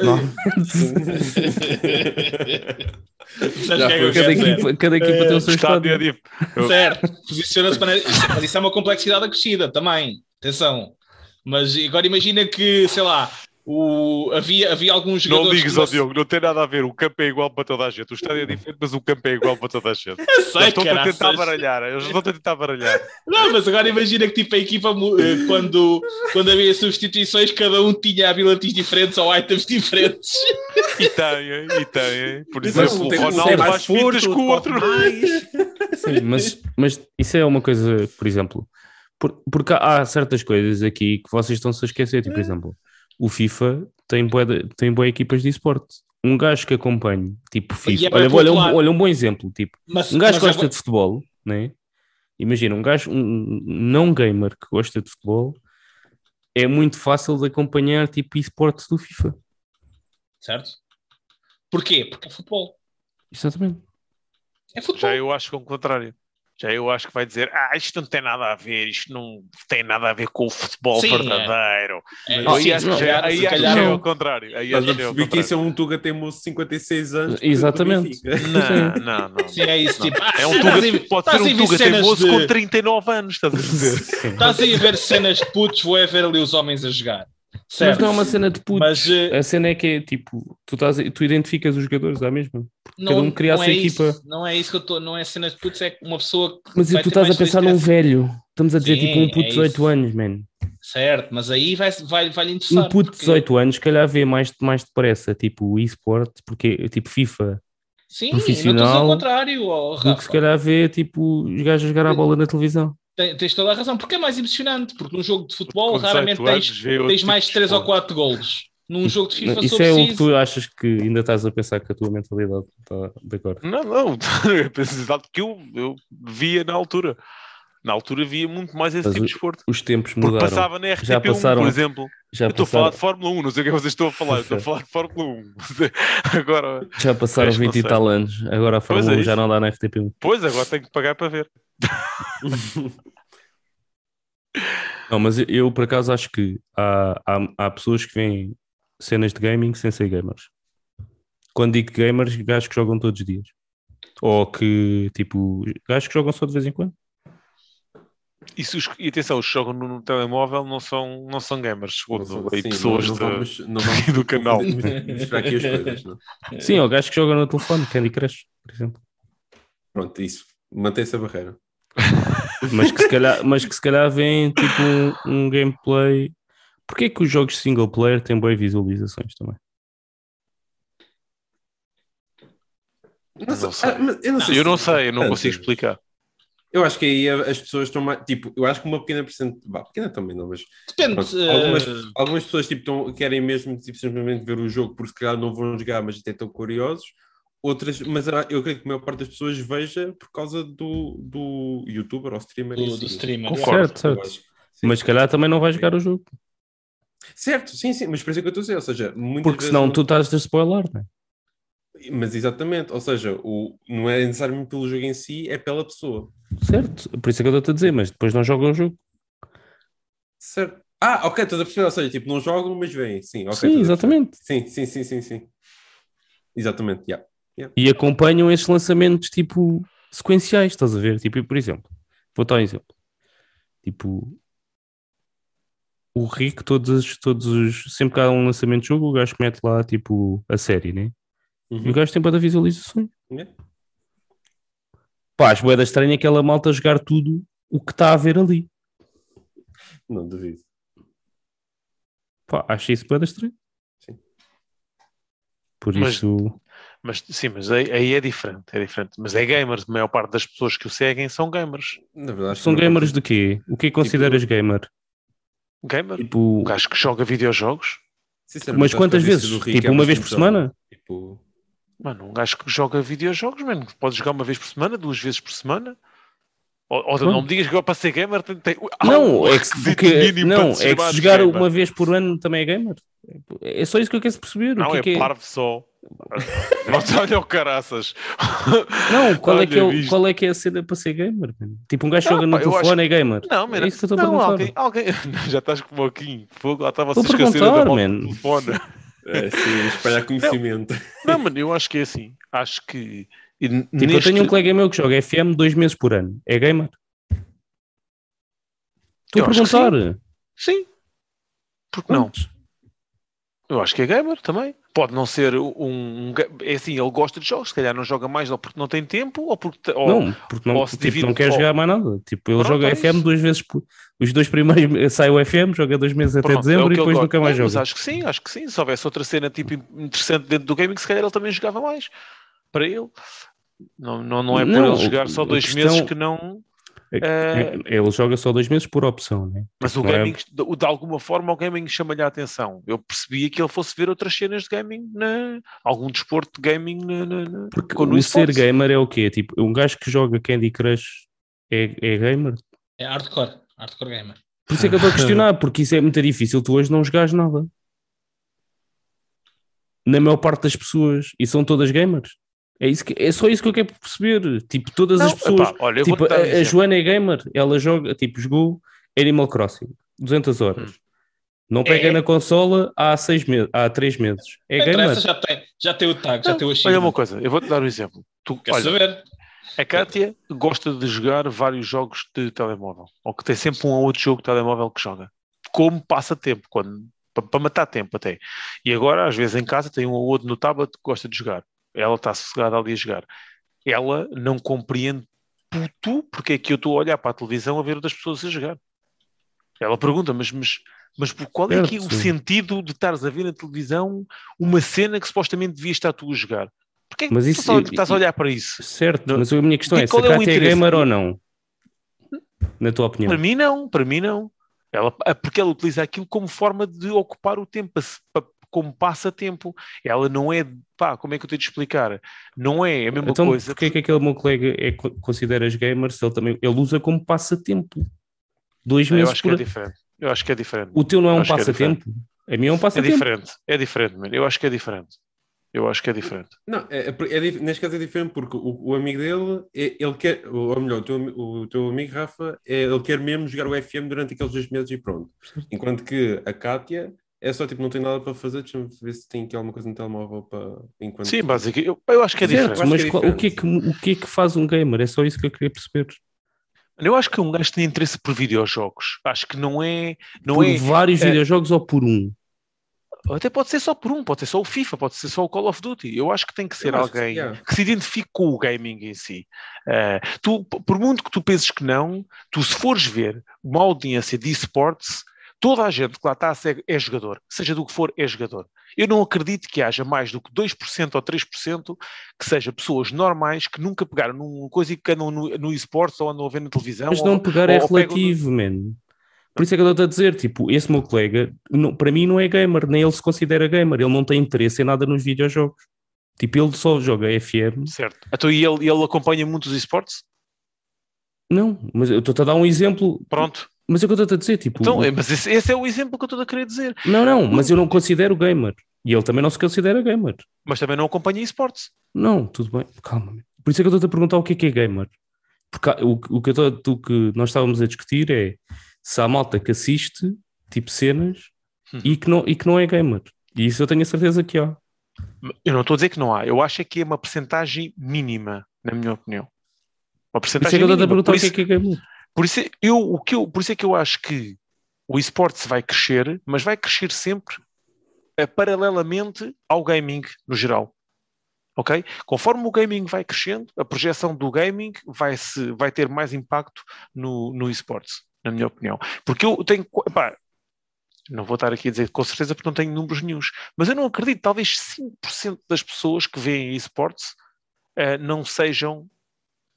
Speaker 2: eh, é eu
Speaker 1: cada, equipa, cada equipa tem o seu
Speaker 3: Estádio é
Speaker 1: estádio.
Speaker 3: dif- eu-
Speaker 2: Certo, posiciona-se para. Mas isso é uma complexidade acrescida também. Atenção. Mas agora imagina que, sei lá, O, havia, havia alguns
Speaker 3: Não
Speaker 2: jogadores.
Speaker 3: ligues
Speaker 2: que
Speaker 3: ao Diogo, não tem nada a ver. O campo é igual para toda a gente. O estádio é diferente, mas o campo é igual para toda a gente.
Speaker 2: Eu sei,
Speaker 3: Eles estão a tentar baralhar. Eles estão a tentar baralhar.
Speaker 2: Não, mas agora imagina que tipo a equipa eh, quando, quando havia substituições, cada um tinha abilities diferentes ou items diferentes.
Speaker 3: E têm, e têm. Por exemplo, o
Speaker 4: tem-
Speaker 3: Ronaldo
Speaker 4: tem
Speaker 3: faz
Speaker 4: forte,
Speaker 3: com o outro.
Speaker 1: Sim, mas, mas isso é uma coisa, por exemplo, por- porque há certas coisas aqui que vocês estão-se a esquecer. Tipo, por exemplo, o FIFA tem boas tem bué equipas de esporte. Um gajo que acompanha, tipo
Speaker 2: é
Speaker 1: FIFA, olha, olha, um, olha um bom exemplo, tipo,
Speaker 2: Mas,
Speaker 1: um gajo que gosta
Speaker 2: agora-
Speaker 1: de futebol, né? Imagina, um gajo, um não gamer que gosta de futebol, é muito fácil de acompanhar, tipo, esportes do FIFA.
Speaker 2: Certo? Porquê? Porque é futebol.
Speaker 1: Exatamente.
Speaker 2: É futebol.
Speaker 3: Já eu acho que é o contrário. Já eu acho que vai dizer, ah, isto não tem nada a ver, isto não tem nada a ver com o futebol
Speaker 2: Sim, é.
Speaker 3: verdadeiro.
Speaker 2: É, calhar-
Speaker 3: aí acho que é o contrário. Aí
Speaker 4: a
Speaker 3: que é o
Speaker 4: perceber que isso é um Tuga teimoso de 56 anos.
Speaker 1: Exatamente.
Speaker 3: Não, não, não.
Speaker 2: Sim, é isso. Tipo,
Speaker 3: É um
Speaker 2: a
Speaker 3: Tuga,
Speaker 2: ver-
Speaker 3: pode
Speaker 2: estás
Speaker 3: ser
Speaker 2: a
Speaker 3: um
Speaker 2: ver
Speaker 3: Tuga teimoso
Speaker 2: de-
Speaker 3: com 39 anos, estás a?
Speaker 1: Sim.
Speaker 2: Estás aí a ver cenas de putos, vou é ver ali os homens a jogar.
Speaker 1: Mas
Speaker 2: Certo?
Speaker 1: não é uma cena de putos.
Speaker 2: Mas, eh,
Speaker 1: A cena é que é tipo, tu, estás, tu identificas os jogadores à mesma. cada um cria a
Speaker 2: não
Speaker 1: sua
Speaker 2: é
Speaker 1: equipa.
Speaker 2: Isso, não é isso que eu estou, não é cena de putos, é uma pessoa que.
Speaker 1: Mas e
Speaker 2: vai
Speaker 1: tu
Speaker 2: ter
Speaker 1: estás a pensar num velho. Estamos a dizer
Speaker 2: Sim,
Speaker 1: tipo um puto
Speaker 2: é
Speaker 1: de 18
Speaker 2: isso.
Speaker 1: anos, man.
Speaker 2: Certo, mas aí vai, vai, vai lhe interessar.
Speaker 1: Um puto de
Speaker 2: porque-
Speaker 1: 18 anos, se calhar vê mais, mais depressa, tipo o eSport, porque tipo FIFA,
Speaker 2: Sim, não estou a dizer
Speaker 1: profissional
Speaker 2: o contrário, oh,
Speaker 1: do que se
Speaker 2: Rafa.
Speaker 1: calhar vê tipo os gajos a jogar a bola na televisão.
Speaker 2: Tens toda a razão, porque é mais emocionante, porque num jogo de futebol
Speaker 3: Com 18
Speaker 2: raramente tens, tens
Speaker 3: tipo
Speaker 2: mais
Speaker 3: de
Speaker 2: 3 ou
Speaker 3: esporte.
Speaker 2: 4 golos. Num jogo de FIFA
Speaker 1: Isso é o que
Speaker 2: preciso.
Speaker 1: tu achas que ainda estás a pensar que a tua mentalidade está de acordo.
Speaker 3: Não, não, penso exato que eu, eu via na altura. Na altura via muito mais esse
Speaker 1: Mas
Speaker 3: tipo de esporte.
Speaker 1: Os tempos
Speaker 3: Porque
Speaker 1: mudaram.
Speaker 3: passava na RTP1,
Speaker 1: Já passaram-
Speaker 3: por exemplo.
Speaker 1: Já
Speaker 3: eu estou a falar de Fórmula 1, não sei o que é que vocês estão a falar, estou a falar de Fórmula 1. Agora,
Speaker 1: já passaram
Speaker 3: Pois, não
Speaker 1: 20 e tal anos. Agora a Fórmula
Speaker 3: é
Speaker 1: 1 já não dá na RTP1.
Speaker 3: pois, agora tenho que pagar para ver.
Speaker 1: Não, mas eu, eu, por acaso acho que há, há, há pessoas que veem cenas de gaming sem ser gamers. Quando digo gamers, gajos que jogam todos os dias. Ou que, tipo, gajos que jogam só de vez em quando.
Speaker 3: E, os- e atenção, os que jogam no, no telemóvel não são, não são gamers, segundo
Speaker 4: Não,
Speaker 3: aí pessoas
Speaker 4: não,
Speaker 3: de-
Speaker 4: não vamos, não vamos
Speaker 3: do canal.
Speaker 4: misturar aqui as coisas. Não?
Speaker 1: Sim, ou gajos que jogam no telefone, Candy Crush, por exemplo.
Speaker 4: Pronto, isso. Mantém-se a barreira.
Speaker 1: Mas que se calhar, mas que se calhar vêm tipo um, um gameplay. Porquê que os jogos single player têm boas visualizações também?
Speaker 3: Não sei.
Speaker 4: ah, eu não sei.
Speaker 3: Eu
Speaker 4: se-
Speaker 3: não sei, eu não
Speaker 4: tantas.
Speaker 3: consigo explicar.
Speaker 4: Eu acho que aí as pessoas estão mais. Tipo, eu acho que uma pequena percentagem. Bah, pequena também não, mas.
Speaker 2: Depende.
Speaker 4: pronto,
Speaker 2: eh,
Speaker 4: algumas, algumas pessoas tipo, estão, querem mesmo tipo, simplesmente ver o jogo porque se calhar não vão jogar, mas até estão curiosos. Outras, mas eu creio que a maior parte das pessoas veja por causa do, do youtuber ou streamer.
Speaker 2: do, do streamer.
Speaker 3: Concordo.
Speaker 1: Certo, certo.
Speaker 4: Acho.
Speaker 1: Mas se calhar também não vai jogar o jogo.
Speaker 4: Certo, sim, sim, mas por isso é que eu estou a dizer, ou seja,
Speaker 1: Porque senão
Speaker 4: não-
Speaker 1: tu estás a spoiler, não é?
Speaker 4: Mas exatamente, ou seja, o, não é necessariamente pelo jogo em si, é pela pessoa.
Speaker 1: Certo, por isso é que eu estou a dizer, mas depois não jogam o jogo.
Speaker 4: Certo. Ah, ok, estás a perceber, ou seja, tipo, não jogam, mas vêm, sim, ok.
Speaker 1: Sim, exatamente.
Speaker 4: Sim, sim, sim, sim, sim. Exatamente, yeah.
Speaker 1: E acompanham esses lançamentos tipo sequenciais, estás a ver? Tipo, por exemplo, vou dar um exemplo. Tipo, o Rick, todos, os- todos os. Sempre que há um lançamento de jogo, o gajo mete lá tipo a série, né? E o
Speaker 4: Uhum.
Speaker 1: gajo tem para dar visualizações.
Speaker 4: Yeah.
Speaker 1: Pá, as boedas estranhas é aquela malta a jogar tudo o que está a ver ali.
Speaker 4: Não duvido.
Speaker 1: Pá, acho isso boeda estranho.
Speaker 4: Sim.
Speaker 1: Por
Speaker 3: Mas-
Speaker 1: isso.
Speaker 3: Mas sim, mas aí, aí é diferente, é diferente. Mas é gamers, a maior parte das pessoas que o seguem são gamers.
Speaker 4: Na verdade, acho
Speaker 1: São
Speaker 4: não
Speaker 1: gamers de quê? O que é que consideras gamer?
Speaker 3: Gamer?
Speaker 1: Tipo,
Speaker 3: Um gajo que joga videojogos?
Speaker 4: Sinceramente,
Speaker 1: mas
Speaker 4: acho
Speaker 1: quantas vezes? Tipo,
Speaker 4: é
Speaker 1: uma vez por semana?
Speaker 4: Tipo,
Speaker 3: Mano, um gajo que joga videojogos, mano, pode jogar uma vez por semana, duas vezes por semana. Ou, ou não me digas que agora para ser gamer tem, tem há
Speaker 1: Não, é que, porque, não, é que jogar
Speaker 3: gamer.
Speaker 1: uma vez por ano também é gamer. É só isso que eu quero perceber.
Speaker 3: Não,
Speaker 1: o que
Speaker 3: é,
Speaker 1: é é-
Speaker 3: parvo só. Não olha o caraças.
Speaker 1: Não, qual, é que é, o- qual é que é a cena para ser gamer? mano? Tipo, um gajo
Speaker 3: Não,
Speaker 1: joga no
Speaker 3: eu
Speaker 1: telefone é gamer.
Speaker 3: Não,
Speaker 1: é
Speaker 3: mano,
Speaker 1: isso que eu estou a perguntar.
Speaker 3: alguém, alguém... Já estás com o Moquinho. Fogo, lá estava a se esquecer da
Speaker 1: man.
Speaker 3: do telefone.
Speaker 4: É, sim, espalhar conhecimento.
Speaker 3: Não, mano, eu acho que é assim. Acho que.
Speaker 1: Tipo, eu
Speaker 3: neste-
Speaker 1: tenho um colega meu que joga FM dois meses por ano. É gamer? Estou
Speaker 3: Eu
Speaker 1: a perguntar.
Speaker 3: Sim. Porque não? Eu acho que é gamer também. Pode não ser um. é assim, ele gosta de jogos, se calhar não joga mais ou porque não tem tempo ou porque. ou-
Speaker 1: não, porque não, tipo,
Speaker 3: divide-
Speaker 1: não quer
Speaker 3: ou-
Speaker 1: jogar mais nada. Tipo, ele
Speaker 3: Pronto,
Speaker 1: joga
Speaker 3: é
Speaker 1: FM duas vezes por. Os dois primeiros sai o FM, joga dois meses até
Speaker 3: Pronto, é o
Speaker 1: dezembro
Speaker 3: que
Speaker 1: e depois nunca mais
Speaker 3: Mas
Speaker 1: joga.
Speaker 3: acho que sim, acho que sim. Se houvesse outra cena tipo interessante dentro do gaming, se calhar ele também jogava mais. Para ele. Não, não, não é por
Speaker 1: Não,
Speaker 3: ele jogar só dois
Speaker 1: questão-
Speaker 3: meses que não.
Speaker 1: É é- Ele joga só dois meses por opção, né?
Speaker 3: Mas o
Speaker 1: Não é-
Speaker 3: gaming, de, de alguma forma, o gaming chama-lhe a atenção. Eu percebia que ele fosse ver outras cenas de gaming, na, algum desporto de gaming na, na- na-
Speaker 1: Porque o ser
Speaker 3: esportes.
Speaker 1: gamer é o quê? Tipo, um gajo que joga Candy Crush é, é gamer?
Speaker 2: É hardcore. Hardcore gamer.
Speaker 1: Por isso é que eu estou a questionar, porque isso é muito difícil. Tu hoje não jogares nada. Na maior parte das pessoas. E são todas gamers. É, isso que, é só isso que eu quero perceber. Tipo, todas
Speaker 3: Não,
Speaker 1: as pessoas.
Speaker 3: epá, olha,
Speaker 1: tipo, a, a. Joana é gamer. Ela joga, tipo, jogou Animal Crossing 200 horas.
Speaker 3: Hum.
Speaker 1: Não pega
Speaker 2: É.
Speaker 1: na consola há, seis meses, há três meses. É
Speaker 2: Não
Speaker 1: gamer.
Speaker 2: já tem, já tem o tag, já tem o
Speaker 3: Olha uma coisa, eu vou-te dar um exemplo. Tu,
Speaker 2: Quer
Speaker 3: olha,
Speaker 2: saber?
Speaker 3: a Kátia gosta de jogar vários jogos de telemóvel, ou que tem sempre um ou outro jogo de telemóvel que joga, como passatempo, quando, para, para matar tempo até. E agora, às vezes em casa, tem um ou outro no tablet que gosta de jogar. Ela está sossegada ali a jogar. Ela não compreende puto porque é que eu estou a olhar para a televisão a ver outras pessoas a jogar. Ela pergunta, mas, mas, mas qual é aqui o
Speaker 1: Certo.
Speaker 3: sentido de estares a ver na televisão uma cena que supostamente devias estar tu a jogar? Porquê é que
Speaker 1: Mas
Speaker 3: tu
Speaker 1: isso-
Speaker 3: estás a- estás a olhar para isso?
Speaker 1: Certo, mas a minha questão
Speaker 3: E
Speaker 1: é: se
Speaker 3: qual é o
Speaker 1: Cátia é
Speaker 3: interesse?
Speaker 1: gamer ou não? Na tua opinião?
Speaker 3: Para mim não, para mim não. Ela, ah, porque ela utiliza aquilo como forma de ocupar o tempo, pa- pa- como passatempo. Ela não é, pá, como é que eu tenho de explicar? Não é a mesma
Speaker 1: Então,
Speaker 3: coisa.
Speaker 1: porque é que aquele meu colega é, co- consideras gamer se ele também ele usa como passatempo? Dois
Speaker 3: eu
Speaker 1: meses
Speaker 3: acho que
Speaker 1: por
Speaker 3: é diferente. Eu acho que é diferente.
Speaker 1: O teu não é um
Speaker 3: Acho que é
Speaker 1: passatempo? a mim é um
Speaker 3: É
Speaker 1: passatempo.
Speaker 3: diferente, é diferente, mano. Eu acho que é diferente. Eu acho que é diferente.
Speaker 4: Não, é, é, é neste caso é diferente porque o, o amigo dele, é- ele quer, ou melhor, o teu, o teu amigo Rafa, é, ele quer mesmo jogar o FM durante aqueles dois meses e pronto. Enquanto que a Kátia é só tipo, não tem nada para fazer, deixa-me ver se tem aqui alguma coisa no telemóvel para. Enquanto...
Speaker 3: Sim, basicamente. Eu, eu acho que é
Speaker 1: Certo,
Speaker 3: diferente.
Speaker 1: mas
Speaker 4: que é
Speaker 1: qual- o, que é que, o que é que faz um gamer? É só isso que eu queria perceber.
Speaker 3: Eu acho que um gajo tem interesse por videojogos. Acho que não é. Não
Speaker 1: por
Speaker 3: é
Speaker 1: vários
Speaker 3: é-
Speaker 1: videojogos ou por um?
Speaker 3: até pode ser só por um, pode ser só o FIFA, pode ser só o Call of Duty. Eu acho que tem que ser
Speaker 4: que
Speaker 3: alguém
Speaker 4: sim, yeah.
Speaker 3: que se identifique com o gaming em si. Eh, tu, por muito que tu penses que não, tu se fores ver uma audiência de esportes, toda a gente que lá está é jogador, seja do que for, é jogador. Eu não acredito que haja mais do que 2% ou 3% que seja pessoas normais que nunca pegaram numa coisa e que andam no, no esportes ou andam a ver na televisão.
Speaker 1: Mas
Speaker 3: ou-
Speaker 1: não pegar é
Speaker 3: ou no-
Speaker 1: relativo, man. Por isso é que eu estou a dizer, tipo, esse meu colega, não- para mim não é gamer, nem ele se considera gamer, ele não tem interesse em nada nos videojogos. Tipo, ele só joga FM.
Speaker 3: Certo. Então, e ele, ele acompanha muitos esportes?
Speaker 1: Não, mas eu estou a dar um exemplo.
Speaker 3: Pronto.
Speaker 1: Mas é o que eu estou a dizer, tipo,
Speaker 3: Então, é, mas esse, esse é o exemplo que eu estou a querer dizer.
Speaker 1: não, não, mas eu não considero gamer. E ele também não se considera gamer.
Speaker 3: Mas também não acompanha esportes.
Speaker 1: Não, tudo bem, calma. Por isso é que eu estou a perguntar o que é que é gamer. Porque o, o que, eu tô- o que nós estávamos a discutir é se há malta que assiste, tipo cenas,
Speaker 3: Hum.
Speaker 1: e, que não, e que não é gamer. E isso eu tenho a certeza que há.
Speaker 3: Eu não estou a dizer que não há. Eu acho é que é uma percentagem mínima, na minha opinião. Uma
Speaker 1: Por isso é
Speaker 3: percentagem
Speaker 1: que eu estou a perguntar o que é que é gamer.
Speaker 3: Por, isso, é- eu, o que eu, por isso é que eu acho que o esportes vai crescer, mas vai crescer sempre eh, paralelamente ao gaming no geral. Ok? Conforme o gaming vai crescendo, a projeção do gaming vai, -se, vai ter mais impacto no, no esportes, na minha opinião. Porque eu tenho. Não vou estar aqui a dizer com certeza porque não tenho números nenhums, mas eu não acredito, talvez 5% das pessoas que veem esportes uh, não sejam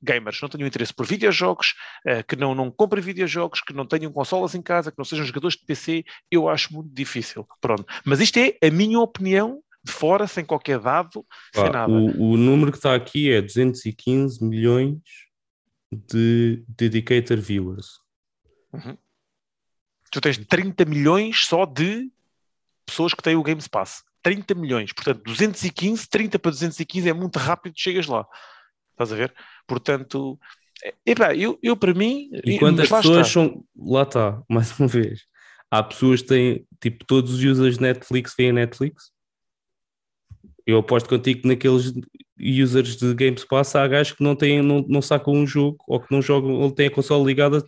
Speaker 3: gamers, não tenham interesse por videojogos, uh, que não, não comprem videojogos, que não tenham consolas em casa, que não sejam jogadores de PC, eu acho muito difícil. Pronto. Mas isto é a minha opinião de fora, sem qualquer dado,
Speaker 1: Pá,
Speaker 3: sem nada.
Speaker 1: O, o número que está aqui é 215 milhões de dedicated viewers.
Speaker 3: Uhum. Tu tens 30 milhões só de pessoas que têm o Games Pass. 30 milhões. Portanto, 215, 30 para 215 é muito rápido, chegas lá. Estás a ver? Portanto, epá, eu, eu para mim.
Speaker 1: E quantas pessoas são. Lá está, mais uma vez. Há pessoas que têm, tipo, todos os users de Netflix veem Netflix. Eu aposto contigo que naqueles users de Games Pass há gajos que não, têm, não, não sacam um jogo ou que não jogam, ou têm a console ligada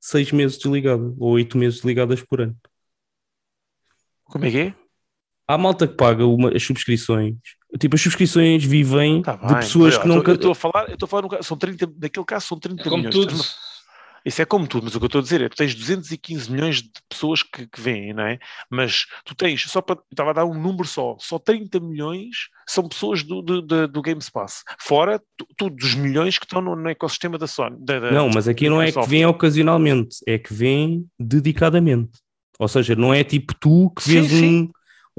Speaker 1: seis meses desligada ou oito meses desligadas por ano.
Speaker 3: Como é que é?
Speaker 1: há malta que paga uma, as subscrições. Tipo, as subscrições vivem
Speaker 3: Tá
Speaker 1: de pessoas que nunca.
Speaker 3: estou- Eu estou a falar, eu estou a falar, são 30, naquele caso são 30
Speaker 2: É como
Speaker 3: milhões.
Speaker 2: tudo.
Speaker 3: Isso é como tudo, mas o que eu estou a dizer é que tu tens 215 milhões de pessoas que, que veem, não é? Mas tu tens, só para, eu estava a dar um número só, só 30 milhões são pessoas do, do, do, do Game Pass. Fora tu- todos os milhões que estão no, no ecossistema da Sony. da- da-
Speaker 1: Não, mas aqui não é que vêm ocasionalmente, é que vêm dedicadamente. Ou seja, não é tipo tu que
Speaker 3: Sim,
Speaker 1: vês
Speaker 3: sim.
Speaker 1: um.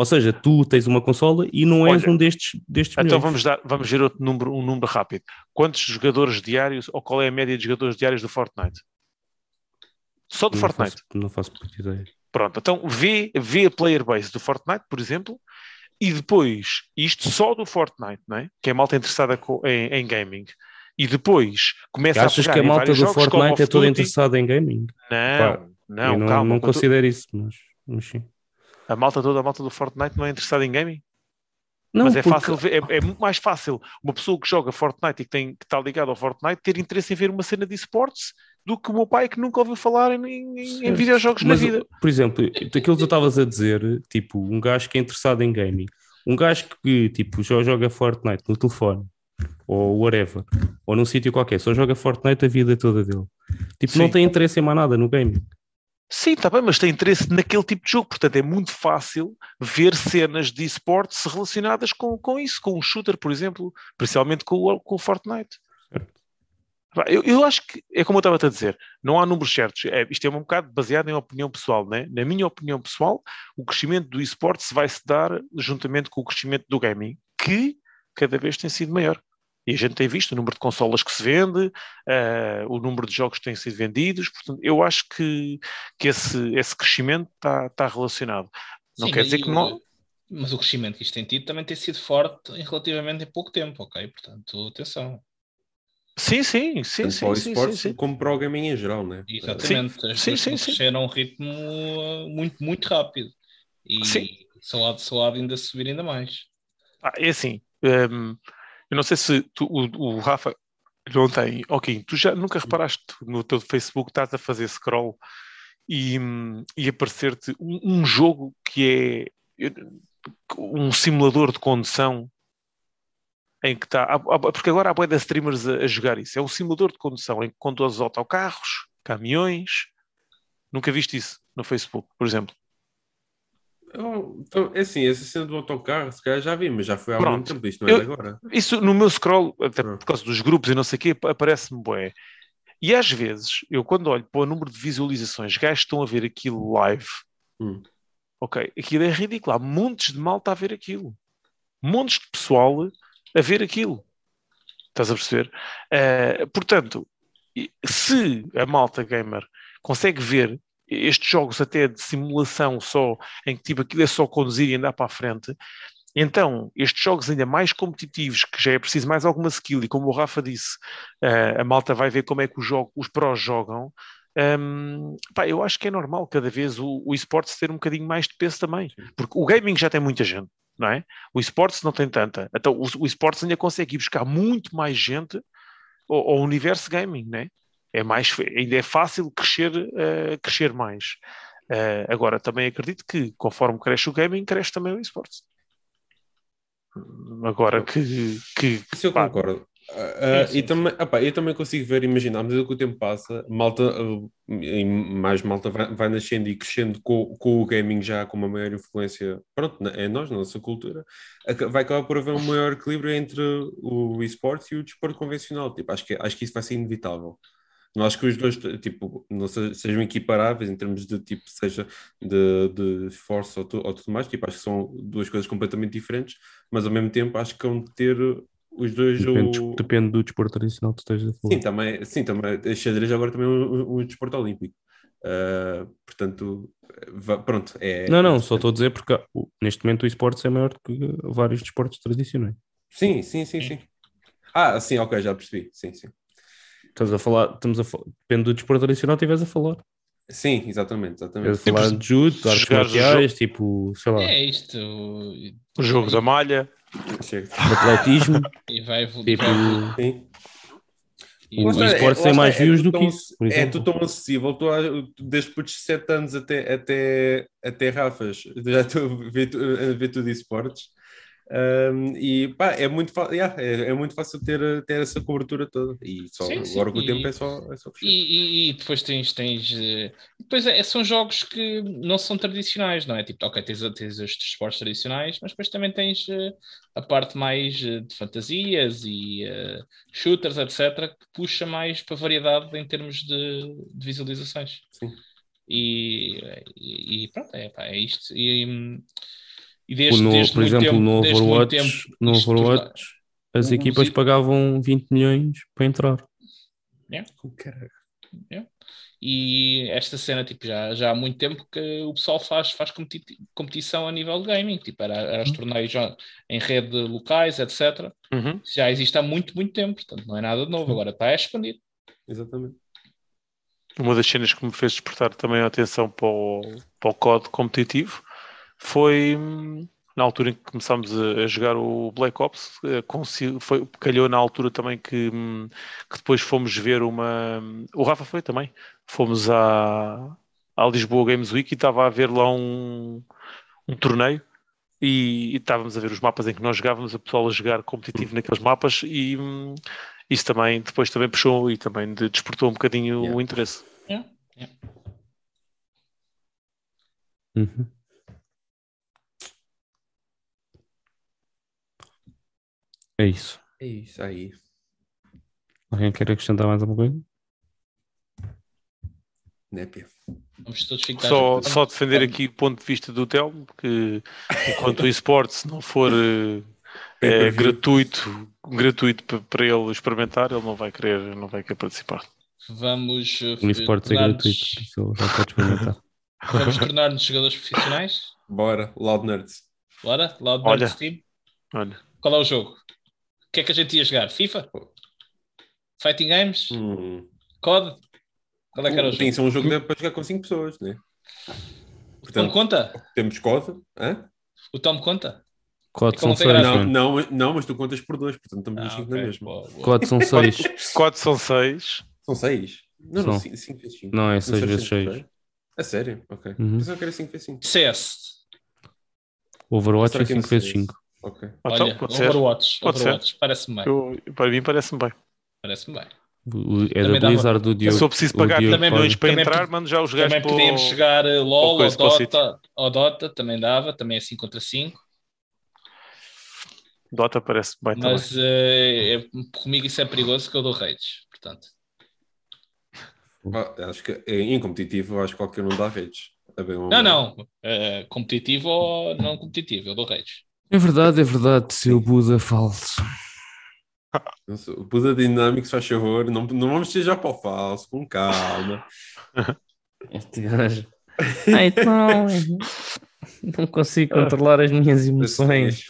Speaker 1: Ou seja, tu tens uma consola e não és
Speaker 3: Olha,
Speaker 1: um destes, destes
Speaker 3: Então
Speaker 1: milhões.
Speaker 3: vamos, dar, vamos ver outro número, um número rápido. Quantos jogadores diários, ou qual é a média de jogadores diários do Fortnite? Só do
Speaker 1: não
Speaker 3: Fortnite.
Speaker 1: faço, não faço puta ideia.
Speaker 3: Pronto, então vê, vê a player base do Fortnite, por exemplo, e depois, isto só do Fortnite, não é? que é malta interessada em, em gaming, e depois começa
Speaker 1: Achas
Speaker 3: a
Speaker 1: que
Speaker 3: pegar
Speaker 1: a malta do
Speaker 3: jogos,
Speaker 1: Fortnite é toda interessada em gaming?
Speaker 3: Não,
Speaker 1: Pá,
Speaker 3: não,
Speaker 1: Eu não,
Speaker 3: calma.
Speaker 1: não considero isso, mas, mas sim.
Speaker 3: A malta toda, a malta do Fortnite não é interessada em gaming?
Speaker 1: Não,
Speaker 3: Mas é,
Speaker 1: porque-
Speaker 3: fácil é, é muito mais fácil uma pessoa que joga Fortnite e que, tem, que está ligado ao Fortnite ter interesse em ver uma cena de esportes do que o meu pai que nunca ouviu falar em, em- em videojogos
Speaker 1: Mas,
Speaker 3: na vida.
Speaker 1: Por exemplo, aquilo que tu estavas a dizer, tipo, um gajo que é interessado em gaming, um gajo que tipo, já joga Fortnite no telefone ou whatever, ou num sítio qualquer, só joga Fortnite a vida toda dele. Tipo, não
Speaker 3: Sim.
Speaker 1: tem interesse em mais nada no gaming.
Speaker 3: Sim, está bem, mas tem interesse naquele tipo de jogo. Portanto, é muito fácil ver cenas de esportes relacionadas com, com isso, com um shooter, por exemplo, principalmente com o, com o Fortnite. Eu, eu acho que, é como eu estava a dizer, não há números certos. É, isto é um bocado baseado em opinião pessoal. Né? Na minha opinião pessoal, o crescimento do esportes vai se dar juntamente com o crescimento do gaming, que cada vez tem sido maior. E a gente tem visto o número de consolas que se vende, eh, o número de jogos que têm sido vendidos. Portanto, eu acho que, que esse, esse crescimento está está relacionado. Não
Speaker 2: Sim,
Speaker 3: quer dizer que não.
Speaker 2: Mas o crescimento que isto tem tido também tem sido forte em relativamente em pouco tempo, ok? Portanto, atenção.
Speaker 3: Sim, sim, sim,
Speaker 4: Tanto
Speaker 3: sim,
Speaker 4: para o
Speaker 3: sim, sim,
Speaker 4: como para o gaming em geral, né?
Speaker 2: Exatamente. As
Speaker 3: sim,
Speaker 2: coisas
Speaker 3: sim, sim.
Speaker 2: crescer a um ritmo uh, muito, muito rápido. E
Speaker 3: Sim.
Speaker 2: só há, de- só há de ainda subir ainda mais.
Speaker 3: Ah, é assim, hum, eu não sei se tu- o, o Rafa não tem. Ok, tu já nunca reparaste no teu Facebook, estás a fazer scroll e, e aparecer-te um, um jogo que é um simulador de condução em que está. Porque agora há boia de streamers a, a jogar isso. É um simulador de condução em que conduz autocarros, caminhões. Nunca viste isso no Facebook, por exemplo.
Speaker 4: Então, é assim, essa cena do autocarro, se calhar já vi, mas já foi há
Speaker 3: Pronto.
Speaker 4: muito tempo, isto não é
Speaker 3: Eu-
Speaker 4: agora.
Speaker 3: Isso no meu scroll, até
Speaker 4: Ah.
Speaker 3: por causa dos grupos e não sei o quê, aparece-me bué. E às vezes, eu quando olho para o número de visualizações, gajos estão a ver aquilo live,
Speaker 4: Hum.
Speaker 3: ok, aquilo é ridículo. Há montes de malta a ver aquilo. Montes de pessoal a ver aquilo. Estás a perceber? Eh, portanto, se a malta gamer consegue ver estes jogos até de simulação só, em que tipo aquilo é só conduzir e andar para a frente, então estes jogos ainda mais competitivos, que já é preciso mais alguma skill, e como o Rafa disse, eh, a malta vai ver como é que o jogo, os prós jogam. hum, pá, eu acho que é normal cada vez o, o esportes ter um bocadinho mais de peso também, porque o gaming já tem muita gente, não é? O esportes não tem tanta. Então o, o esportes ainda consegue ir buscar muito mais gente ao, ao universo gaming, né? É mais, ainda é fácil crescer, eh, crescer mais. Eh, agora, também acredito que conforme cresce o gaming, cresce também o esportes. Agora que, que
Speaker 4: Isso eu
Speaker 3: pá,
Speaker 4: concordo. Ah,
Speaker 2: Sim, sim,
Speaker 4: e também, opá, eu também consigo ver, imaginar, à medida que o tempo passa, malta, e mais malta vai, vai nascendo e crescendo com, com o gaming já com uma maior influência, pronto, na- é nós, na nossa cultura, vai acabar por haver um maior equilíbrio entre o esportes e o desporto convencional. Tipo, acho que, acho que isso vai ser inevitável. Não acho que os dois, tipo, não se- sejam equiparáveis em termos de, tipo, seja de, de esforço ou, tu- ou tudo mais. Tipo, acho que são duas coisas completamente diferentes, mas ao mesmo tempo acho que vão ter os dois
Speaker 1: Depende,
Speaker 4: o...
Speaker 1: depende do desporto tradicional que tu estejas a falar.
Speaker 4: Sim, também, sim, também, xadrez agora também é um, um desporto olímpico. Ah, portanto, pronto, é...
Speaker 1: Não, não, só estou a dizer porque o- neste momento o esportes é maior do que vários desportos tradicionais.
Speaker 4: Sim, sim, sim, sim. Ah, sim, ok, já percebi. Sim, sim.
Speaker 1: Estás a falar, estamos a falar, depende do desporto tradicional que estiveres a falar.
Speaker 4: Sim, exatamente,
Speaker 1: Estás a
Speaker 4: exatamente.
Speaker 1: falar
Speaker 3: Tipo,
Speaker 1: de judo, artes marciais, tipo, sei lá,
Speaker 2: É isto.
Speaker 3: o jogo da malha,
Speaker 1: atletismo,
Speaker 2: E vai, evolu-
Speaker 1: tipo.
Speaker 2: E-
Speaker 1: O
Speaker 4: lá
Speaker 1: tem mais views
Speaker 4: tudo
Speaker 1: do que isso,
Speaker 4: É tudo tão acessível. Tu, desde putos de 7 anos até, até, até Rafas, já estou a ver, tu- a ver tudo esportes. Um, e pá, é muito, yeah, é, é muito fácil ter, ter essa cobertura toda. E só,
Speaker 2: Sim, sim,
Speaker 4: agora com o tempo é só, é só.
Speaker 2: E, e- e depois tens, tens eh, depois é, são jogos que não são tradicionais, não é? Tipo, ok, tens, tens os esportes tradicionais, mas depois também tens eh, a parte mais eh, de fantasias e eh, shooters, etc., que puxa mais para variedade em termos de, de visualizações.
Speaker 4: Sim.
Speaker 2: E, e, e pronto, é, pá, é isto. E, hum, e desde,
Speaker 1: No-
Speaker 2: desde
Speaker 1: por exemplo,
Speaker 2: tempo,
Speaker 1: no Overwatch,
Speaker 2: tempo,
Speaker 1: no Overwatch as
Speaker 2: os-
Speaker 1: equipas pagavam 20 milhões para entrar.
Speaker 4: Caralho.
Speaker 2: E esta cena, tipo, já, já há muito tempo que o pessoal faz, faz competi- competição a nível de gaming, tipo, era, era os torneios já em rede locais, etc.
Speaker 3: Uhum.
Speaker 2: Já existe há muito, muito tempo, portanto não é nada de novo, agora está a expandir.
Speaker 4: Exatamente.
Speaker 3: Uma das cenas que me fez despertar também a atenção para o, para o COD competitivo foi na altura em que começámos a, a jogar o Black Ops, eh, foi, calhou na altura também que, hum, que depois fomos ver uma. O Rafa foi também. Fomos à, à Lisboa Games Week e estava a ver lá um, um torneio. E, e estávamos a ver os mapas em que nós jogávamos, a pessoal a jogar competitivo naqueles mapas, e hum, isso também depois também puxou e também de- despertou um bocadinho
Speaker 4: Yeah.
Speaker 3: o interesse.
Speaker 2: Yeah, yeah.
Speaker 1: Uhum. É isso.
Speaker 4: É isso aí.
Speaker 1: Alguém quer acrescentar mais alguma coisa?
Speaker 4: Népia.
Speaker 2: Vamos todos ficar.
Speaker 3: Só, só defender aqui o ponto de vista do Telmo, que enquanto o esporte se não for
Speaker 4: Pay-per-view.
Speaker 3: eh, gratuito, gratuito pa- para ele experimentar, ele não vai querer, não vai querer participar.
Speaker 2: Vamos, eh,
Speaker 1: O esporte é gratuito, já pode experimentar.
Speaker 2: Vamos tornar-nos jogadores profissionais?
Speaker 4: Bora, Loud Nerds.
Speaker 2: Bora? Loud
Speaker 3: Olha.
Speaker 2: Nerds Team?
Speaker 3: Olha,
Speaker 2: Qual é o jogo? O que é que a gente ia jogar? FIFA? Fighting Games?
Speaker 4: Hum.
Speaker 2: COD? Qual é que era o
Speaker 4: Tem que
Speaker 2: jogo?
Speaker 4: ser um jogo de- para jogar com 5 pessoas, né?
Speaker 2: O Tom
Speaker 4: Portanto,
Speaker 2: conta?
Speaker 4: temos COD. Hã?
Speaker 2: O Tom conta?
Speaker 1: COD
Speaker 2: É
Speaker 1: são
Speaker 2: não tem
Speaker 1: 6,
Speaker 2: graça.
Speaker 4: Não,
Speaker 1: mano.
Speaker 4: não, mas- não, mas tu contas por dois, portanto estamos
Speaker 2: Ah,
Speaker 4: nos 5
Speaker 2: ok.
Speaker 4: na mesma.
Speaker 1: COD são 6.
Speaker 3: COD são seis.
Speaker 4: São 6? Não, não,
Speaker 1: São.
Speaker 4: 5 vezes 5.
Speaker 1: Não, é 6 vezes 6.
Speaker 4: A sério? Ok.
Speaker 1: Uhum.
Speaker 4: Pensava que era 5 vezes 5.
Speaker 2: CS.
Speaker 1: Overwatch é
Speaker 4: que
Speaker 1: 5
Speaker 4: é
Speaker 1: vezes
Speaker 4: CS?
Speaker 1: 5.
Speaker 4: Ok.
Speaker 3: Então,
Speaker 2: Olha,
Speaker 3: pode ser.
Speaker 2: Overwatch.
Speaker 3: Pode ser.
Speaker 2: Overwatch. Parece-me bem.
Speaker 3: Eu- para mim parece-me bem.
Speaker 2: Parece-me bem.
Speaker 1: O- É
Speaker 2: Também
Speaker 1: da Blizzard do Diogo.
Speaker 3: Se eu preciso
Speaker 1: o
Speaker 3: pagar
Speaker 1: Diogo
Speaker 3: 3
Speaker 2: também-
Speaker 3: milhões para
Speaker 2: também
Speaker 3: entrar, mando já os gajos
Speaker 2: Também
Speaker 3: para o-
Speaker 2: podíamos jogar eh, LOL ou Dota, ou Dota, também dava, também é 5 contra 5.
Speaker 3: Dota parece bem também.
Speaker 2: Mas eh, é- comigo isso é perigoso que eu dou rates. Portanto,
Speaker 4: Ah, acho que é, em competitivo, acho que qualquer um dá redes. Ou
Speaker 2: não, não. eh, competitivo ou não competitivo, eu dou rates.
Speaker 1: É verdade, é verdade, seu Buda falso.
Speaker 4: O Buda Dinâmico, se faz favor, não, não vamos ser já para o falso, com calma.
Speaker 1: Este gajo. Ah, então. Não consigo controlar as minhas emoções.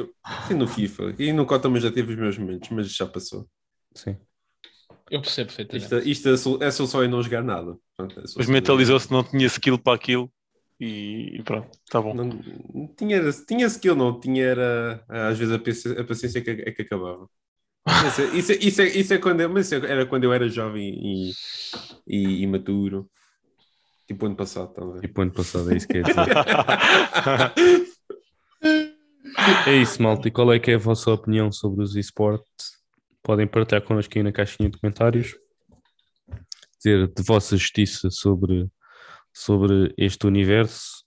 Speaker 4: Sim, no FIFA. E no COD também já tive os meus momentos, mas já passou.
Speaker 1: Sim.
Speaker 2: Eu percebo perfeitamente.
Speaker 4: Isto, isto é, só, é só só em não jogar nada. Pronto, é só-
Speaker 3: mentalizou-se não tinha skill para aquilo e, e pronto, está bom.
Speaker 4: Não, tinha, tinha skill, não. Tinha era, às vezes a paci- a paciência, que, é que acabava. Isso, é- isso, é- isso, é, isso é quando eu, mas isso era quando eu era jovem e, e imaturo. Tipo ano passado também.
Speaker 1: Tipo ano passado, é isso que é dizer. É isso, malta. E qual é que é a vossa opinião sobre os esportes? Podem partilhar connosco aí na caixinha de comentários. Dizer de vossa justiça sobre, sobre este universo.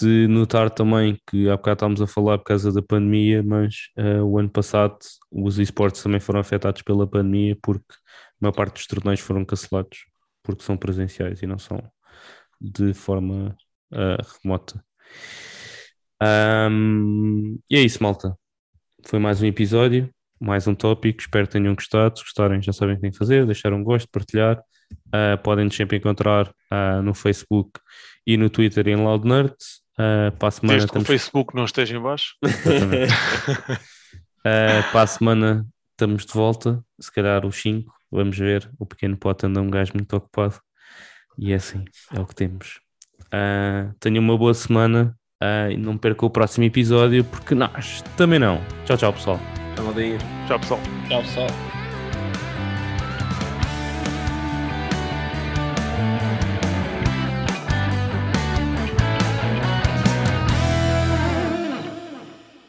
Speaker 1: De notar também que há bocado estávamos a falar por causa da pandemia, mas eh, o ano passado os esportes também foram afetados pela pandemia porque a maior parte dos torneios foram cancelados porque são presenciais e não são de forma eh, remota. Ahm, e é isso, malta. Foi mais um episódio, mais um tópico. Espero que tenham gostado. Se gostarem, já sabem o que têm que fazer. Deixar um gosto, partilhar. Ah, Podem-nos sempre encontrar ah, no Facebook e no Twitter em Loud Nerds. Ah, para a semana
Speaker 3: Desde que o Facebook não esteja em baixo.
Speaker 1: Uh, para a semana estamos de volta, se calhar os 5, vamos ver. O pequeno pote anda um gajo muito ocupado e é assim, é o que temos. Uh, tenham uma boa semana uh, e não percam o próximo episódio porque nós também não. Tchau, tchau, pessoal.
Speaker 4: Tchau.
Speaker 3: Tchau, pessoal.
Speaker 2: Tchau, pessoal.